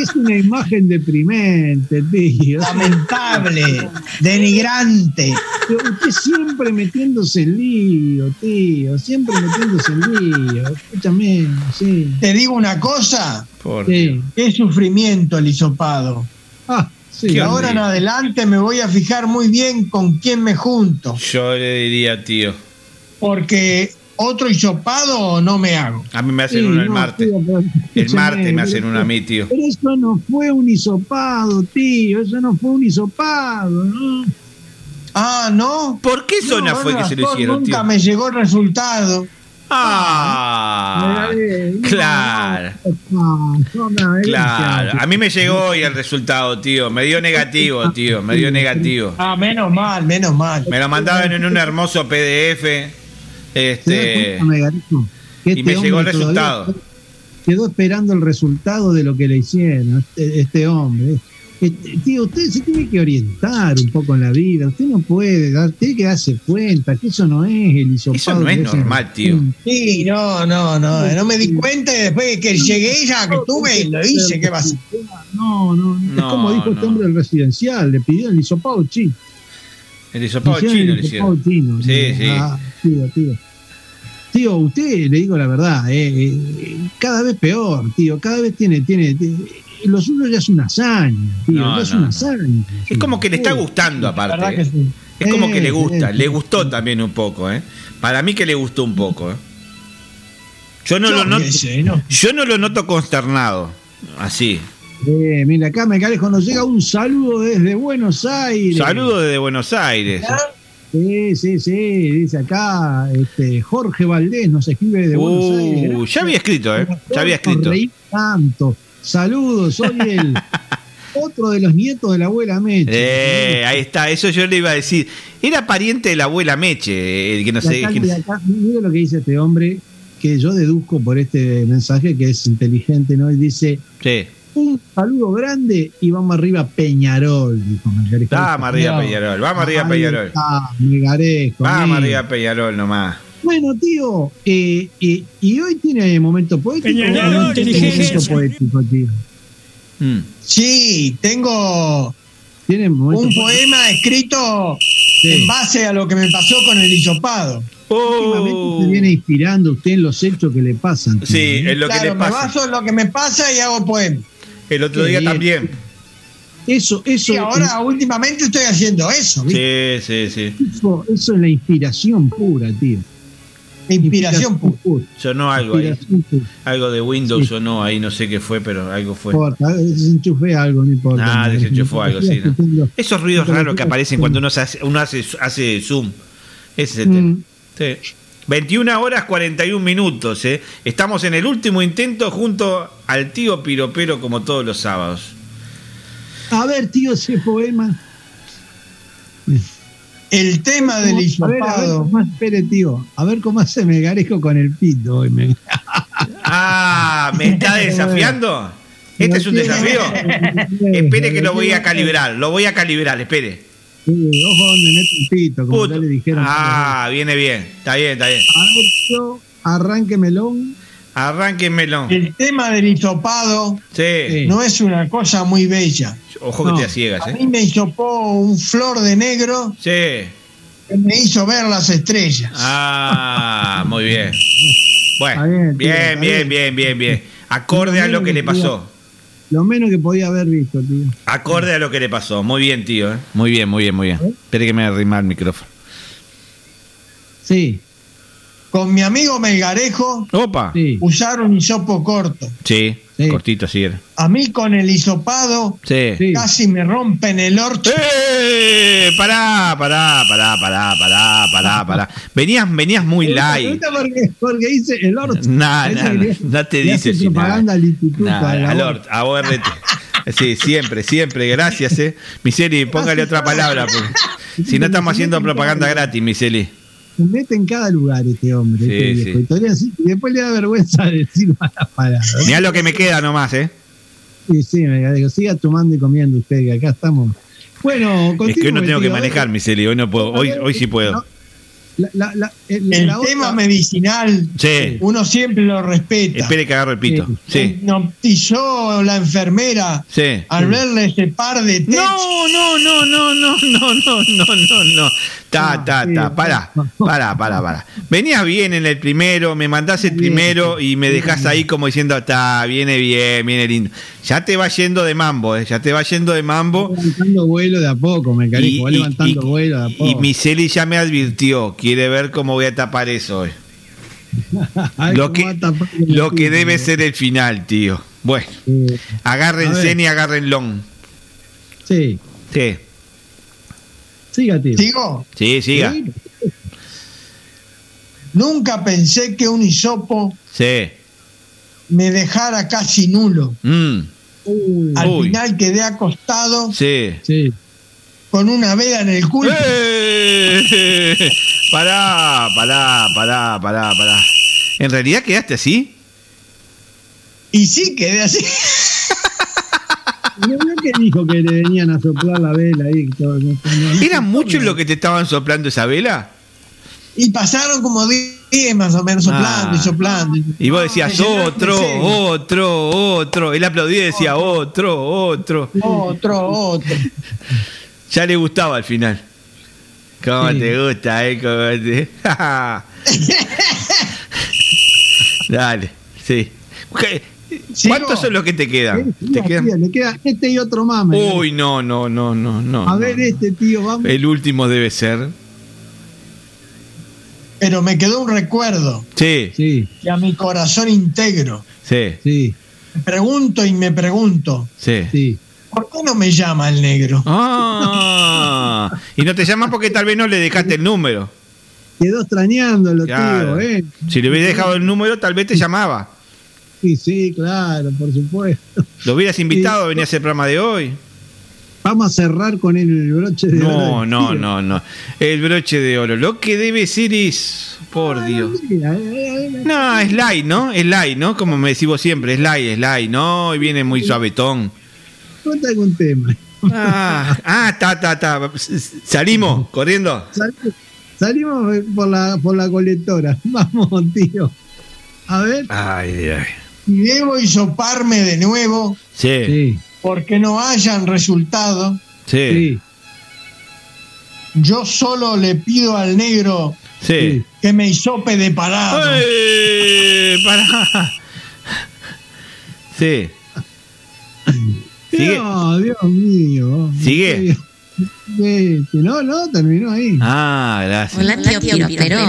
es una imagen deprimente, tío. Lamentable, denigrante. Usted siempre metiéndose en lío, tío. Siempre metiéndose en lío. Escúchame, sí. Te digo una cosa, Por Sí. qué sufrimiento el hisopado. Ah, sí. Y ahora en adelante me voy a fijar muy bien con quién me junto, Yo le diría, tío. porque otro hisopado no me hago. A mí me hacen Sí, uno el no, martes. tío, pero El martes me hacen uno a mí, tío. Pero eso no fue un hisopado, tío. Eso no fue un hisopado, ¿no? Ah, ¿no? ¿Por qué zona No, fue que se lo hicieron, Nunca tío? me llegó el resultado. Ah, claro, claro. A mí me llegó hoy el resultado, tío. Me dio negativo, tío. Me dio negativo. Ah, menos mal, menos mal. Me lo mandaban en un hermoso PDF. Este. Que Y este me llegó el hombre resultado. Quedó esperando el resultado de lo que le hicieron este, este hombre. Este, tío, usted se tiene que orientar un poco en la vida. Usted no puede, dar, tiene que darse cuenta que eso no es el hisopado. Eso no es normal, tío. Sí, no, no, no. No me di cuenta y después que llegué ya que tuve, lo hice. ¿Qué pasa? No, no, es como dijo este no. hombre del residencial, le pidió el hisopado chino. El hisopado chino el le hicieron. hisopado chino. Sí, sí. Ah, tío, tío. Tío, usted, le digo la verdad, eh, eh, cada vez peor, tío, cada vez tiene, tiene, tiene- lo suyo ya es una hazaña, tío, No, ya es no, una no. hazaña. Es como que le está gustando, aparte. ¿eh? Es como que le gusta. Le gustó también un poco, ¿eh? Para mí que le gustó un poco, ¿eh? Yo no, Yo lo noto, no. yo no lo noto consternado. Así. Eh, mira, acá me carejo, nos llega un saludo desde Buenos Aires. Saludo desde Buenos Aires. Sí, sí, sí, dice acá, este, Jorge Valdés nos escribe de Buenos Uh, Aires. ya había escrito, ¿eh? Ya había escrito. reí tanto. Saludos, soy el (laughs) otro de los nietos de la abuela Meche. Eh, ahí está, eso yo le iba a decir. Era pariente de la abuela Meche, el que no Y sé. acá- que no y sé- acá, mire lo que dice este hombre, que yo deduzco por este mensaje que es inteligente, ¿no? Y dice, Sí. Un saludo grande y vamos arriba Peñarol, dijo Melgarejo. Vamos arriba. Peñarol, vamos arriba Peñarol. Vamos arriba Peñarol nomás. Bueno, tío, eh, eh, y hoy tiene momento poético. Peñarol, ¿o no tiene inteligencia. momento poético, tío. Mm. Sí, tengo un poético. poema escrito Sí. en base a lo que me pasó con el hisopado. Últimamente se viene inspirando usted en los hechos que le pasan. tío, Oh. Sí, es lo que claro, le me pasa. baso en lo que me pasa y hago poema. El otro Qué día bien. también. Eso, eso, Y ahora últimamente estoy haciendo eso. ¿viste? Sí, sí, sí. eso, eso es la inspiración pura, tío. Inspiración pura. Sonó algo ahí. Inspiración pura. Algo de Windows sonó ahí, no sé qué fue, pero algo fue. No importa, desenchufé algo, no importa. Ah, desenchufó algo, sí. ¿no? Tengo- Esos ruidos raros que aparecen cuando uno, se hace, uno hace, hace zoom. Ese es el tema. Mm, Sí. 21 horas 41 minutos. ¿eh? Estamos en el último intento junto al tío Piropero como todos los sábados. A ver, tío, ese poema. El tema del a ver hisopado. espere, tío. A ver cómo hace Megarejo con el pito hoy. me- (laughs) Ah, ¿me está (laughs) desafiando? ¿Este es un desafío? Espere que lo voy a calibrar, lo voy a calibrar, espere. Sí, ojo donde mete pito, como Puto. ya le dijeron. Ah, viene bien, está bien, está bien. A ver, tío, arranque melón. El tema del hisopado Sí, no es una cosa muy bella. ojo que te ciegas, A ¿eh? mí me hisopó un flor de negro Sí. que me hizo ver las estrellas. Ah, muy bien. Bueno, bien, bien. bien, bien, bien. Acorde a lo que le pasó. Lo menos que podía haber visto, tío. Acorde a lo que le pasó. Muy bien, tío. ¿eh? Muy bien, muy bien, muy bien. Espere que me arrima el micrófono. Sí, Con mi amigo Melgarejo Opa. sí. usar un hisopo corto. Sí, Sí. cortito así era. A mí con el hisopado Sí. Casi me rompen el orto. ¡Eh! Pará, pará, pará, pará, pará, pará, pará. Venías, venías muy light. Porque, porque dice el orto. Nah, Parece nah, que nah, le- no te le hace dice si propaganda al instituto. Nah, al hora. Ort, a ORT. Sí, siempre, siempre, gracias, eh. Miseli, póngale otra palabra, porque si no estamos haciendo propaganda gratis, Miseli. Se mete en cada lugar este hombre. Sí, este viejo. sí. Y todavía y después le da vergüenza (laughs) decir malas palabras. Mirá lo que me queda nomás, eh. Sí, sí, me digo, siga tomando y comiendo usted, que acá estamos. Bueno, Es que hoy no tengo que manejar, Miseli, hoy no puedo, hoy, hoy sí puedo. La, la, la, el, El la tema otra- medicinal, Sí, uno siempre lo respeta. espere que agarro el pito. Sí, la enfermera sí. al verle ese par de. No, no, no, no, no, no, no, no, no, no. Ta, ta, ta, pará, pará, pará, pará. Venías bien en el primero, me mandás el primero y me dejás ahí como diciendo, está, viene bien, viene lindo. Ya te va yendo de mambo, eh, ya te va yendo de mambo. levantando vuelo de a poco, me Y, carico, va y- levantando y- vuelo de a y poco. Miseli ya me advirtió, quiere ver cómo voy a tapar eso hoy. (laughs) Ay, Lo que, va a tapar el lo que debe ser el final, tío. Bueno, Eh, agárrense y agárrenlo. sí, Sí. Siga, tío. ¿Sigo? Sí, siga. Nunca pensé que un hisopo Sí. Me dejara casi nulo. Mm. Al Uy. final quedé acostado Sí. Sí. con una vela en el culo. ¡Eh! Pará, pará, pará, pará, pará. ¿En realidad quedaste así? Y sí, quedé así. (laughs) ¿No que dijo que le venían a soplar la vela ahí? ¿Era mucho lo que te estaban soplando esa vela? Y pasaron como 10 más o menos soplando Ah. y soplando. Y vos decías otro, otro, otro. Él aplaudía y decía otro, otro. Otro, otro. (laughs) Ya le gustaba al final. ¿Cómo Sí. te gusta, eh? ¿Cómo te... (laughs) Dale, sí. ¿Qué- ¿Cuántos son los que te quedan? Mira, ¿Te quedan? tío, le queda este y otro más. Uy, no, no, no, no, no. a no. ver este, tío, vamos. El último debe ser. Pero me quedó un recuerdo Sí, Sí, que a mi corazón integro. sí, sí, Me pregunto y me pregunto, sí. sí. ¿por qué no me llama el negro? Ah, (laughs) y no te llaman porque tal vez no le dejaste el número. Quedó extrañándolo, Claro. tío, ¿eh? Si le hubieras dejado el número, tal vez te llamaba. Sí, sí, claro, por supuesto. Lo hubieras invitado a venir a (laughs) ese programa de hoy. Vamos a cerrar con el broche de oro No, del no, tío. no, no. El broche de oro. Lo que debe ser es. Por Dios. Mira, eh, eh, No, es light, ¿no? Es light, ¿no? Como me decís vos siempre, es light, es light, ¿no? Y viene muy suavetón. Cuenta algún tema. Ah, ah, ta, ta, ta. Salimos, corriendo. Sal- Salimos por la, por la colectora. (laughs) Vamos, tío. A ver. Ay, ay. Y debo hisoparme de nuevo Sí, Sí, porque no hayan resultado. sí, Yo solo le pido al negro sí. que me hisope de parado. ¡Eh! Pará. Sí. Sigue. No, Dios mío. Sigue. No, no, terminó ahí. Ah, gracias. Hola, tío, tío, pero.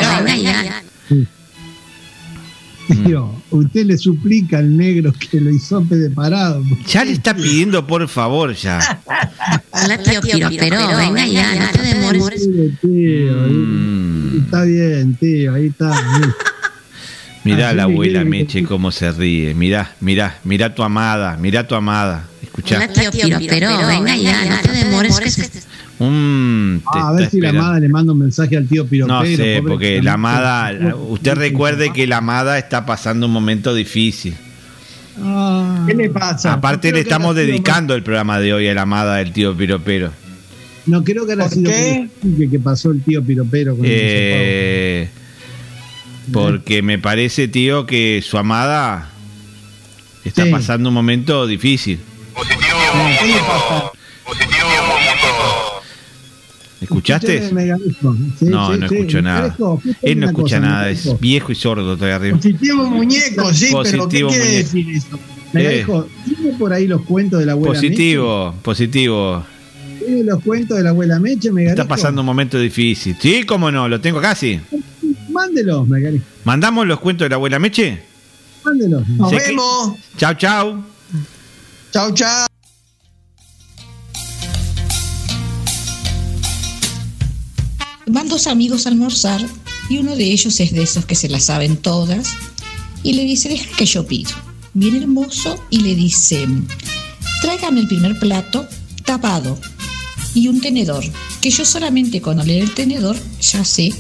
Tío, usted le suplica al negro que lo hisope de parado. Ya le está pidiendo, por favor, ya. (laughs) Hola, tío, tío, pero venga ya, no te demores. Mm. está bien, tío, ahí está. (laughs) Mirá Así la abuela Meche cómo se ríe. Mirá, mirá, mirá tu amada, mirá tu amada. Escuchá. Hola, tío, tío, pero venga ya, no te demores. que se- Te Ah, a ver si la amada le manda un mensaje al tío Piropero. No sé, pobre porque que la amada, usted recuerde que la amada está pasando un momento difícil. Ah, ¿Qué le pasa? Aparte le estamos dedicando el programa de hoy a la amada del tío Piropero. no creo que haya ¿Por sido qué? que, que pasó el tío Piropero con Eh, porque me parece, tío, que su amada está Sí. pasando un momento difícil. ¿Qué le pasa? ¿Escuchaste? No, no escucho nada. Él no escucha nada, es viejo y sordo todavía arriba. Positivo muñeco, sí, pero ¿qué Positivo quiere muñeco. decir eso? ¿tiene por ahí los cuentos de la abuela Positivo, positivo. Meche? ¿Tiene los cuentos de la abuela Meche, Está Megarijo? pasando un momento difícil. Sí, cómo no, lo tengo casi. Mándelos, Megarijo, ¿Mandamos los cuentos de la abuela Meche? mándelos. Nos vemos. Chau, chau. Chau, chau. Van dos amigos a almorzar y uno de ellos es de esos que se las saben todas y le dice, deja que yo pido. Viene el mozo y le dice, tráigame el primer plato tapado y un tenedor, que yo solamente con oler el tenedor ya sé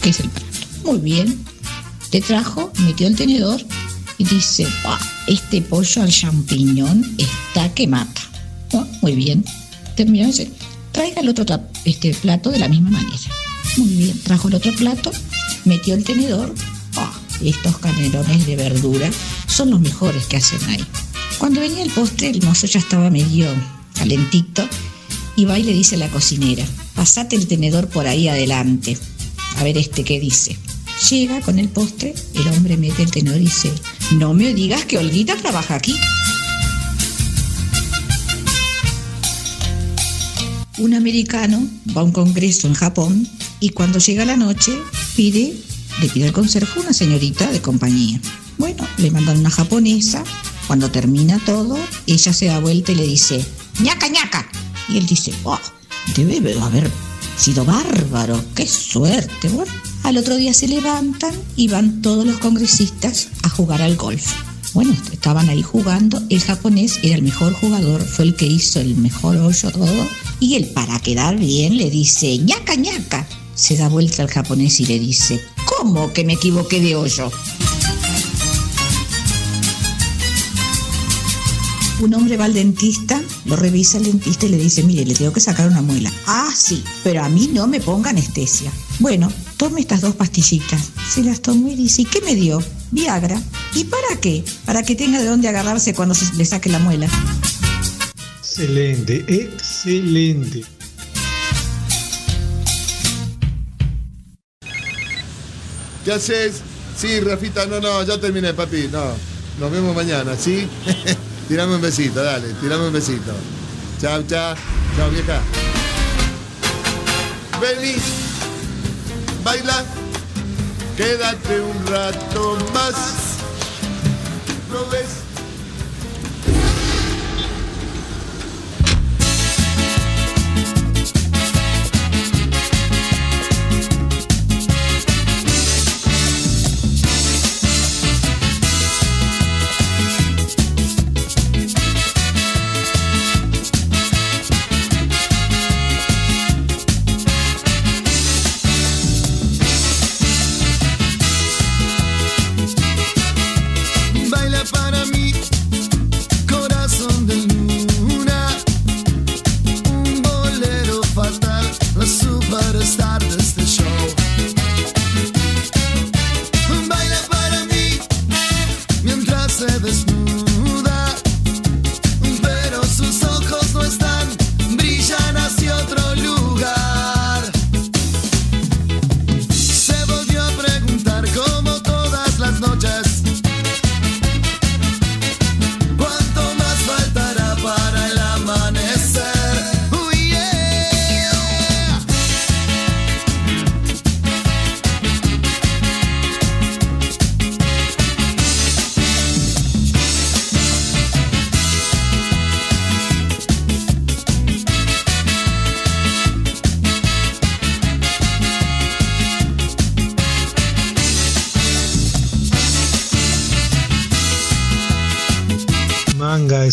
que es el plato. Muy bien. Le trajo, metió el tenedor y dice, "Buah, este pollo al champiñón está que mata. "Ah, muy bien. Terminó y dice, traiga el otro este plato de la misma manera. Muy bien, trajo el otro plato, metió el tenedor. "Ah, estos canelones de verdura son los mejores que hacen ahí. Cuando venía el postre, el mozo ya estaba medio calentito y va y le dice a la cocinera, pasate el tenedor por ahí adelante. A ver este qué dice. Llega con el postre, el hombre mete el tenedor y dice, no me digas que Olguita trabaja aquí. Un americano va a un congreso en Japón y cuando llega la noche pide, le pide al conserje una señorita de compañía. Bueno, le mandan una japonesa. Cuando termina todo, ella se da vuelta y le dice, ñaca ñaca. Y él dice, oh, debe haber sido bárbaro, qué suerte. Bueno, al otro día se levantan y van todos los congresistas a jugar al golf. Bueno, estaban ahí jugando, el japonés era el mejor jugador, fue el que hizo el mejor hoyo todo, y él para quedar bien le dice, ñaca ñaca. Se da vuelta al japonés y le dice, ¿cómo que me equivoqué de hoyo? Un hombre va al dentista, lo revisa el dentista y le dice, mire, le tengo que sacar una muela. Ah, sí, pero a mí no me ponga anestesia. Bueno, tome estas dos pastillitas. Se las tomó y dice, ¿y qué me dio? Viagra. ¿Y para qué? Para que tenga de dónde agarrarse cuando se le saque la muela. Excelente, excelente. ¿Qué haces? Sí, Rafita, no, no, ya terminé, papi. No, nos vemos mañana, ¿sí? (laughs) tirame un besito, dale, tirame un besito. Chao, chao. Chao, vieja. Vení, baila, quédate un rato más. ¿Lo ves?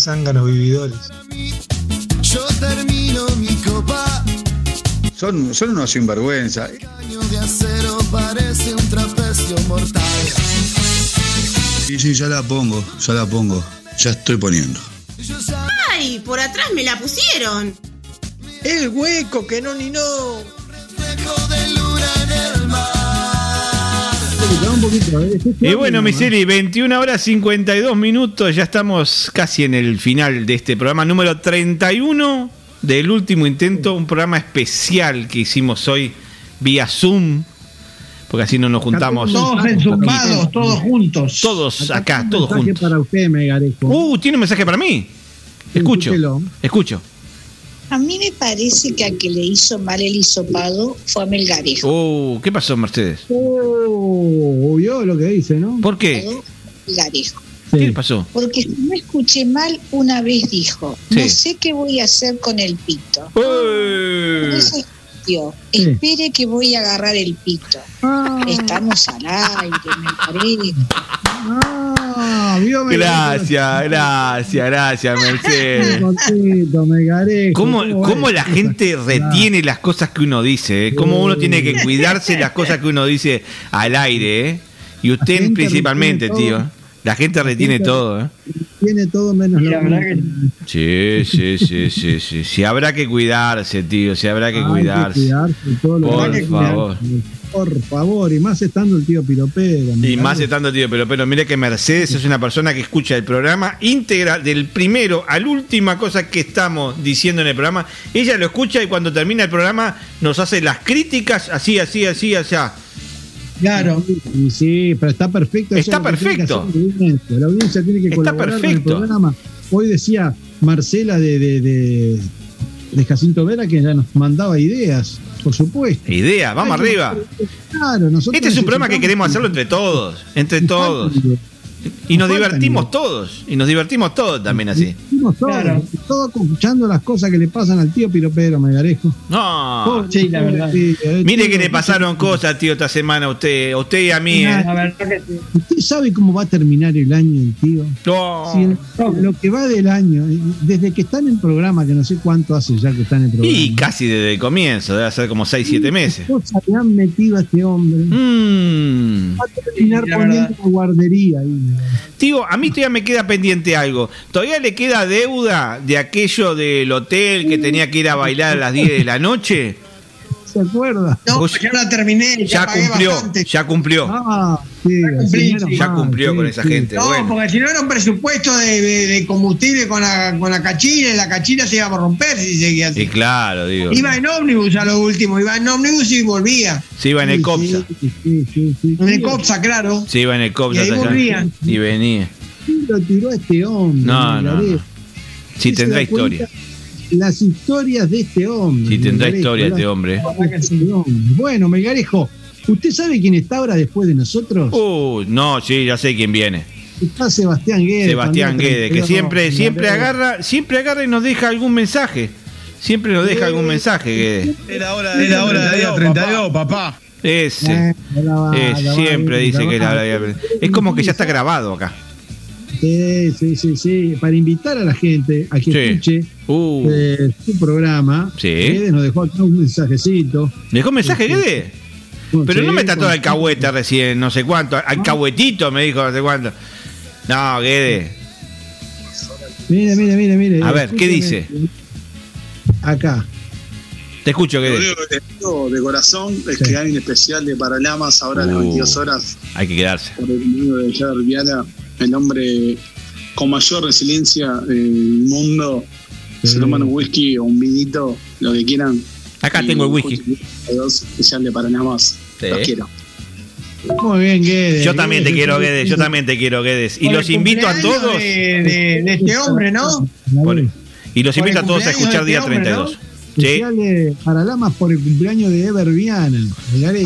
Zánganos vividores. Yo termino mi copa. Son, son unos sinvergüenza. De acero parece un trapecio mortal. Sí, sí, ya la pongo, ya la pongo. Ya estoy poniendo. ¡Ay! Por atrás me la pusieron. El hueco, que no ni no. Un poquito, ¿eh? Y bueno, suave, mi ¿no? serie, 21 horas 52 minutos, ya estamos casi en el final de este programa número 31 del último intento, un programa especial que hicimos hoy vía Zoom, porque así no nos juntamos. Todos enzumados, todos juntos. Todos acá, todos mensaje juntos. para usted, Megarejo. Uh, tiene un mensaje para mí. Escucho, escúchelo. escucho. A mí me parece que a que le hizo mal el hisopado fue a Melgarejo. Uh, ¿qué pasó, Mercedes? Oh, vio lo que dice, ¿no? ¿Por qué? Melgarejo. ¿Qué le pasó? Porque si no escuché mal, una vez dijo, Sí. no sé qué voy a hacer con el pito. Eh. Entonces, dijo, espere que voy a agarrar el pito. Estamos al aire, me parece. Ah, Gracias, gracias, gracias, Mercedes. Contento, Megarejo. ¿Cómo, ¿Cómo la gente retiene las cosas que uno dice? ¿eh? ¿Cómo uno tiene que cuidarse las cosas que uno dice al aire? ¿eh? Y usted principalmente, tío. todo. La gente retiene gente- todo. ¿eh? Tiene todo menos la verdad. Sí, sí, sí, sí, sí. Sí, habrá que cuidarse, tío. Sí, habrá que Hay cuidarse. cuidarse, todo lo Por demás hay que favor. cuidarse. Por favor, y más estando el tío Piropero. Y más de tanto, tío, pero, pero mire que Mercedes es una persona que escucha el programa íntegra del primero a la última cosa que estamos diciendo en el programa. Ella lo escucha y cuando termina el programa nos hace las críticas así, así, así, allá. Claro. Sí, pero está perfecto. Está perfecto. La audiencia, La audiencia tiene que Está colaborar con el perfecto. programa. Hoy decía Marcela de, de, de, de Jacinto Vera que ya nos mandaba ideas, por supuesto. Idea, vamos arriba. Claro, nosotros Este es un programa que queremos hacerlo entre todos, entre todos. Y nos divertimos todos. Y nos divertimos todos también así. Estuvimos todos, todos escuchando las cosas que le pasan al tío Piropero, Megarejo. No. Pobre tío, el Mire tío- que le pasaron cosas, tío, esta semana a usted. A usted y a mí, ¿eh? ¿Usted sabe cómo va a terminar el año el tío? No. Si el- lo que va del año, eh, desde que está en el programa, que no sé cuánto hace ya que está en el programa. Y casi desde el comienzo, debe ser como 6, 7 meses. ¿Qué cosa le han metido a este hombre? Mm. Va a terminar Sí, la poniendo verdad. una guardería ahí. Tío, a mí todavía me queda pendiente algo. ¿Todavía le queda deuda de aquello del hotel que tenía que ir a bailar a las 10 de la noche? ¿Se acuerda? No, ya la terminé, ya, Ya pagué cumplió, bastante. ya cumplió. Ah, sí, sí. Ya cumplió sí, con esa sí. gente. No, Bueno. porque si no era un presupuesto de, de- de combustible con la, con la cachina, y la cachina se iba a romper si seguía así. Y claro, digo. Iba en ómnibus a lo último, iba en ómnibus y volvía. Se iba en el COPSA. En el COPSA, claro. Se iba en el COPSA. Y ahí. Y venía. ¿Quién lo tiró a este hombre? No, no. Si ¿Se tendrá historia. Las historias de este hombre. Si tendrá historia este hombre. historias de este hombre. Bueno, Megarejo, ¿usted sabe quién está ahora después de nosotros? Uh, no, sí, ya sé quién viene. Está Sebastián Guedes. Sebastián también, Guedes, que 32, siempre, siempre agarra, siempre agarra y nos deja algún mensaje. Siempre nos deja algún mensaje, Guedes. Era hora de la hora de día 32, papá. Ese. Siempre dice que la Es como que ya está grabado acá. Sí, sí, sí, sí. Para invitar a la gente a que Sí. escuche Uh. eh, su programa. Sí. Guedes nos dejó acá un mensajecito. ¿Dejó mensaje, Guedes? Pero no me trató de alcahuete recién, no sé cuánto. Alcahuetito me dijo, no sé cuánto. No, Guedes. Mire, mire, mire, mire. A ver, ¿qué dice? Acá. Te escucho, Lo Guedes. único que te digo de corazón es Sí. que hay un especial de Paralamas ahora a las Uh. 22 horas Hay que quedarse. por el mundo de Viala, el hombre con mayor resiliencia del mundo. Se toman un whisky o un vinito, lo que quieran. Acá Y tengo el whisky. especial de Paralamas. Sí. Los quiero. Muy bien, Guedes. Yo también te quiero, Guedes. Yo también te quiero, Guedes. Y Por los invito a todos. De, de- de este hombre, ¿no? por- y los por invito a todos a escuchar de día este hombre, 32. ¿no? Sí. De Paralamas por el cumpleaños de Ever Viana.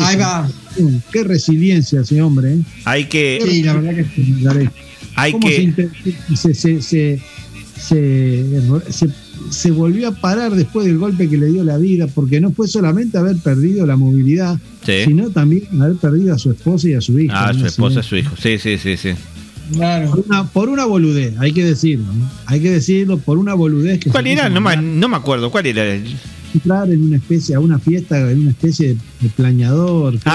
Ahí va. Mm, Qué resiliencia ese hombre, ¿eh? Hay que. Sí, la verdad que sí. Hay ¿Cómo que. se, se, se, se, se- volvió a parar después del golpe que le dio la vida? Porque no fue solamente haber perdido la movilidad, Sí. sino también haber perdido a su esposa y a su hija. Ah, ¿no? su esposa, Así su hijo. Sí, sí, sí, sí. Claro. Por una, por una boludez, hay que decirlo. ¿no? Hay que decirlo por una boludez que ¿Cuál era? No me, no me acuerdo. ¿Cuál era? entrar en una especie, a una fiesta, en una especie de, de plañador. creo,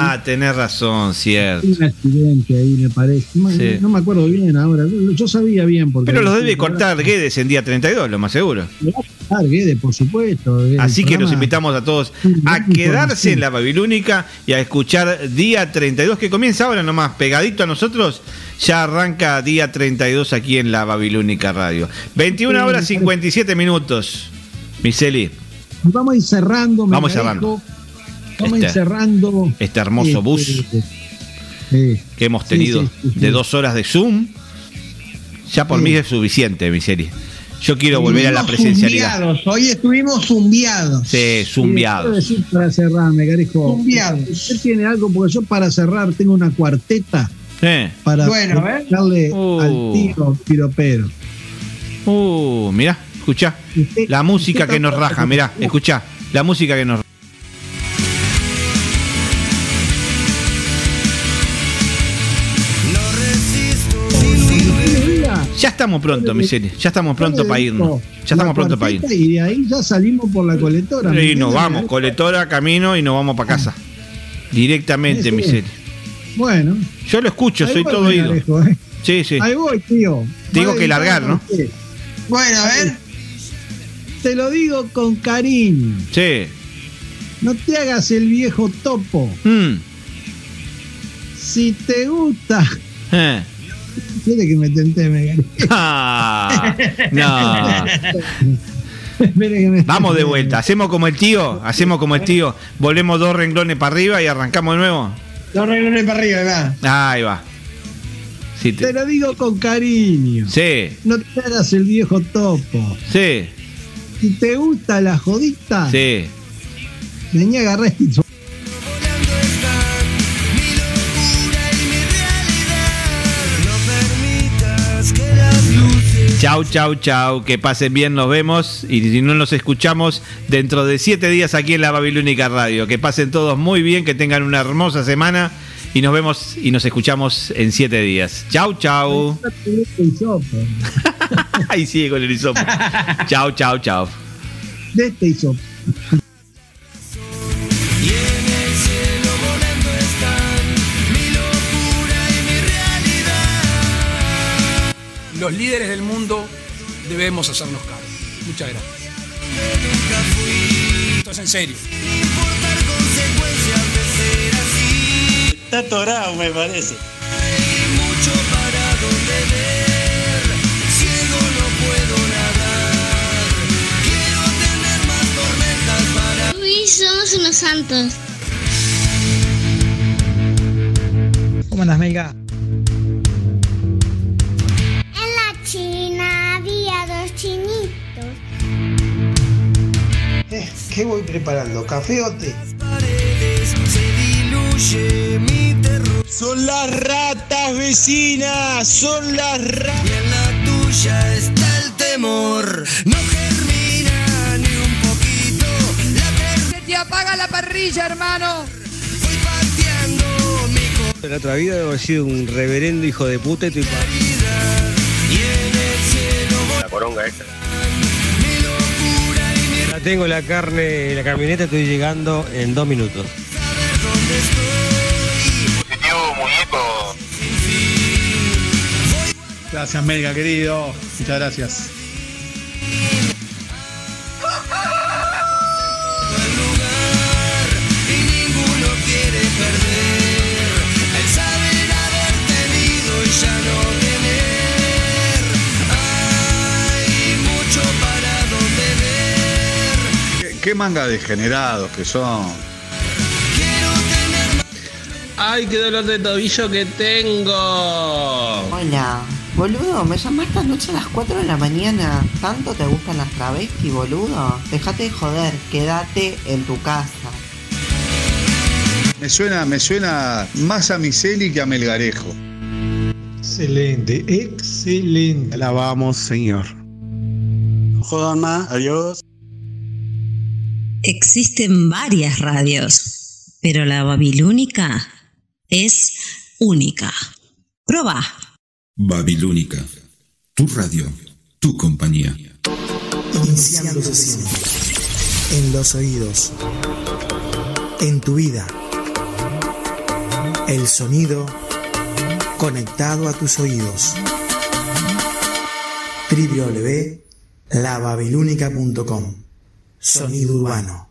Ah, tenés razón, cierto. un accidente ahí, me parece. No, Sí. no me acuerdo bien ahora. Yo sabía bien porque. Pero lo debe cortar Guedes en día 32, lo más seguro. Ah, Guedes, por supuesto. Así que los invitamos a todos a quedarse en la Babilónica y a escuchar día 32, que comienza ahora nomás, pegadito a nosotros. Ya arranca día 32 aquí en la Babilónica Radio. 21 Sí, horas me 57 minutos. Miseli, Vamos a ir cerrando. me Vamos cerrando. Ir Este- cerrando. este hermoso Este, bus eh, que hemos Sí, tenido sí, sí, sí. de dos horas de Zoom, ya por Sí. mí es suficiente, Miseli. Yo quiero volver a la presencialidad. zumbiados, Hoy estuvimos zumbiados. Sí, zumbiados. decir para cerrar, Megarejo. Zumbiados. Usted tiene algo, porque yo para cerrar tengo una cuarteta Eh. para Bueno, darle Uh. al tío piropero. Uh, mirá, escuchá. Usted- La música que nos raja, mirá, escuchá. La música que nos Ya estamos pronto, Miseli. Ya estamos pronto para irnos. Ya estamos pronto para irnos. Y de ahí ya salimos por la colectora. ¿me Y nos entiende, vamos, colectora, camino y nos vamos para casa. Directamente. Miseli. Bueno. Yo lo escucho, soy todo oído. Eh. Sí, sí. Ahí voy, tío. Tengo que largar, ¿no? Bueno, a ver. Te lo digo con cariño. Sí. No te hagas el viejo topo. Mm. Si te gusta. Eh. Que me tenté. Ah, no. Me- Vamos de vuelta. Hacemos como el tío. Hacemos como el tío. Volvemos dos renglones para arriba y arrancamos de nuevo. No regreses para arriba, ¿verdad? Ahí va. Sí, Te te- lo digo con cariño. sí, No te hagas el viejo topo. sí, Si te gusta la jodita, sí. vení a agarrar esto. Chau, chau, chau. Que pasen bien, nos vemos. Y si no nos escuchamos dentro de siete días aquí en la Babilónica Radio. Que pasen todos muy bien, que tengan una hermosa semana. Y nos vemos y nos escuchamos en siete días. Chau, chau. (laughs) Ahí sigue con el hisopo. Chau, chau, chau. De este hisopo. Los líderes del mundo debemos hacernos cargo. Muchas gracias. Esto es en serio. Consecuencias de ser así. Está atorado, me parece. Hay mucho para donde ver. Ciego no puedo nadar. Quiero tener más tormentas para. Uy, somos unos santos. ¿Cómo andas, Melga? ¿Qué voy preparando? ¿Café o té? Son las ratas vecinas, son las ratas. Y en la tuya está el temor. No germina ni un poquito. La Se te apaga la parrilla, hermano. Voy pateando mi En la otra vida debo haber sido un reverendo hijo de puta y cielo La coronga esta. Tengo la carne en la camioneta, estoy llegando en dos minutos. dónde estoy. Gracias, Melga, querido. Muchas gracias. ¿Qué, manga degenerados que son. ¡Ay, qué dolor de tobillo que tengo! Hola, boludo, me llamaste anoche a las 4 de la mañana. ¿Tanto te gustan las travestis, boludo? Dejate de joder, quédate en tu casa. Me suena, me suena más a Miseli que a Melgarejo. Excelente, excelente. Alabamos, Señor. Jodan más, adiós. Existen varias radios, pero la babilónica es única. Proba. Babilónica. Tu radio. Tu compañía. Iniciando sesión. En los oídos. En tu vida. El sonido conectado a tus oídos. www.lababilúnica.com Sonido urbano.